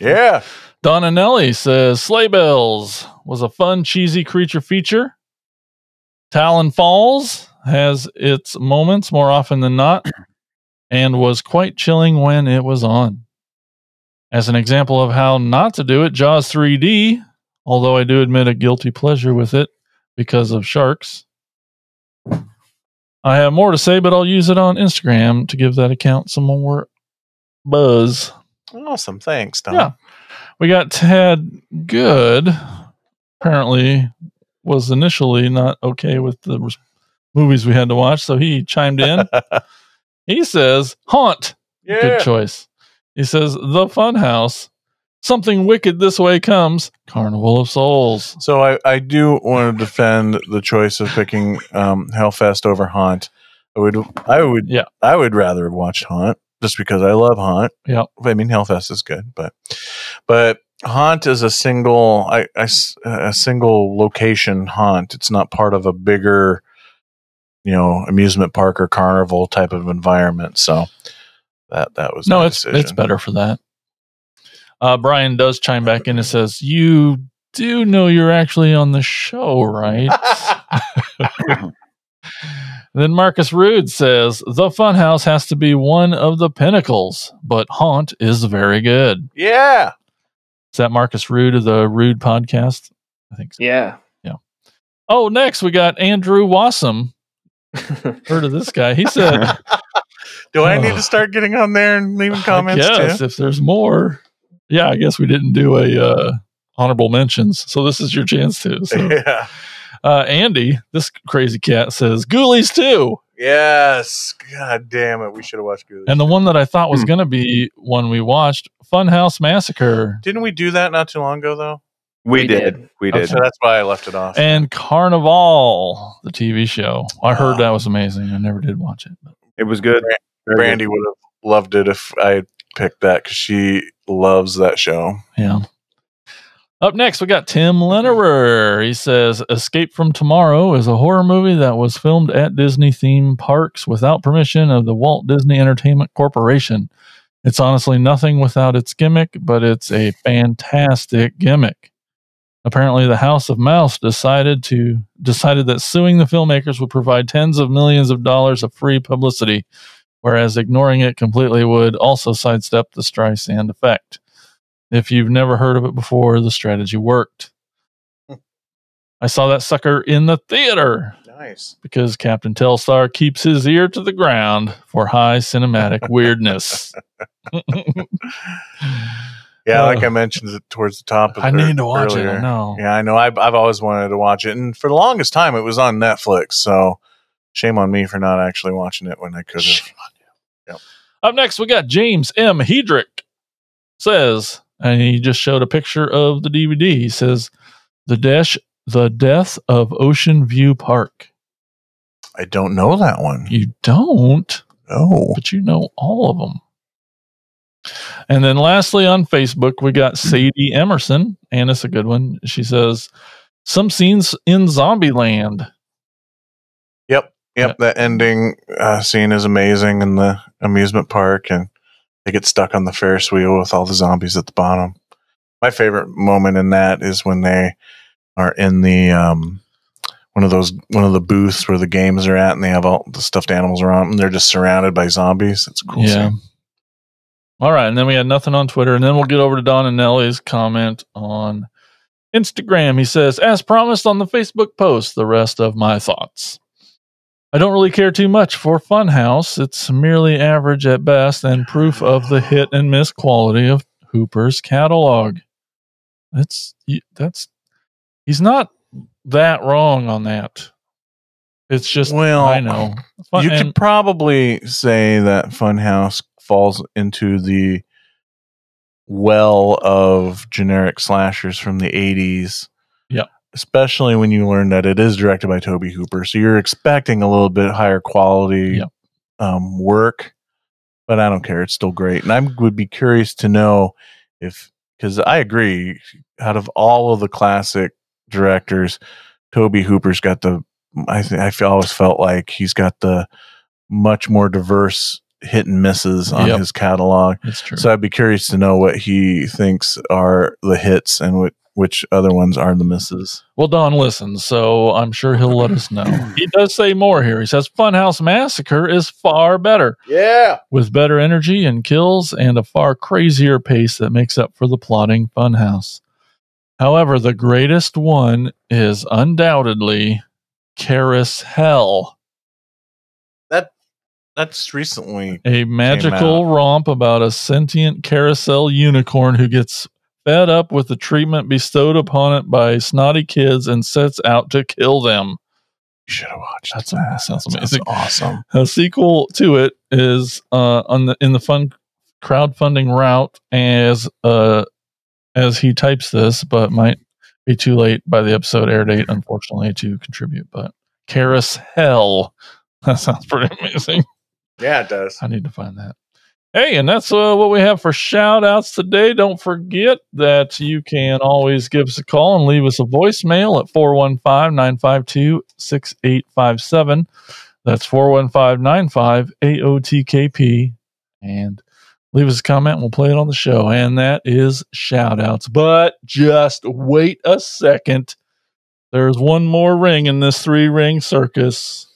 Yeah. Don Anelli says, Sleigh Bells was a fun, cheesy creature feature. Talon Falls has its moments more often than not and was quite chilling when it was on. As an example of how not to do it, Jaws 3D, although I do admit a guilty pleasure with it because of sharks. I have more to say, but I'll use it on Instagram to give that account some more buzz. Awesome. Thanks, Don. Yeah. We got Ted Good. Apparently, was initially not okay with the res- movies we had to watch, so he chimed in. he says, "Haunt." Yeah. Good choice. He says, "The Fun House." Something wicked this way comes. Carnival of Souls. So I, I do want to defend the choice of picking um, Hellfest over Haunt. I would I would yeah I would rather have watched Haunt just because I love Haunt. Yeah. I mean Hellfest is good, but but Haunt is a single I, I s- a single location haunt. It's not part of a bigger you know amusement park or carnival type of environment. So that that was no, it's decision. it's better for that. Uh, Brian does chime back in and says, "You do know you're actually on the show, right?" then Marcus Rude says, "The Funhouse has to be one of the pinnacles, but Haunt is very good." Yeah. Is that Marcus Rude of the Rude podcast? I think so. Yeah. Yeah. Oh, next we got Andrew Wassam. Heard of this guy? He said, Do I need to start getting on there and leaving comments yes, if there's more. Yeah, I guess we didn't do a uh, honorable mentions, so this is your chance to. So, Yeah. Uh, Andy, this crazy cat says Ghoulies II, Yes. God damn it. We should have watched Ghoulies. and the one that I thought was going to be one we watched, Funhouse Massacre, Didn't we do that not too long ago though? We, We did. did. We Okay, did. So that's why I left it off. and Carnival, the TV show. I heard that was amazing. I never did watch it. But It was good. Very Brandy would have loved it if I had picked that because she loves that show. Yeah. Up next, we got Tim Lennerer. He says Escape from Tomorrow is a horror movie that was filmed at Disney theme parks without permission of the Walt Disney Entertainment Corporation. It's honestly nothing without its gimmick, but it's a fantastic gimmick. Apparently, the House of Mouse decided to decided that suing the filmmakers would provide tens of millions of dollars of free publicity, whereas ignoring it completely would also sidestep the Streisand effect. If you've never heard of it before, the strategy worked. I saw that sucker in the theater Nice. because Captain Telstar keeps his ear to the ground for high cinematic weirdness. Yeah, like Uh, I mentioned it towards the top. Of I need to watch it, I know. Yeah, I know. I've, I've always wanted to watch it, and for the longest time, it was on Netflix. So shame on me for not actually watching it when I could have. Up next, we got James M. Hedrick says, and he just showed a picture of the DVD. He says, "The dash, the death of Ocean View Park." I don't know that one. You don't, No. but you know all of them. And then lastly, on Facebook, we got Sadie Emerson, and it's a good one. She says, "Some scenes in Zombieland." Yep. Yep. That ending uh, scene is amazing in the amusement park, and they get stuck on the Ferris wheel with all the zombies at the bottom. My favorite moment in that is when they are in the um, one of those one of the booths where the games are at, and they have all the stuffed animals around, them, and they're just surrounded by zombies. It's a cool. Yeah. scene. All right, and then we had nothing on Twitter, and then we'll get over to Don Anelli's comment on Instagram. He says, as promised on the Facebook post, the rest of my thoughts. I don't really care too much for Funhouse. It's merely average at best and proof of the hit and miss quality of Hooper's catalog. That's that's he's not that wrong on that. It's just Well, I know. Fun- you and- could probably say that Funhouse falls into the well of generic slashers from the 80s. Especially when you learn that it is directed by Tobe Hooper. So you're expecting a little bit higher quality Yep. um, work, but I don't care. It's still great. And I would be curious to know if, because I agree, out of all of the classic directors, Tobe Hooper's got the, I think I always felt like he's got the much more diverse hit and misses on Yep. his catalog. That's true. So I'd be curious to know what he thinks are the hits and what which other ones are the misses. Well, Don listens, so I'm sure he'll let us know. He does say more here. He says Funhouse Massacre is far better. Yeah. With better energy and kills and a far crazier pace that makes up for the plotting Funhouse. However, the greatest one is undoubtedly Karis Hell, That that's recently a magical romp about a sentient carousel unicorn who gets fed up with the treatment bestowed upon it by snotty kids and sets out to kill them. You should have watched That's that. that sounds That amazing. awesome. A sequel to it is uh, on the in the fun crowdfunding route as uh as he types this, but might be too late by the episode air date, unfortunately, to contribute. But Karis Hell, that sounds pretty amazing. Yeah, it does. I need to find that. Hey, and that's uh, what we have for shout outs today. Don't forget that you can always give us a call and leave us a voicemail at 415 952 6857. That's 415 95 AOTKP. And leave us a comment and we'll play it on the show. And that is shout outs. But just wait a second. There's one more ring in this three ring circus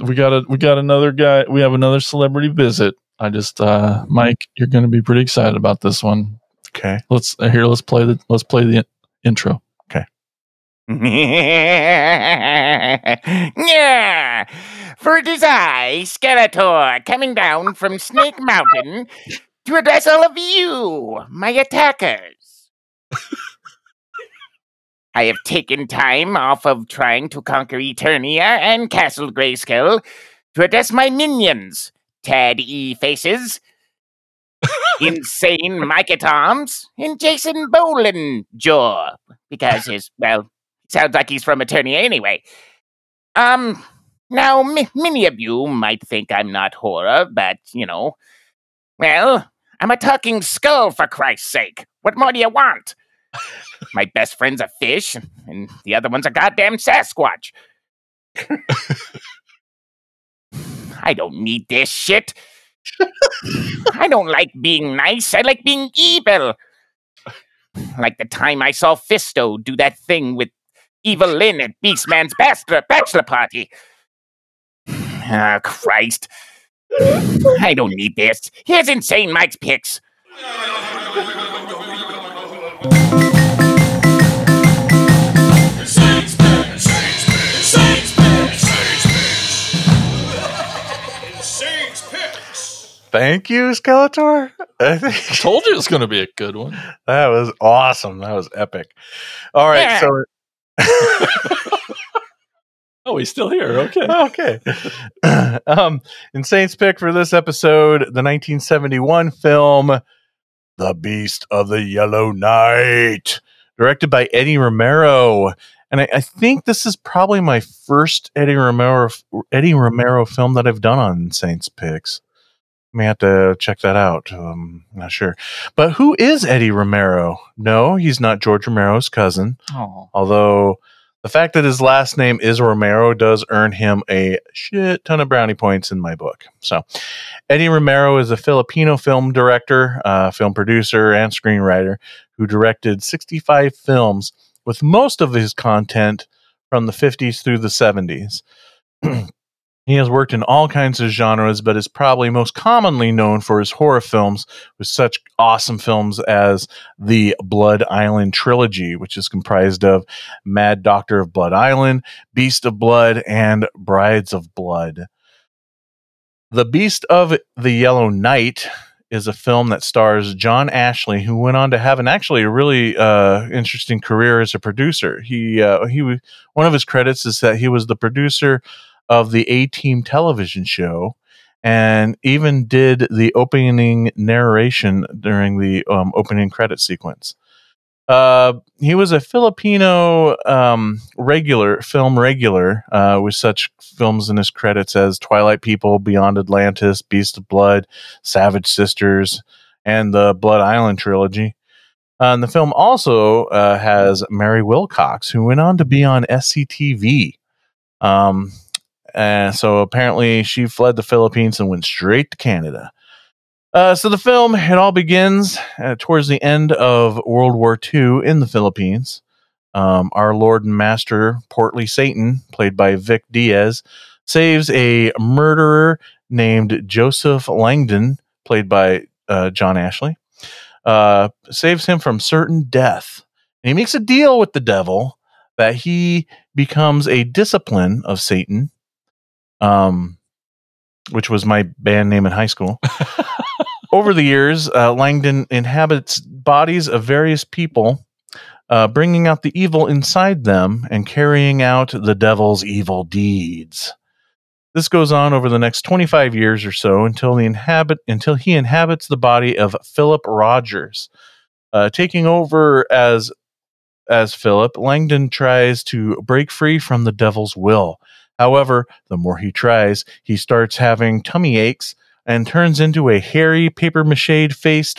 we got a we got another guy we have another celebrity visit i just uh mike you're going to be pretty excited about this one Okay. let's uh, here let's play the let's play the in- intro yeah. For it is I, Skeletor, coming down from Snake Mountain to address all of you, my attackers. I have taken time off of trying to conquer Eternia and Castle Grayskull to address my minions, Tad E. Faces, Insane Micah Toms, and Jason Bolin Jaw, because his, well, sounds like he's from Eternia anyway. Um, now, m- many of you might think I'm not horror, but, you know, well, I'm a talking skull, for Christ's sake. What more do you want? My best friend's a fish, and the other one's a goddamn Sasquatch. I don't need this shit. I don't like being nice. I like being evil. Like the time I saw Fisto do that thing with Evil-Lyn at Beastman's bachelor, bachelor party. Ah, Christ. I don't need this. Here's Insane Mike's picks. Thank you, Skeletor. I think I told you it's going to be a good one that was awesome. That was epic. All right, Yeah. so oh he's still here okay okay. um, Insane's pick for this episode: the 1971 film "The Beast of the Yellow Night," directed by Eddie Romero. And I, I think this is probably my first Eddie Romero Eddie Romero film that I've done on Saints picks. May have to check that out. Um, not sure, but who is Eddie Romero? No, he's not George Romero's cousin. oh Although the fact that his last name is Romero does earn him a shit ton of brownie points in my book. So, Eddie Romero is a Filipino film director, uh, film producer, and screenwriter who directed 65 films, with most of his content from the 50s through the 70s. He has worked in all kinds of genres, but is probably most commonly known for his horror films with such awesome films as the Blood Island trilogy, which is comprised of Mad Doctor of Blood Island, Beast of Blood, and Brides of Blood. The Beast of the Yellow Night is a film that stars John Ashley, who went on to have an actually a really uh, interesting career as a producer. He uh, he one of his credits is that he was the producer of the A Team television show, and even did the opening narration during the um, opening credit sequence. Uh, he was a Filipino um, regular film regular uh, with such films in his credits as Twilight People, Beyond Atlantis, Beast of Blood, Savage Sisters, and the Blood Island trilogy. Uh, and the film also uh, has Mary Wilcox, who went on to be on SCTV. Um, and so apparently she fled the Philippines and went straight to Canada. Uh, so the film it all begins uh, towards the end of World War II in the Philippines. Um, our Lord and Master Portly Satan, played by Vic Diaz, saves a murderer named Joseph Langdon, played by uh, John Ashley. Uh, saves him from certain death. And he makes a deal with the devil that he becomes a discipline of Satan, um, which was my band name in high school. Over the years, uh, Langdon inhabits bodies of various people, uh, bringing out the evil inside them and carrying out the devil's evil deeds. This goes on over the next 25 years or so until the inhabit until he inhabits the body of Philip Rogers, uh, taking over as as Philip. Langdon tries to break free from the devil's will. However, the more he tries, he starts having tummy aches and turns into a hairy, paper mache faced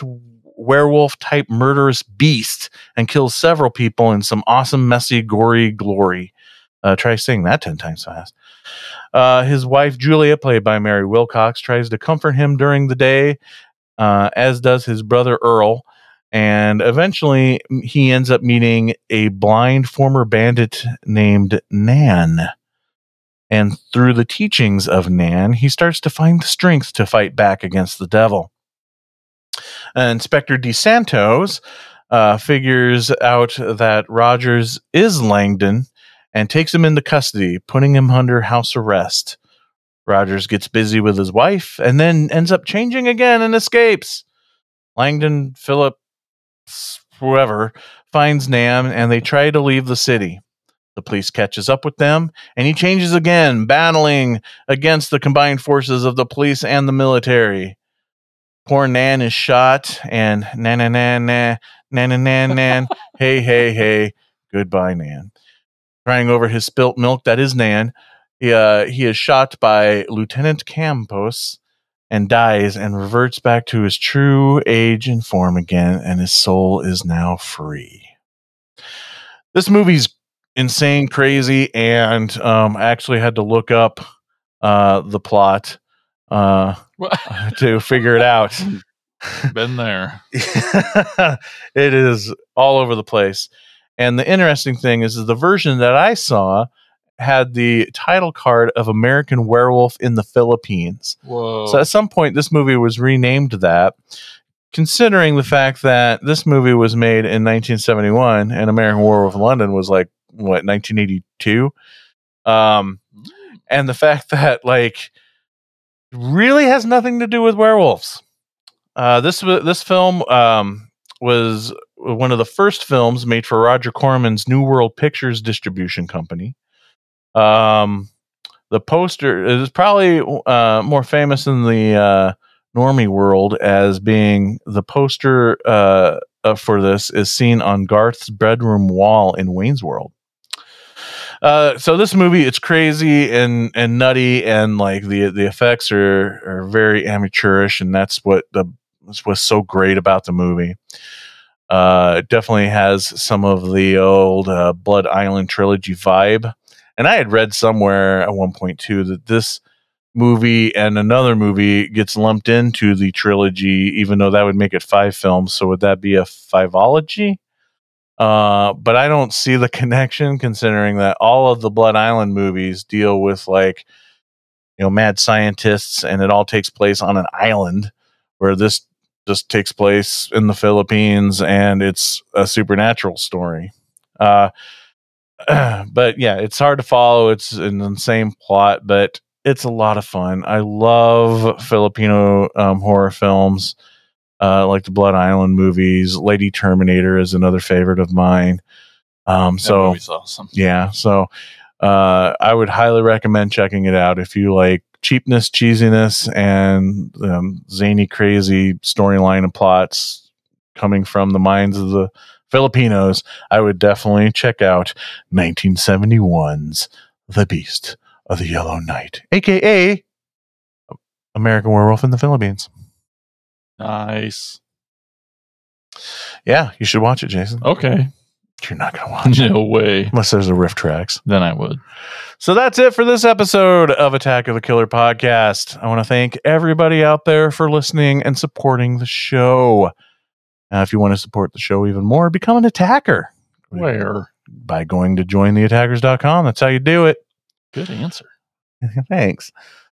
werewolf type murderous beast and kills several people in some awesome, messy, gory glory. Uh, try saying that 10 times fast. Uh, his wife, Julia, played by Mary Wilcox, tries to comfort him during the day, uh, as does his brother Earl. And eventually, he ends up meeting a blind former bandit named Nan. And through the teachings of Nan, he starts to find the strength to fight back against the devil. Uh, Inspector DeSantos uh, figures out that Rogers is Langdon and takes him into custody, putting him under house arrest. Rogers gets busy with his wife and then ends up changing again and escapes. Langdon, Philip, whoever, finds Nan and they try to leave the city. The police catches up with them, and he changes again, battling against the combined forces of the police and the military. Poor Nan is shot, and na na na na na na na nan. hey hey hey, goodbye Nan. Crying over his spilt milk, that is Nan. He, uh, he is shot by Lieutenant Campos and dies and reverts back to his true age and form again, and his soul is now free. This movie's insane, crazy, and um, I actually had to look up uh, the plot uh, to figure it out. Been there. it is all over the place. And the interesting thing is, is the version that I saw had the title card of American Werewolf in the Philippines. Whoa. So at some point, this movie was renamed that. Considering the fact that this movie was made in 1971 and American Werewolf in London was like what 1982, um, and the fact that like really has nothing to do with werewolves. Uh, this this film um, was one of the first films made for Roger Corman's New World Pictures distribution company. Um, the poster is probably uh, more famous in the uh, normie world as being the poster uh, for this is seen on Garth's bedroom wall in Wayne's World. Uh, so this movie, it's crazy and and nutty, and like the the effects are are very amateurish, and that's what the that's what's so great about the movie. Uh, it definitely has some of the old uh, Blood Island trilogy vibe, and I had read somewhere at one point too that this movie and another movie gets lumped into the trilogy, even though that would make it five films. So would that be a fiveology? Uh, but I don't see the connection considering that all of the Blood Island movies deal with like, you know, mad scientists and it all takes place on an island where this just takes place in the Philippines and it's a supernatural story. Uh, but yeah, it's hard to follow. It's an insane plot, but it's a lot of fun. I love Filipino um, horror films. Uh, like the Blood Island movies. Lady Terminator is another favorite of mine. Um, so awesome. yeah, so uh, I would highly recommend checking it out if you like cheapness, cheesiness, and um, zany, crazy storyline and plots coming from the minds of the Filipinos. I would definitely check out 1971's The Beast of the Yellow Night, aka American Werewolf in the Philippines. Nice. Yeah, you should watch it, Jason. Okay. You're not going to watch it. No way. Unless there's a RiffTrax. Then I would. So that's it for this episode of Attack of the Killer podcast. I want to thank everybody out there for listening and supporting the show. If you want to support the show even more, become an attacker Where? by going to jointheattackers.com. That's how you do it. Good answer. Thanks.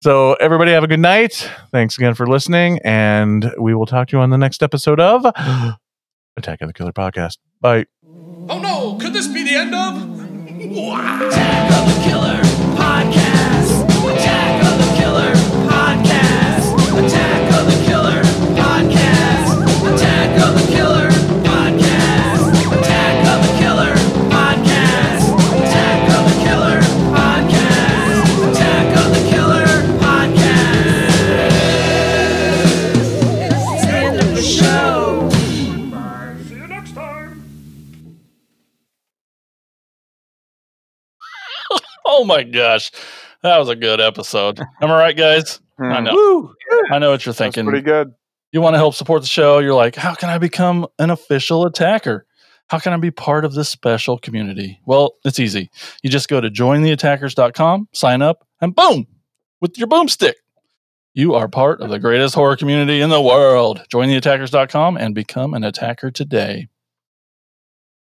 So, everybody have a good night. Thanks again for listening, and we will talk to you on the next episode of Attack of the Killer podcast. Bye. Oh no, could this be the end of? Attack of the Killer Podcast. Oh my gosh. That was a good episode. Am I right, guys? Hmm. I know. I know what you're thinking. pretty good. You want to help support the show. You're like, how can I become an official attacker? How can I be part of this special community? Well, it's easy. You just go to jointheattackers.com, sign up, and boom, with your boomstick, you are part of the greatest horror community in the world. Jointheattackers.com and become an attacker today.